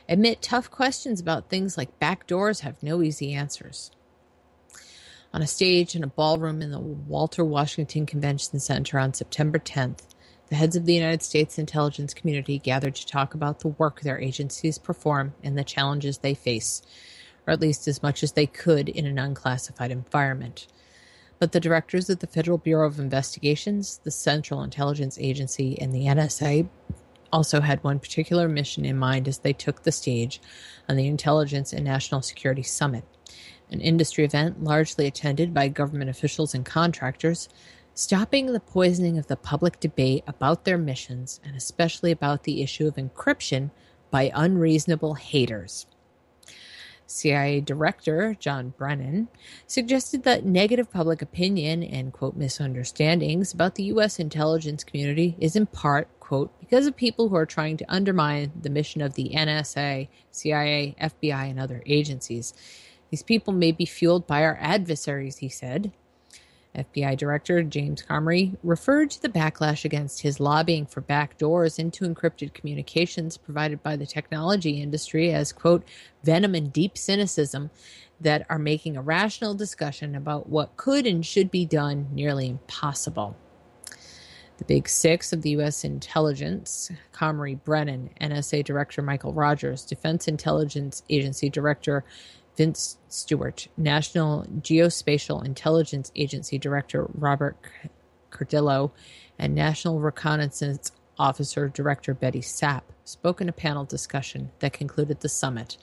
Admit tough questions about things like backdoors have no easy answers. On a stage in a ballroom in the Walter Washington Convention Center on September 10th, The heads of the United States intelligence community gathered to talk about the work their agencies perform and the challenges they face, or at least as much as they could in an unclassified environment. But the directors of the Federal Bureau of Investigations, the Central Intelligence Agency, and the NSA also had one particular mission in mind as they took the stage on the Intelligence and National Security Summit, an industry event largely attended by government officials and contractors, stopping the poisoning of the public debate about their missions and especially about the issue of encryption by unreasonable haters. CIA Director John Brennan suggested that negative public opinion and, quote, misunderstandings about the U.S. intelligence community is in part, quote, because of people who are trying to undermine the mission of the NSA, CIA, FBI, and other agencies. These people may be fueled by our adversaries, he said. FBI Director James Comey referred to the backlash against his lobbying for backdoors into encrypted communications provided by the technology industry as, quote, venom and deep cynicism that are making a rational discussion about what could and should be done nearly impossible. The Big Six of the U.S. intelligence Comey Brennan, NSA Director Michael Rogers, Defense Intelligence Agency Director Vince Stewart, National Geospatial Intelligence Agency Director Robert Cardillo, and National Reconnaissance Officer Director Betty Sapp spoke in a panel discussion that concluded the summit.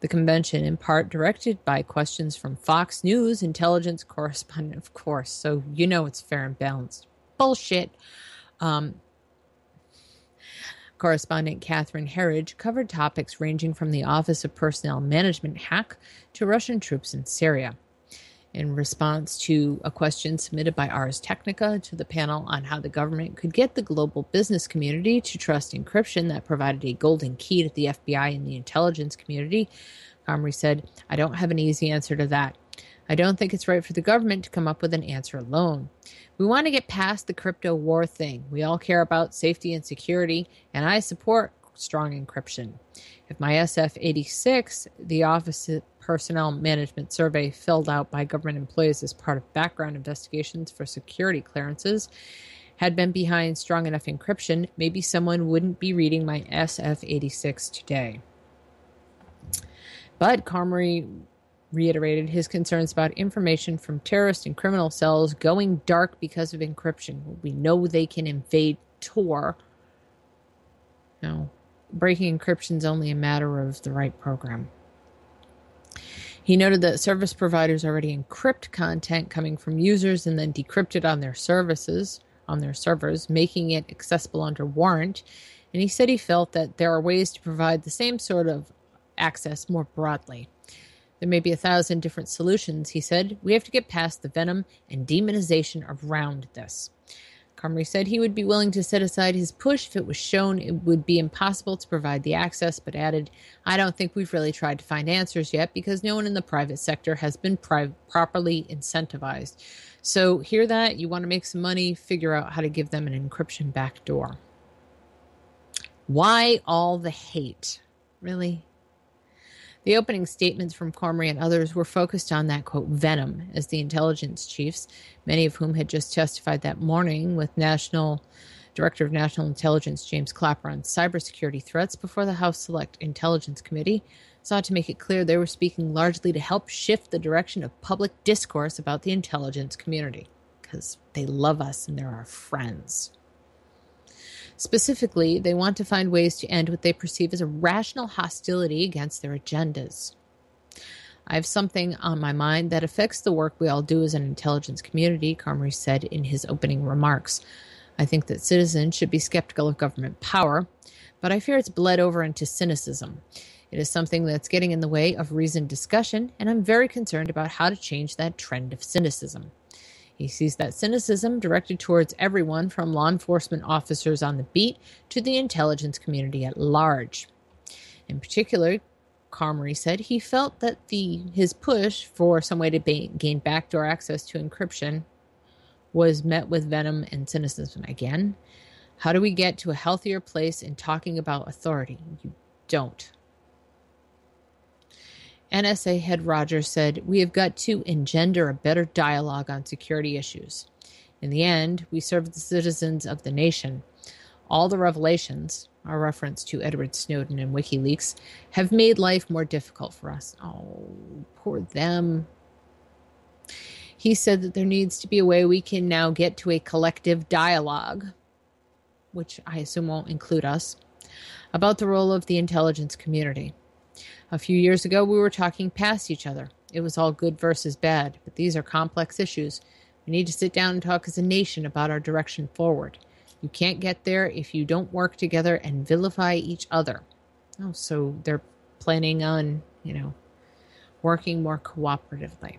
The convention, in part directed by questions from Fox News intelligence correspondent, of course, so you know it's fair and balanced. Bullshit. Um, Correspondent Catherine Herridge covered topics ranging from the Office of Personnel Management hack to Russian troops in Syria. In response to a question submitted by Ars Technica to the panel on how the government could get the global business community to trust encryption that provided a golden key to the FBI and the intelligence community, Comey said, I don't have an easy answer to that. I don't think it's right for the government to come up with an answer alone. We want to get past the crypto war thing. We all care about safety and security, and I support strong encryption. If my SF 86, the Office of Personnel Management Survey filled out by government employees as part of background investigations for security clearances, had been behind strong enough encryption, maybe someone wouldn't be reading my SF 86 today. But Comey reiterated his concerns about information from terrorist and criminal cells going dark because of encryption. We know they can invade Tor. No, breaking encryption is only a matter of the right program. He noted that service providers already encrypt content coming from users and then decrypt it on their services, on their servers, making it accessible under warrant. And he said he felt that there are ways to provide the same sort of access more broadly. There may be a thousand different solutions, he said. We have to get past the venom and demonization around this. Comey said he would be willing to set aside his push if it was shown it would be impossible to provide the access, but added, I don't think we've really tried to find answers yet because no one in the private sector has been pri- properly incentivized. So, hear that? You want to make some money? Figure out how to give them an encryption backdoor. Why all the hate? Really? The opening statements from Comey and others were focused on that quote venom as the intelligence chiefs, many of whom had just testified that morning with National Director of National Intelligence James Clapper on cybersecurity threats before the House Select Intelligence Committee, sought to make it clear they were speaking largely to help shift the direction of public discourse about the intelligence community because they love us and they're our friends. Specifically, they want to find ways to end what they perceive as a rational hostility against their agendas. I have something on my mind that affects the work we all do as an intelligence community, Comey said in his opening remarks. I think that citizens should be skeptical of government power, but I fear it's bled over into cynicism. It is something that's getting in the way of reasoned discussion, and I'm very concerned about how to change that trend of cynicism. He sees that cynicism directed towards everyone from law enforcement officers on the beat to the intelligence community at large. In particular, Comey said he felt that the his push for some way to ba- gain backdoor access to encryption was met with venom and cynicism again. How do we get to a healthier place in talking about authority? You don't. NSA head Rogers said, We have got to engender a better dialogue on security issues. In the end, we serve the citizens of the nation. All the revelations, our reference to Edward Snowden and WikiLeaks, have made life more difficult for us. Oh, poor them. He said that there needs to be a way we can now get to a collective dialogue, which I assume won't include us, about the role of the intelligence community. A few years ago, we were talking past each other. It was all good versus bad, but these are complex issues. We need to sit down and talk as a nation about our direction forward. You can't get there if you don't work together and vilify each other. Oh, so they're planning on, you know, working more cooperatively.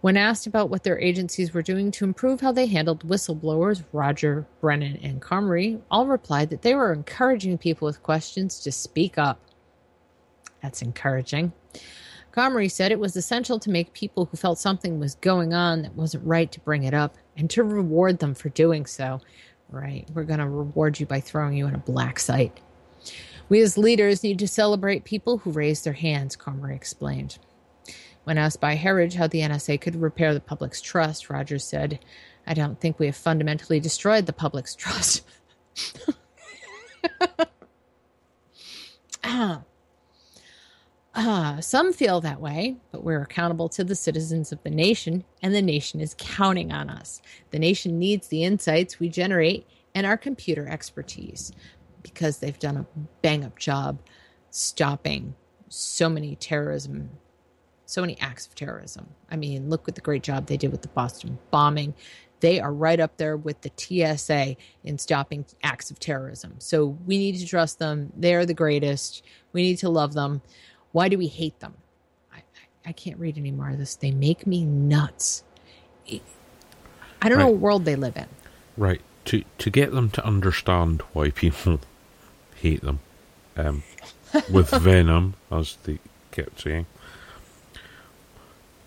When asked about what their agencies were doing to improve how they handled whistleblowers, Roger, Brennan, and Comey all replied that they were encouraging people with questions to speak up. That's encouraging. Comey said it was essential to make people who felt something was going on that wasn't right to bring it up and to reward them for doing so. Right, we're going to reward you by throwing you in a black site. We as leaders need to celebrate people who raise their hands, Comey explained. When asked by Herridge how the NSA could repair the public's trust, Rogers said, I don't think we have fundamentally destroyed the public's <laughs> trust. <laughs> ah. Ah, some feel that way, but we're accountable to the citizens of the nation, and the nation is counting on us. The nation needs the insights we generate and our computer expertise because they've done a bang up job stopping so many terrorism, so many acts of terrorism. I mean, look at the great job they did with the Boston bombing. They are right up there with the TSA in stopping acts of terrorism. So we need to trust them. They're the greatest. We need to love them. Why do we hate them? I, I, can't read any more of this. They make me nuts. I don't know what world they live in. Right. To to get them to understand why people <laughs> hate them, um, with <laughs> venom, as they kept saying,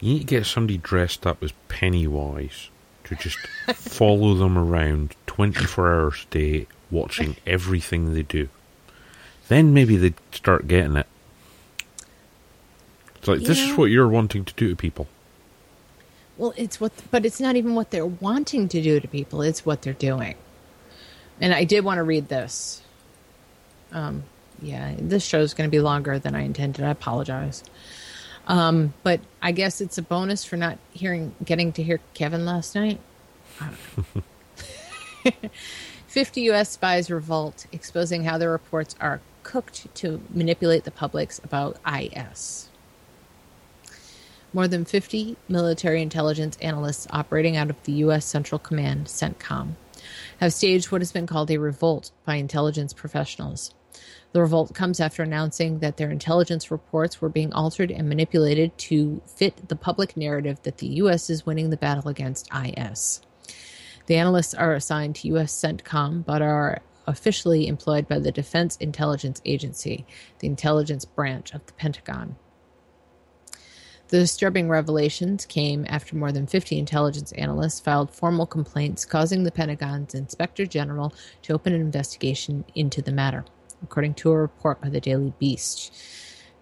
you need to get somebody dressed up as Pennywise to just <laughs> follow them around twenty four hours a day, watching everything they do. Then maybe they'd start getting it. It's like this Yeah. is what you're wanting to do to people. Well, it's what, but it's not even what they're wanting to do to people. It's what they're doing. And I did want to read this. Um, yeah, this show is going to be longer than I intended. I apologize. Um, but I guess it's a bonus for not hearing, getting to hear Kevin last night. I don't know. <laughs> 50 U.S. spies revolt, exposing how their reports are cooked to manipulate the publics about IS. More than 50 military intelligence analysts operating out of the U.S. Central Command, CENTCOM, have staged what has been called a revolt by intelligence professionals. The revolt comes after announcing that their intelligence reports were being altered and manipulated to fit the public narrative that the U.S. is winning the battle against IS. The analysts are assigned to U.S. CENTCOM but are officially employed by the Defense Intelligence Agency, the intelligence branch of the Pentagon. The disturbing revelations came after more than 50 intelligence analysts filed formal complaints, causing the Pentagon's Inspector General to open an investigation into the matter, according to a report by the Daily Beast.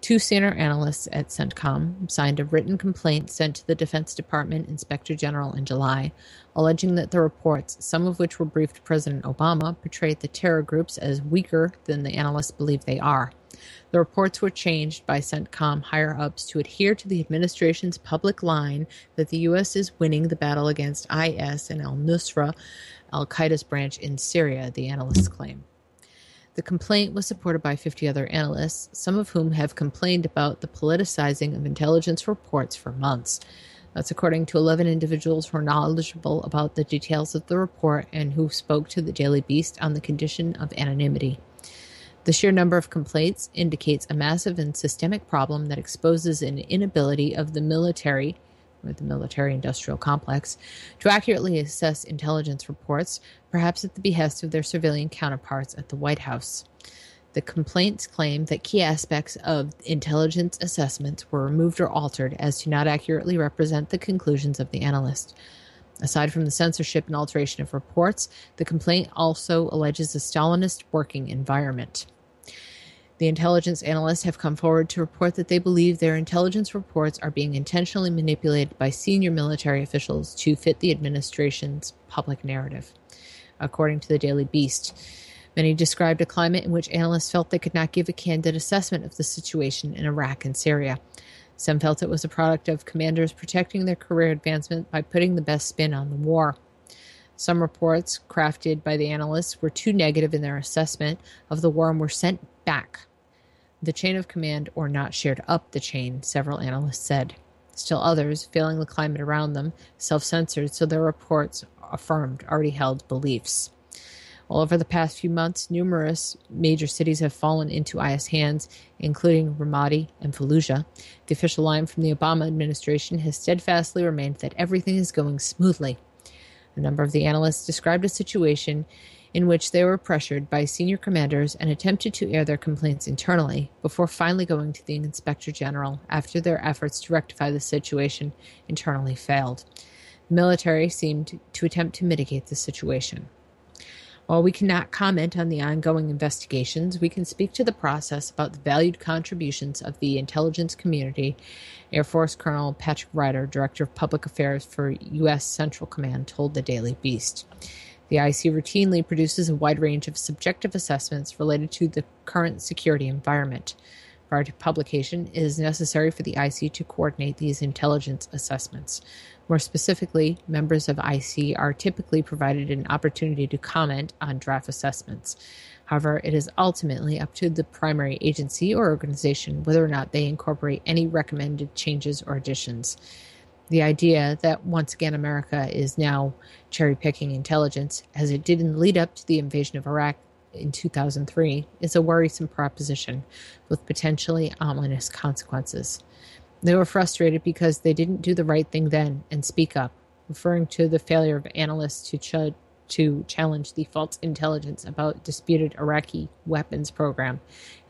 Two senior analysts at CENTCOM signed a written complaint sent to the Defense Department Inspector General in July, alleging that the reports, some of which were briefed President Obama, portrayed the terror groups as weaker than the analysts believe they are. The reports were changed by CENTCOM higher ups to adhere to the administration's public line that the U.S. is winning the battle against IS and al Nusra, Al Qaeda's branch in Syria, the analysts claim. The complaint was supported by 50 other analysts, some of whom have complained about the politicizing of intelligence reports for months. That's according to 11 individuals who are knowledgeable about the details of the report and who spoke to the Daily Beast on the condition of anonymity. The sheer number of complaints indicates a massive and systemic problem that exposes an inability of the military, or the military industrial complex, to accurately assess intelligence reports, perhaps at the behest of their civilian counterparts at the White House. The complaints claim that key aspects of intelligence assessments were removed or altered as to not accurately represent the conclusions of the analyst. Aside from the censorship and alteration of reports, the complaint also alleges a Stalinist working environment. The intelligence analysts have come forward to report that they believe their intelligence reports are being intentionally manipulated by senior military officials to fit the administration's public narrative. According to the Daily Beast, Many described a climate in which analysts felt they could not give a candid assessment of the situation in Iraq and Syria. Some felt it was a product of commanders protecting their career advancement by putting the best spin on the war. Some reports, crafted by the analysts, were too negative in their assessment of the war and were sent back. The chain of command, or not shared up the chain, several analysts said. Still others, feeling the climate around them, self censored so their reports affirmed already held beliefs. All over the past few months, numerous major cities have fallen into IS hands, including Ramadi and Fallujah. The official line from the Obama administration has steadfastly remained that everything is going smoothly. A number of the analysts described a situation in which they were pressured by senior commanders and attempted to air their complaints internally before finally going to the inspector general after their efforts to rectify the situation internally failed. The military seemed to attempt to mitigate the situation. While we cannot comment on the ongoing investigations, we can speak to the process about the valued contributions of the intelligence community. Air Force Colonel Patrick Ryder, Director of Public Affairs for U.S. Central Command, told the Daily Beast. The IC routinely produces a wide range of subjective assessments related to the current security environment. Prior to publication, it is necessary for the IC to coordinate these intelligence assessments. More specifically, members of IC are typically provided an opportunity to comment on draft assessments. However, it is ultimately up to the primary agency or organization whether or not they incorporate any recommended changes or additions. The idea that once again America is now cherry picking intelligence, as it did in the lead up to the invasion of Iraq in 2003, is a worrisome proposition with potentially ominous consequences. They were frustrated because they didn't do the right thing then and speak up, referring to the failure of analysts to, ch- to challenge the false intelligence about disputed Iraqi weapons program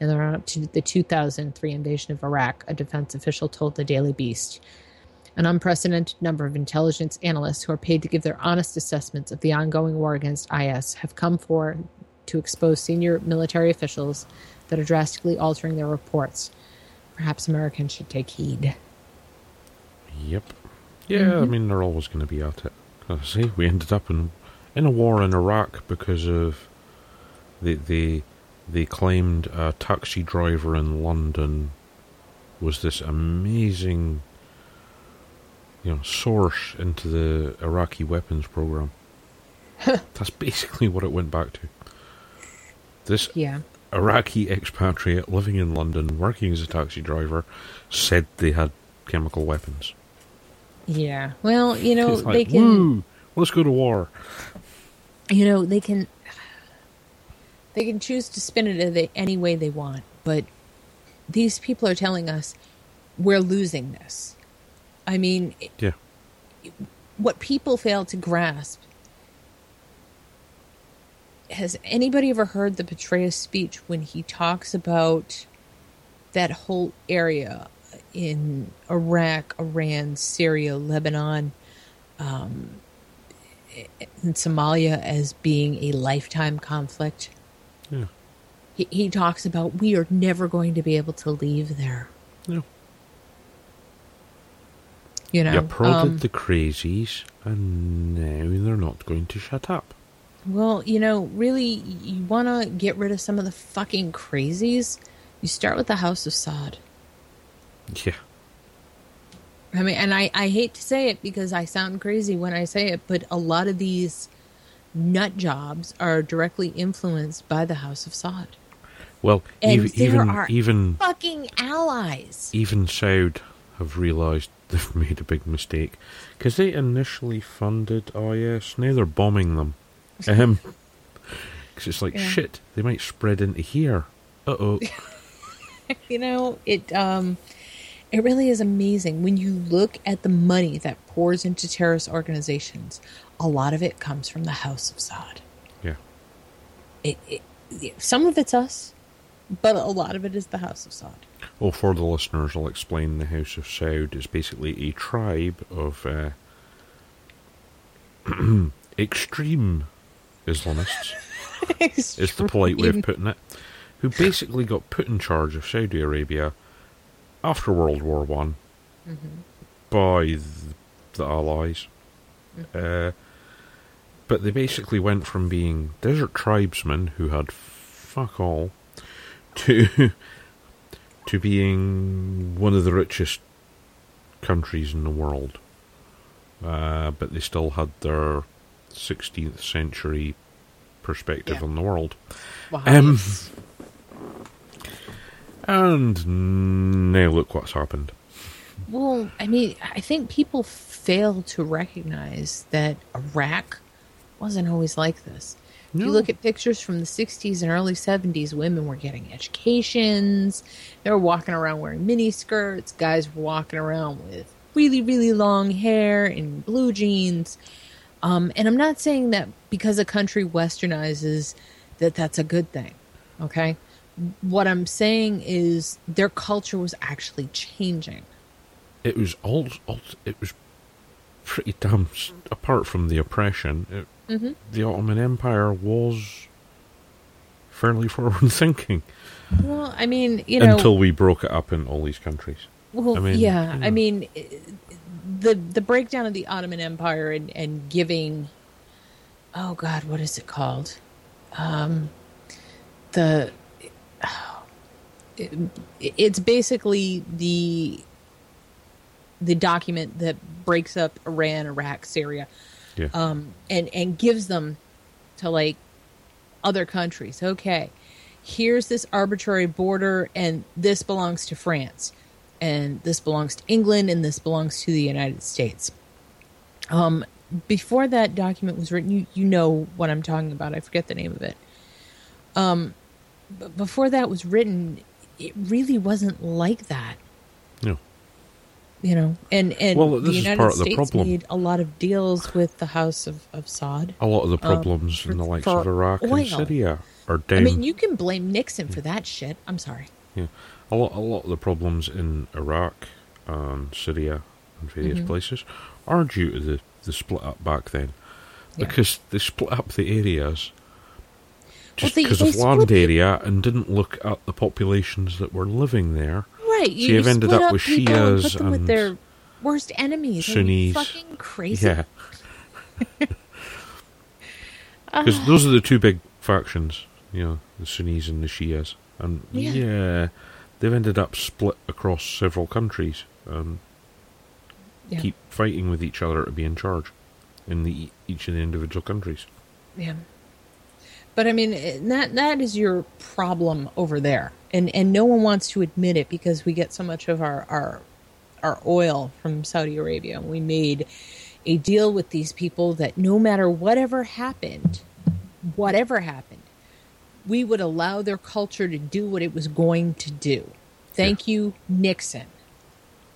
in the run up to the 2003 invasion of Iraq, a defense official told the Daily Beast. An unprecedented number of intelligence analysts who are paid to give their honest assessments of the ongoing war against IS have come forward to expose senior military officials that are drastically altering their reports. Perhaps Americans should take heed. Yep. Yeah, I mean they're always going to be at it. Uh, see, we ended up in in a war in Iraq because of the the they claimed a taxi driver in London was this amazing you know source into the Iraqi weapons program. <laughs> That's basically what it went back to. This Yeah. Iraqi expatriate living in London, working as a taxi driver, said they had chemical weapons. Yeah. Well, you <laughs> know, like, they can Woo, let's go to war. you know, they can they can choose to spin it any- any way they want, but these people are telling us we're losing this. I mean, Yeah. what people fail to grasp has anybody ever heard the Petraeus speech when he talks about that whole area in Iraq, Iran, Syria, Lebanon, um, and Somalia as being a lifetime conflict? Yeah. He, he talks about we are never going to be able to leave there. Yeah. You know, you prodded um, the crazies, and now they're not going to shut up. Well, you know, really, you want to get rid of some of the fucking crazies? You start with the House of Saud. Yeah. I mean, and I, I hate to say it because I sound crazy when I say it, but a lot of these nut jobs are directly influenced by the House of Saud. Well, And even are- even Fucking allies. even Saud have realised <laughs> they've made a big mistake because they initially funded IS. Now they're bombing them. Um, because it's like Yeah. shit. They might spread into here. Uh oh. <laughs> you know it um it really is amazing when you look at the money that pours into terrorist organizations a lot of it comes from the house of Saud yeah. it, it some of it's us but a lot of it is the house of Saud Well, for the listeners, I'll explain the House of Saud is basically a tribe of uh, <clears throat> extreme Islamists, <laughs> is the polite way of putting it, who basically got put in charge of Saudi Arabia after World War One by the, the Allies. Uh, but they basically went from being desert tribesmen who had fuck all to <laughs> to being one of the richest countries in the world. Uh, but they still had their 16th century perspective Yeah. on the world. Wow. Um, and now look what's happened. Well, I mean, I think people fail to recognize that Iraq wasn't always like this. If you look at pictures from the 60s and early 70s, women were getting educations. They were walking around wearing mini skirts. Guys were walking around with really, really long hair and blue jeans. Um, and I'm not saying that because a country westernizes that that's a good thing. Okay. What I'm saying is their culture was actually changing. It was all, all it was pretty damn. Apart from the oppression, it, Mhm. the Ottoman Empire was fairly forward <laughs> thinking Well, I mean, you know, until we broke it up in all these countries. well, I mean, yeah, you I mean, the the breakdown of the Ottoman Empire and and giving, oh God, what is it called? Um, the it, it's basically the the document that breaks up Iran, Iraq, Syria, Yeah. um, and and gives them to like other countries. Okay, here's this arbitrary border, and this belongs to France, and this belongs to England, and this belongs to the United States. Um, before that document was written, you you know what I'm talking about. I forget the name of it. Um, but before that was written, it really wasn't like that. You know, and and Well, the United part of the States problem. made a lot of deals with the House of, of Saud. A lot of the problems for- in the likes of Iraq oil. and Syria are down. I mean, you can blame Nixon for that shit. I'm sorry. Yeah, a lot, a lot of the problems in Iraq and Syria and various Mm-hmm. places are due to the, the split up back then, Yeah. because they split up the areas just because they of land area and didn't look at the populations that were living there. Right. So you've ended split up with and Shias put them with and their worst enemies. You Sunnis. fucking crazy. Yeah, <laughs> because those are the two big factions. You know, the Sunnis and the Shias, and Yeah. yeah, they've ended up split across several countries. Um, Yeah. keep fighting with each other to be in charge in the each of the individual countries. Yeah. But I mean, that that is your problem over there, and and no one wants to admit it because we get so much of our our our oil from Saudi Arabia. We made a deal with these people that no matter whatever happened, whatever happened, we would allow their culture to do what it was going to do. Thank you, Nixon.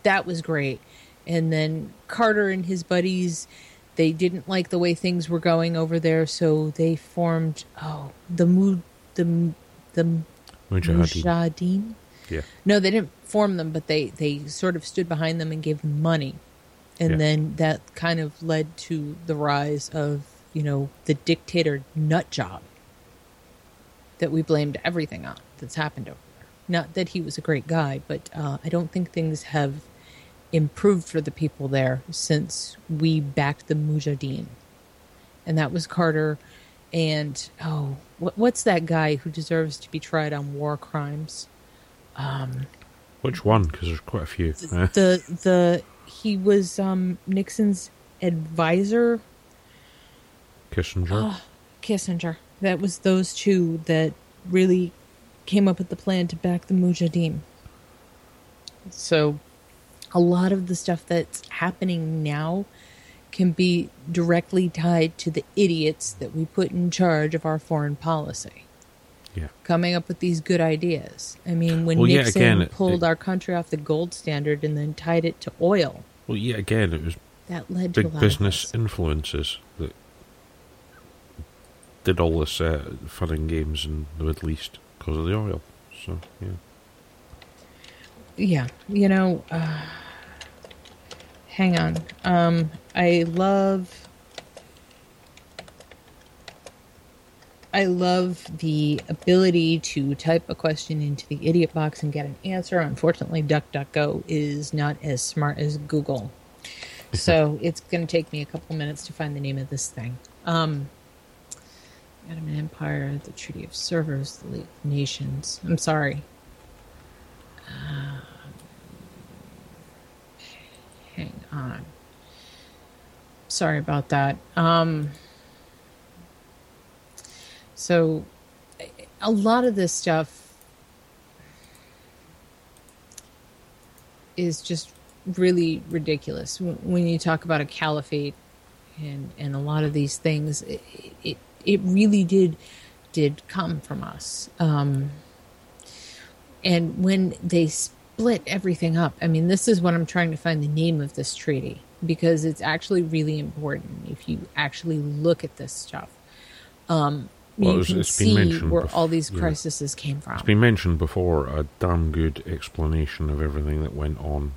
That was great. And then Carter and his buddies, they didn't like the way things were going over there, so they formed oh the Mu the the Mujahideen. Yeah, No, they didn't form them, but they they sort of stood behind them and gave them money, and Yeah. then that kind of led to the rise of you know the dictator nut job that we blamed everything on that's happened over there. Not that he was a great guy, but uh, I don't think things have improved for the people there since we backed the Mujahideen, and that was Carter. And oh, what, what's that guy who deserves to be tried on war crimes? Um, which one? Because there's quite a few. Eh? the the he was um Nixon's advisor Kissinger. Kissinger that was those two that really came up with the plan to back the Mujahideen so a lot of the stuff that's happening now can be directly tied to the idiots that we put in charge of our foreign policy yeah, coming up with these good ideas. I mean, when Well, yeah, Nixon again, pulled it- our country off the gold standard and then tied it to oil, well, yeah. Again, it was that led to big lot business influences that did all this uh, fun and games in the Middle East because of the oil. So yeah, Yeah, you know, uh, hang on. Um, I love. I love the ability to type a question into the idiot box and get an answer. Unfortunately, DuckDuckGo is not as smart as Google. <laughs> So it's going to take me a couple minutes to find the name of this thing. Um, Ottoman Empire, the Treaty of Sèvres, the League of Nations. I'm sorry. Um, hang on. Sorry about that. Um, so, a lot of this stuff is just really ridiculous When- you talk about a caliphate and and a lot of these things. It it, it really did did come from us. Um, and when they split everything up, I mean, this is what I'm trying to find the name of this treaty because it's actually really important if you actually look at this stuff. Um, Well, you it's- can it's see mentioned where bef- all these yeah. crises came from. It's been mentioned before, a damn good explanation of everything that went on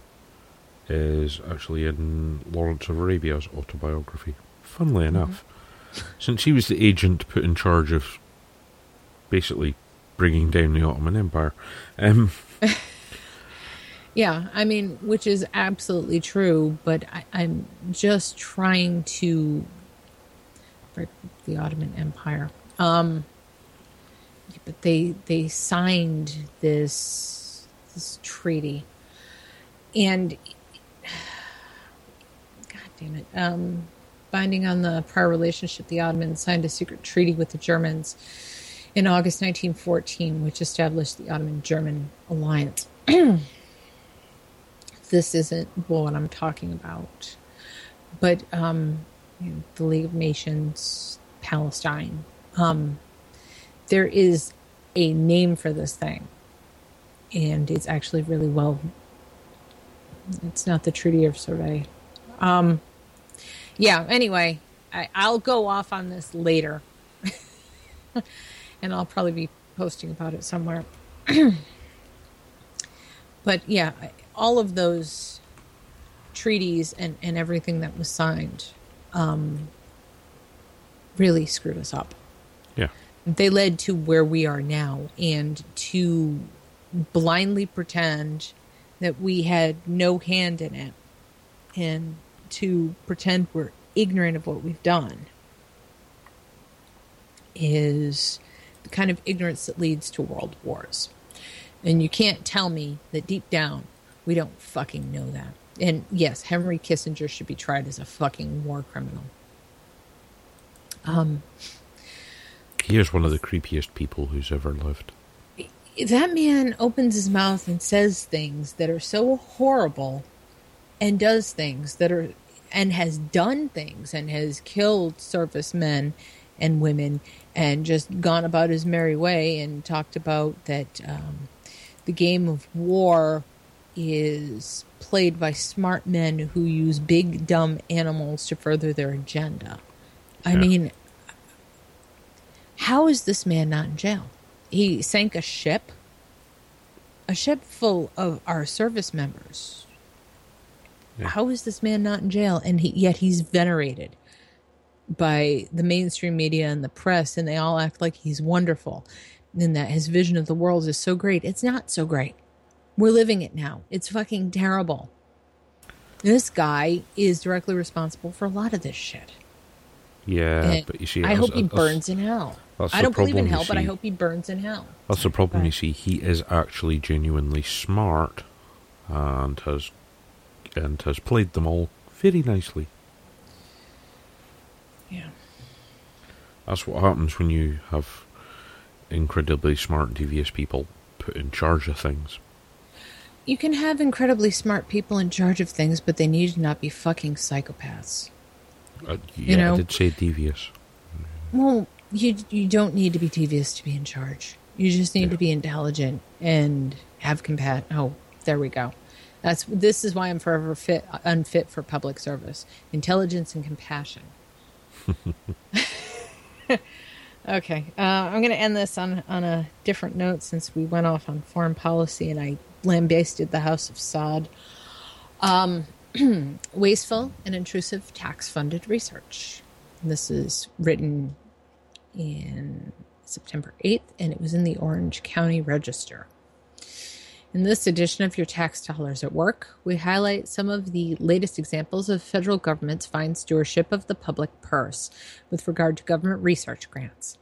is actually in Lawrence of Arabia's autobiography. Funnily Mm-hmm. enough, since he was the agent put in charge of basically bringing down the Ottoman Empire, um, <laughs> Yeah, I mean, which is absolutely true, but I, I'm just trying to break the Ottoman Empire. Um, but they they signed this this treaty, and God damn it, um, binding on the prior relationship, the Ottomans signed a secret treaty with the Germans in August 1914, which established the Ottoman-German alliance <clears throat> this isn't what I'm talking about. But um, you know, the League of Nations, Palestine, um, there is a name for this thing, and it's actually really well. It's not the Treaty of Survey. Um, yeah. Anyway, I, I'll go off on this later, <laughs> and I'll probably be posting about it somewhere. <clears throat> but yeah, all of those treaties and, and everything that was signed um, really screwed us up. yeah, They led to where we are now, and to blindly pretend that we had no hand in it, and to pretend we're ignorant of what we've done, is the kind of ignorance that leads to world wars. And you can't tell me that deep down we don't fucking know that. And yes, Henry Kissinger should be tried as a fucking war criminal. Um, he is one of the creepiest people who's ever lived. that man opens his mouth and says things that are so horrible and does things that are and has done things and has killed servicemen and women and just gone about his merry way and talked about that um, the game of war is played by smart men who use big dumb animals to further their agenda. I Yeah. mean, how is this man not in jail? He sank a ship, a ship full of our service members. Yeah. How is this man not in jail? And he, yet he's venerated by the mainstream media and the press, and they all act like he's wonderful and that his vision of the world is so great. It's not so great. We're living it now. It's fucking terrible. This guy is directly responsible for a lot of this shit. Yeah, And but you see, I hope he burns in hell. I don't believe in hell, but I hope he burns in hell. That's the problem. You see, he is actually genuinely smart, and has and has played them all very nicely. Yeah. That's what happens when you have incredibly smart and devious people put in charge of things. You can have incredibly smart people in charge of things, but they need to not be fucking psychopaths. Uh, yeah, know- I did say devious. Well, you you don't need to be devious to be in charge. You just need Yeah. to be intelligent and have compassion. Oh, there we go. That's this is why I'm forever fit unfit for public service. Intelligence and compassion. <laughs> okay, uh, I'm going to end this on on a different note since we went off on foreign policy and I lambasted the House of Saud. Um, <clears throat> wasteful and intrusive tax-funded research. This is written in September 8th, and it was in the Orange County Register. In this edition of Your Tax Dollars at Work, we highlight some of the latest examples of federal government's fine stewardship of the public purse with regard to government research grants.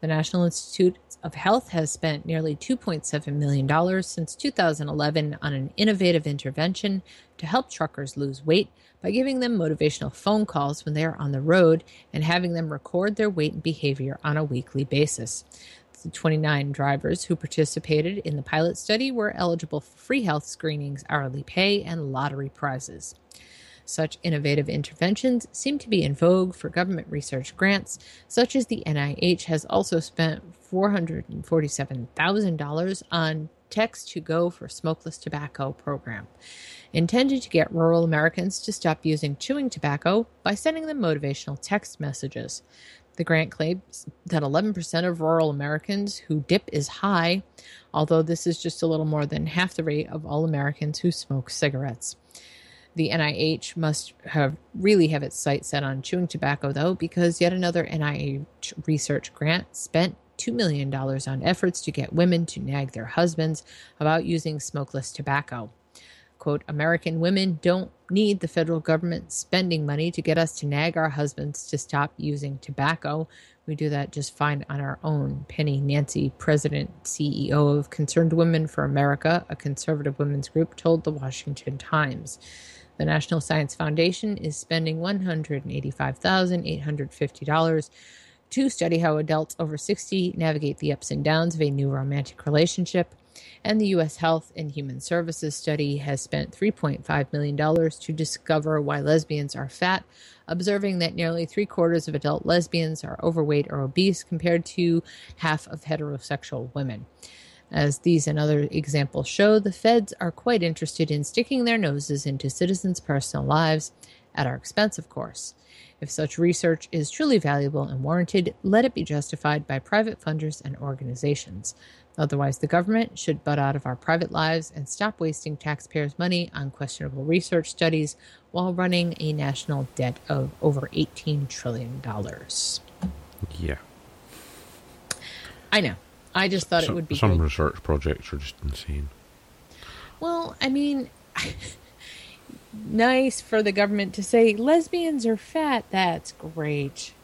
The National Institute of Health has spent nearly $2.7 million since 2011 on an innovative intervention to help truckers lose weight by giving them motivational phone calls when they are on the road and having them record their weight and behavior on a weekly basis. The 29 drivers who participated in the pilot study were eligible for free health screenings, hourly pay, and lottery prizes. Such innovative interventions seem to be in vogue for government research grants, such as the NIH has also spent $447,000 on Text to Go for Smokeless Tobacco program, intended to get rural Americans to stop using chewing tobacco by sending them motivational text messages. The grant claims that 11% of rural Americans who dip is high, although this is just a little more than half the rate of all Americans who smoke cigarettes. The NIH must have really have its sights set on chewing tobacco, though, because yet another NIH research grant spent $2 million on efforts to get women to nag their husbands about using smokeless tobacco. Quote, American women don't need the federal government spending money to get us to nag our husbands to stop using tobacco. We do that just fine on our own. Penny Nancy, president, CEO of Concerned Women for America, a conservative women's group, told the Washington Times. The National Science Foundation is spending $185,850 to study how adults over 60 navigate the ups and downs of a new romantic relationship. And the U.S. Health and Human Services Study has spent $3.5 million to discover why lesbians are fat, observing that nearly three quarters of adult lesbians are overweight or obese compared to half of heterosexual women. As these and other examples show, the feds are quite interested in sticking their noses into citizens' personal lives, at our expense, of course. If such research is truly valuable and warranted, let it be justified by private funders and organizations. Otherwise, the government should butt out of our private lives and stop wasting taxpayers' money on questionable research studies while running a national debt of over $18 trillion. Yeah. I know. I just thought it would be some good. research projects are just insane. Well, I mean, <laughs> nice for the government to say lesbians are fat. That's great.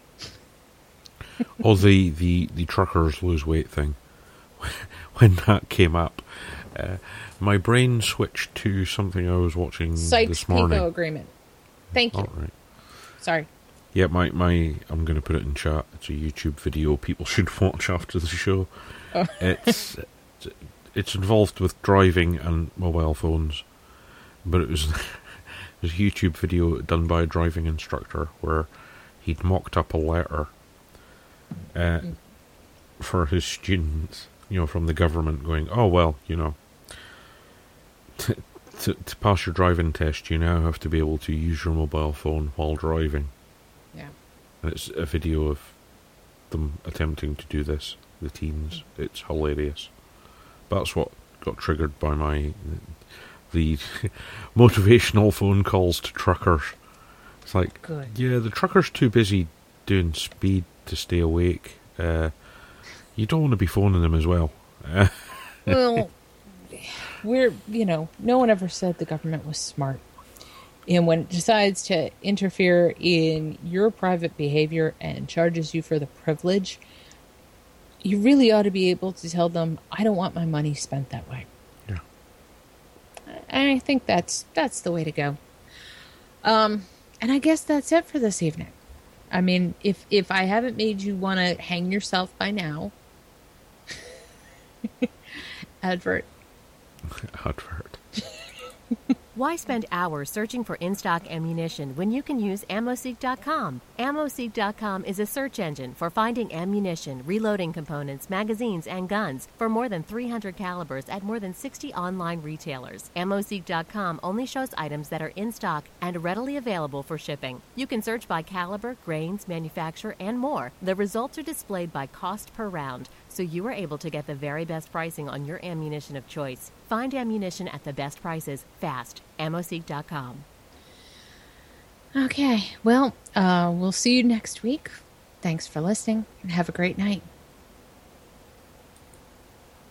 <laughs> oh, the, the, the truckers lose weight thing. <laughs> When that came up, uh, my brain switched to something I was watching Sykes this morning. Picot agreement. Thank you. Right. Sorry. Yeah, my, my I'm going to put it in chat. It's a YouTube video people should watch after the show. <laughs> It's it's involved with driving and mobile phones, but it was <laughs> it was a YouTube video done by a driving instructor where he'd mocked up a letter uh, for his students, you know, from the government, going, "Oh well, you know." To, to, to pass your driving test, you now have to be able to use your mobile phone while driving. Yeah. And it's a video of them attempting to do this, the teens. It's hilarious. That's what got triggered by my the <laughs> motivational phone calls to truckers. It's like, Good. yeah, the trucker's too busy doing speed to stay awake. Uh, you don't want to be phoning them as well. <laughs> Well, we're, you know, no one ever said the government was smart. And when it decides to interfere in your private behavior and charges you for the privilege, you really ought to be able to tell them, I don't want my money spent that way. Yeah. And I think that's that's the way to go. Um, and I guess that's it for this evening. I mean, if if I haven't made you want to hang yourself by now, <laughs> advert. <laughs> advert. Why spend hours searching for in stock ammunition when you can use AmmoSeek.com? AmmoSeek.com is a search engine for finding ammunition, reloading components, magazines, and guns for more than 300 calibers at more than 60 online retailers. AmmoSeek.com only shows items that are in stock and readily available for shipping. You can search by caliber, grains, manufacturer, and more. The results are displayed by cost per round, so you are able to get the very best pricing on your ammunition of choice. Find ammunition at the best prices fast. AmmoSeek.com. Okay, well, uh, we'll see you next week. Thanks for listening and have a great night.